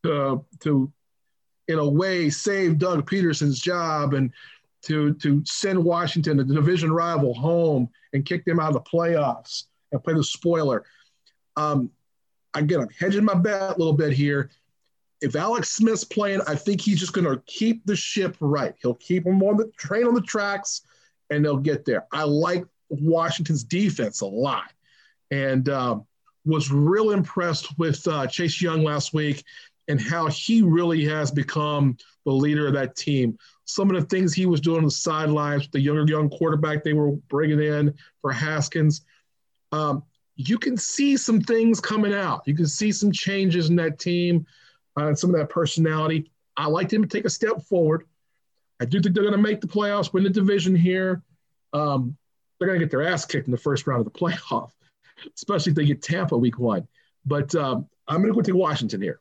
to, to in a way, save Doug Pederson's job and to to send Washington, the division rival, home and kick them out of the playoffs and play the spoiler. Um, again, I'm hedging my bet a little bit here. If Alex Smith's playing, I think he's just going to keep the ship right. He'll keep them on the train on the tracks, and they'll get there. I like Washington's defense a lot, and um, was real impressed with uh, Chase Young last week and how he really has become the leader of that team some of the things he was doing on the sidelines, the younger young quarterback they were bringing in for Haskins. Um, you can see some things coming out. You can see some changes in that team. uh, some of that personality. I like them to take a step forward. I do think they're going to make the playoffs, win the division here. Um, they're going to get their ass kicked in the first round of the (laughs) playoff, especially if they get Tampa week one. But um, I'm going to go take Washington here.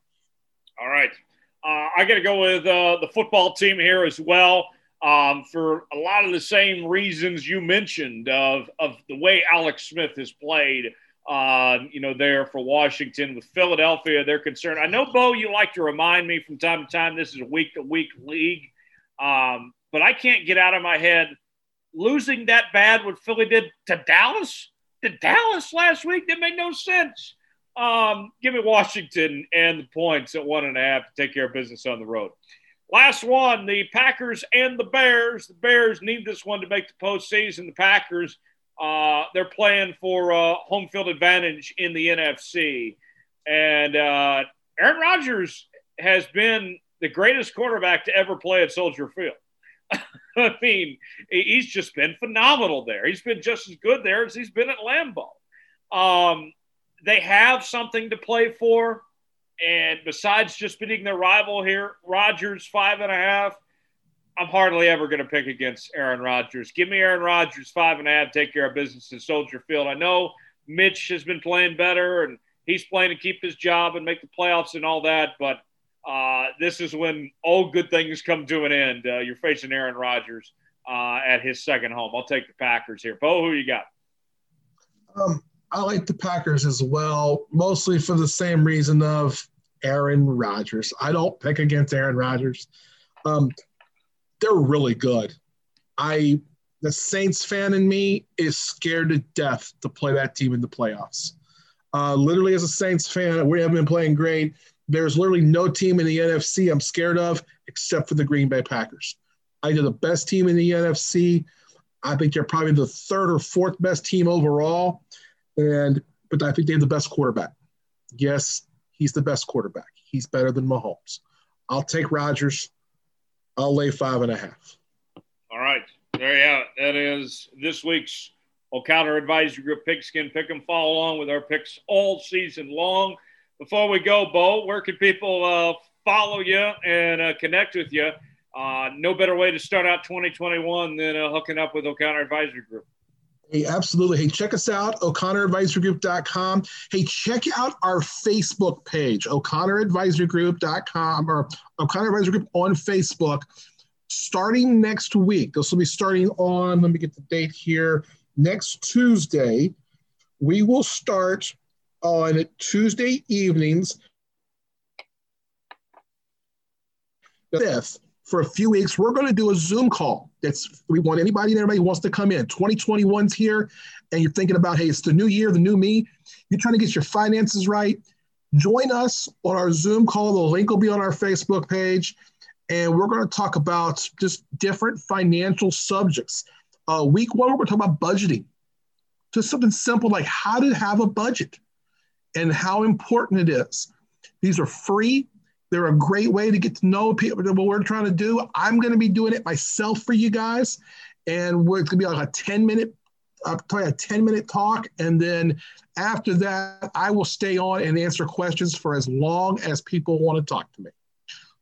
All right. Uh, I got to go with uh, the football team here as well um, for a lot of the same reasons you mentioned of, of the way Alex Smith has played. Uh, you know, there for Washington with Philadelphia, they're concerned. I know, Bo, you like to remind me from time to time this is a week to week league, um, but I can't get out of my head losing that bad what Philly did to Dallas. To Dallas last week, that made no sense. Um, give me Washington and the points at one and a half to take care of business on the road. Last one, the Packers and the Bears. The Bears need this one to make the postseason. The Packers, uh, they're playing for uh, home field advantage in the NFC. And uh, Aaron Rodgers has been the greatest quarterback to ever play at Soldier Field. (laughs) I mean, he's just been phenomenal there. He's been just as good there as he's been at Lambeau. Um, they have something to play for. And besides just beating their rival here, Rodgers five and a half, I'm hardly ever going to pick against Aaron Rodgers. Give me Aaron Rodgers five and a half, take care of business in Soldier Field. I know Mitch has been playing better and he's playing to keep his job and make the playoffs and all that, but uh, this is when all good things come to an end. Uh, you're facing Aaron Rodgers uh, at his second home. I'll take the Packers here. Bo, who you got? Um, I like the Packers as well, mostly for the same reason of Aaron Rodgers. I don't pick against Aaron Rodgers. Um, they're really good. I the Saints fan in me is scared to death to play that team in the playoffs. Uh, literally, as a Saints fan, we haven't been playing great. There's literally no team in the NFC I'm scared of except for the Green Bay Packers. I think the best team in the NFC. I think they're probably the third or fourth best team overall. And but I think they have the best quarterback. Yes, he's the best quarterback. He's better than Mahomes. I'll take Rodgers. I'll lay five and a half. All right. There you have it. That is this week's O'Connor Advisory Group Pigskin Pick and follow along with our picks all season long. Before we go, Bo, where can people uh, follow you and uh, connect with you? Uh, no better way to start out 2021 than uh, hooking up with O'Connor Advisory Group. Hey, absolutely. Hey, check us out, o'connoradvisorygroup.com. Hey, check out our Facebook page, o'connoradvisorygroup.com or O'Connor Advisory Group on Facebook. Starting next week, this will be starting on, let me get the date here, next Tuesday, we will start on Tuesday evenings, 5th, for a few weeks, we're going to do a Zoom call. That's we want anybody and everybody wants to come in. 2021's here, and you're thinking about, hey, it's the new year, the new me. You're trying to get your finances right. Join us on our Zoom call. The link will be on our Facebook page, and we're going to talk about just different financial subjects. Uh, week one, we're going to talk about budgeting. Just something simple like how to have a budget and how important it is. These are free. They're a great way to get to know people, what we're trying to do. I'm going to be doing it myself for you guys. And it's going to be like a 10 minute, uh, probably a 10 minute talk. And then after that, I will stay on and answer questions for as long as people want to talk to me.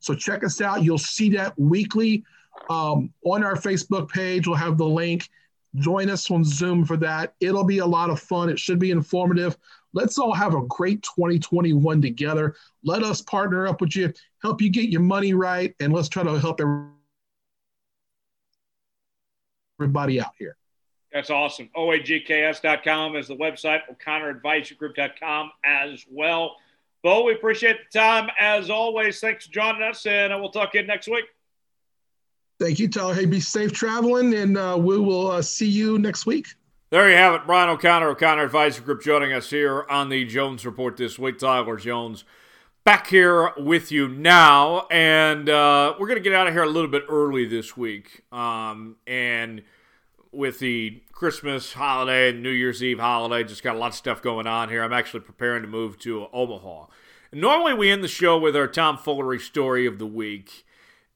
So check us out. You'll see that weekly um, on our Facebook page. We'll have the link. Join us on Zoom for that. It'll be a lot of fun. It should be informative. Let's all have a great 2021 together. Let us partner up with you, help you get your money right, and let's try to help everybody out here. That's awesome. OAGKS.com is the website, O'ConnorAdvisoryGroup.com as well. Bo, we appreciate the time as always. Thanks for joining us, and we'll talk to you next week. Thank you, Tyler. Hey, be safe traveling, and uh, we will uh, see you next week. There you have it. Brian O'Connor, O'Connor Advisory Group, joining us here on the Jones Report this week. Tyler Jones back here with you now. And uh, we're going to get out of here a little bit early this week. Um, and with the Christmas holiday and New Year's Eve holiday, just got a lot of stuff going on here. I'm actually preparing to move to Omaha. Normally we end the show with our Tom Foolery story of the week.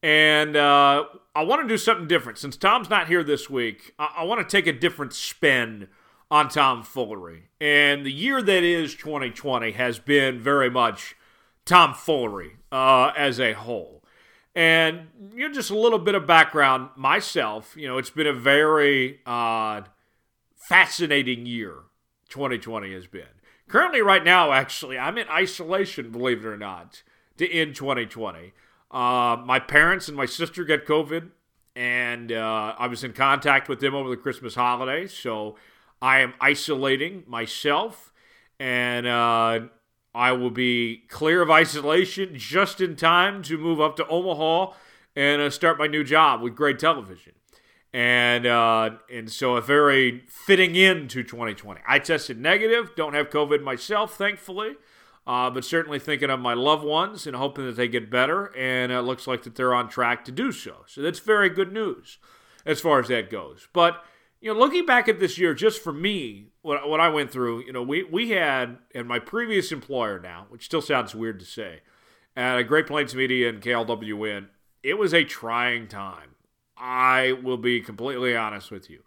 And uh, I want to do something different. Since Tom's not here this week, I, I want to take a different spin on Tom Foolery. And the year that is 2020 has been very much tomfoolery uh, as a whole. And you know, just a little bit of background myself. You know, it's been a very uh, fascinating year. 2020 has been. Currently, right now, actually, I'm in isolation. Believe it or not, to end 2020. Uh, my parents and my sister got COVID, and uh, I was in contact with them over the Christmas holiday. So I am isolating myself, and uh, I will be clear of isolation just in time to move up to Omaha and uh, start my new job with Gray Television. And uh, and so a very fitting into 2020. I tested negative, don't have COVID myself, thankfully, uh, but certainly thinking of my loved ones and hoping that they get better. And it looks like that they're on track to do so. So that's very good news as far as that goes. But you know, looking back at this year, just for me, what, what I went through, you know, we, we had, and my previous employer now, which still sounds weird to say, at Great Plains Media and KLWN, it was a trying time. I will be completely honest with you.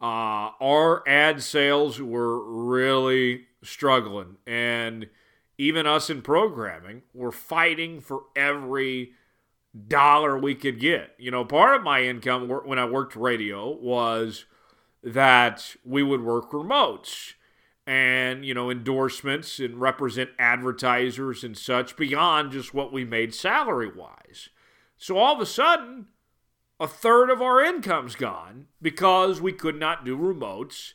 Uh, our ad sales were really struggling, and even us in programming were fighting for every dollar we could get. You know, part of my income when I worked radio was – that we would work remotes and you know endorsements and represent advertisers and such beyond just what we made salary wise so all of a sudden a third of our income's gone because we could not do remotes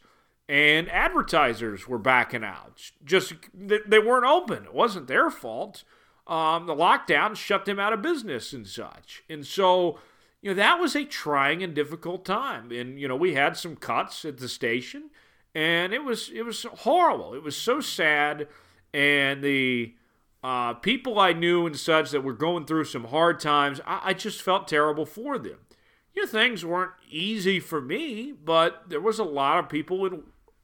and advertisers were backing out just they weren't open it wasn't their fault um, the lockdown shut them out of business and such and so you know, that was a trying and difficult time. And, you know, we had some cuts at the station and it was it was horrible. It was so sad. And the uh, people I knew and such that were going through some hard times, I, I just felt terrible for them. You know, things weren't easy for me, but there was a lot of people in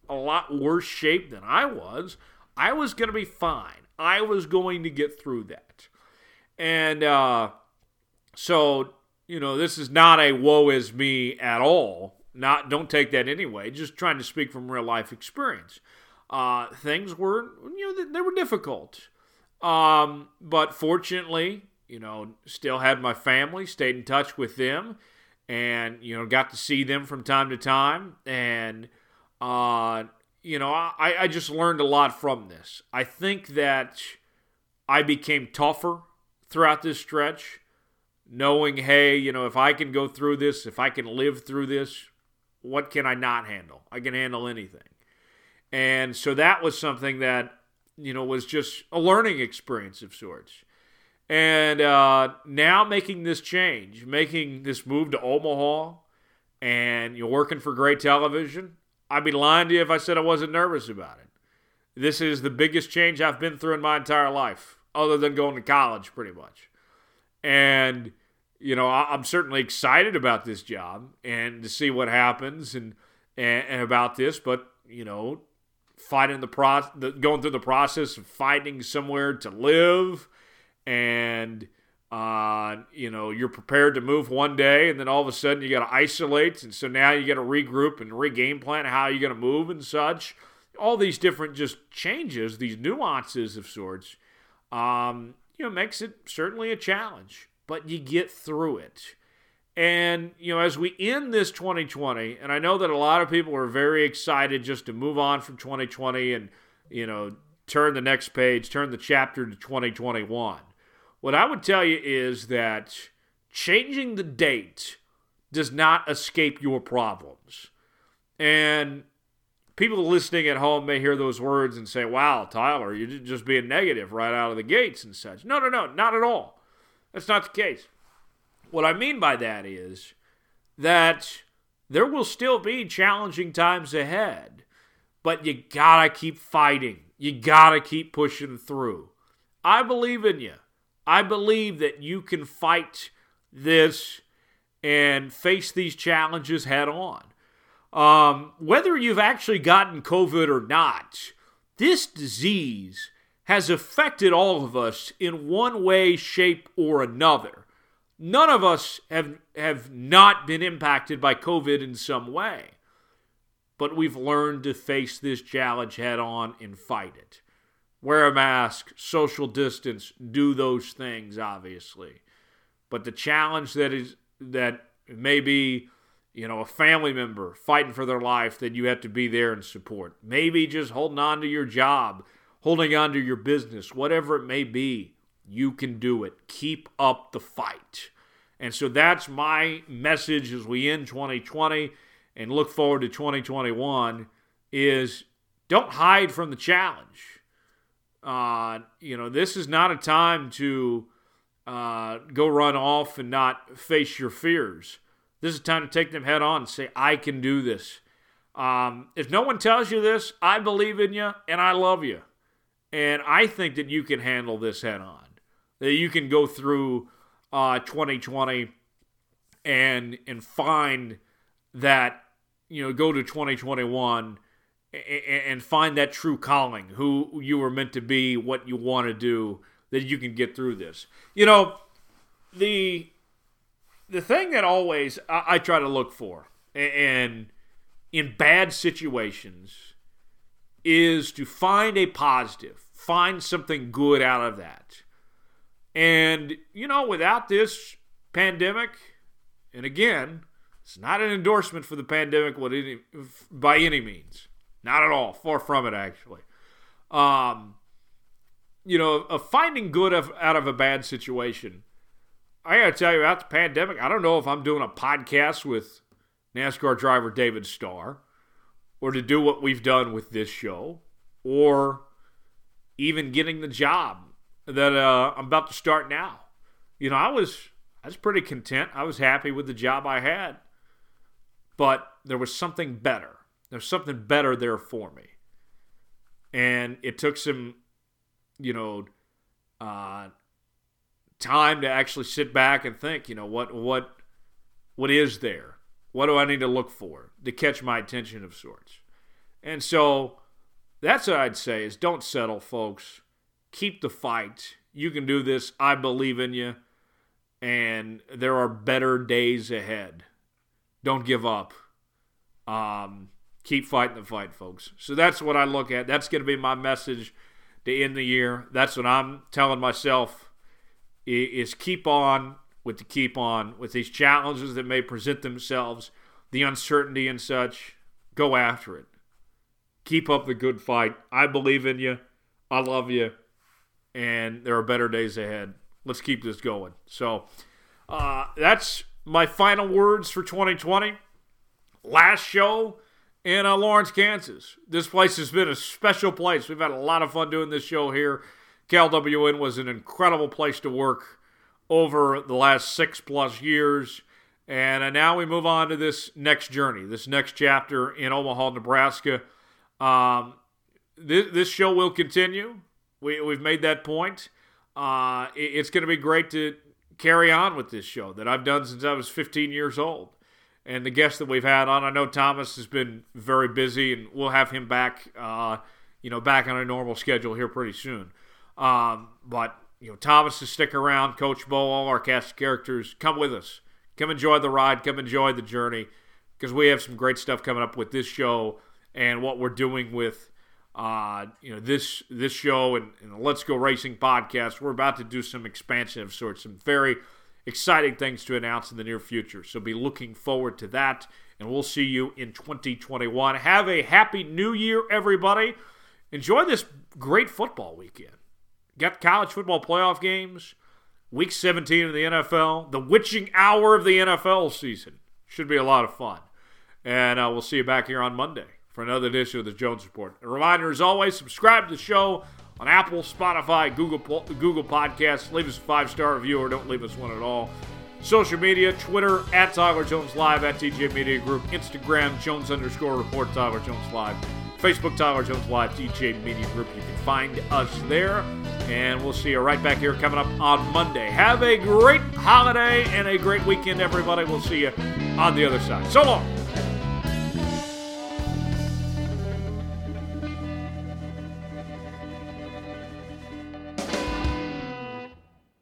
a lot worse shape than I was. I was going to be fine. I was going to get through that. And uh, so you know, this is not a woe is me at all. Not don't take that anyway. Just trying to speak from real life experience. Uh, things were, you know, they were difficult. Um, but fortunately, you know, still had my family, stayed in touch with them, and you know, got to see them from time to time. And uh, you know, I, I just learned a lot from this. I think that I became tougher throughout this stretch knowing, hey, you know, if I can go through this, if I can live through this, what can I not handle? I can handle anything. And so that was something that, you know, was just a learning experience of sorts. And uh, now making this change, making this move to Omaha, and you're working for Gray Television, I'd be lying to you if I said I wasn't nervous about it. This is the biggest change I've been through in my entire life, other than going to college, pretty much. And you know, I, am certainly excited about this job and to see what happens and, and, and about this. But you know, fighting the pro, the, going through the process of finding somewhere to live, and uh, you know, you're prepared to move one day, and then all of a sudden you got to isolate, and so now you got to regroup and regame plan how you're going to move and such. All these different just changes, these nuances of sorts, um, you know, makes it certainly a challenge but you get through it. And, you know, as we end this 2020, and I know that a lot of people are very excited just to move on from 2020 and, you know, turn the next page, turn the chapter to 2021. What I would tell you is that changing the date does not escape your problems. And people listening at home may hear those words and say, wow, Tyler, you're just being negative right out of the gates and such. No, no, no, not at all. That's not the case. What I mean by that is that there will still be challenging times ahead, but you gotta keep fighting. You gotta keep pushing through. I believe in you. I believe that you can fight this and face these challenges head on. Um, whether you've actually gotten COVID or not, this disease has affected all of us in one way, shape, or another. None of us have, have not been impacted by COVID in some way, but we've learned to face this challenge head on and fight it. Wear a mask, social distance, do those things, obviously. But the challenge that is that maybe you know a family member fighting for their life that you have to be there and support. Maybe just holding on to your job, holding on to your business, whatever it may be, you can do it. Keep up the fight. And so that's my message as we end 2020 and look forward to 2021 is don't hide from the challenge. Uh, you know, this is not a time to uh, go run off and not face your fears. This is time to take them head on and say, I can do this. Um, if no one tells you this, I believe in you and I love you. And I think that you can handle this head on. That you can go through uh, 2020 and and find that you know go to 2021 and, find that true calling, who you were meant to be, what you want to do, that you can get through this. You know, the the thing that always I, I try to look for and in bad situations is to find a positive, find something good out of that. And, you know, without this pandemic, and again, it's not an endorsement for the pandemic by any means. Not at all. Far from it, actually. Um, you know, finding good of, out of a bad situation. I got to tell you, about the pandemic, I don't know if I'm doing a podcast with NASCAR driver David Starr or to do what we've done with this show or even getting the job that uh, I'm about to start now. You know, I was I was pretty content. I was happy with the job I had, but there was something better. There's something better there for me, and it took some, you know, uh, time to actually sit back and think. You know, what what what is there? What do I need to look for to catch my attention of sorts? And so that's what I'd say is don't settle, folks keep the fight. You can do this. I believe in you. And there are better days ahead. Don't give up. Um, keep fighting the fight, folks. So that's what I look at. That's going to be my message to end the year. That's what I'm telling myself is keep on with the keep on with these challenges that may present themselves, the uncertainty and such. Go after it. Keep up the good fight. I believe in you. I love you and there are better days ahead. Let's keep this going. So uh, that's my final words for 2020. Last show in uh, Lawrence, Kansas. This place has been a special place. We've had a lot of fun doing this show here. KLWN was an incredible place to work over the last six plus years. And uh, now we move on to this next journey, this next chapter in Omaha, Nebraska. Um, this, this show will continue. We, we've made that point. Uh, it, it's going to be great to carry on with this show that I've done since I was 15 years old. And the guests that we've had on, I know Thomas has been very busy, and we'll have him back, uh, you know, back on a normal schedule here pretty soon. Um, but you know, Thomas to stick around, Coach Bo, all our cast characters, come with us. Come enjoy the ride. Come enjoy the journey, because we have some great stuff coming up with this show and what we're doing with uh, you know this this show and, and, the Let's Go Racing podcast. We're about to do some expansion of sorts, some very exciting things to announce in the near future. So be looking forward to that, and we'll see you in 2021. Have a happy New Year, everybody! Enjoy this great football weekend. Got college football playoff games, Week 17 of the NFL, the witching hour of the NFL season. Should be a lot of fun, and uh, we'll see you back here on Monday for another edition of the Jones Report. A reminder, as always, subscribe to the show on Apple, Spotify, Google, Google Podcasts. Leave us a five star review or don't leave us one at all. Social media, Twitter, at Tyler Jones Live, at TJ Media Group, Instagram, Jones underscore report, Tyler Jones Live, Facebook, Tyler Jones Live, TJ Media Group. You can find us there. And we'll see you right back here coming up on Monday. Have a great holiday and a great weekend, everybody. We'll see you on the other side. So long.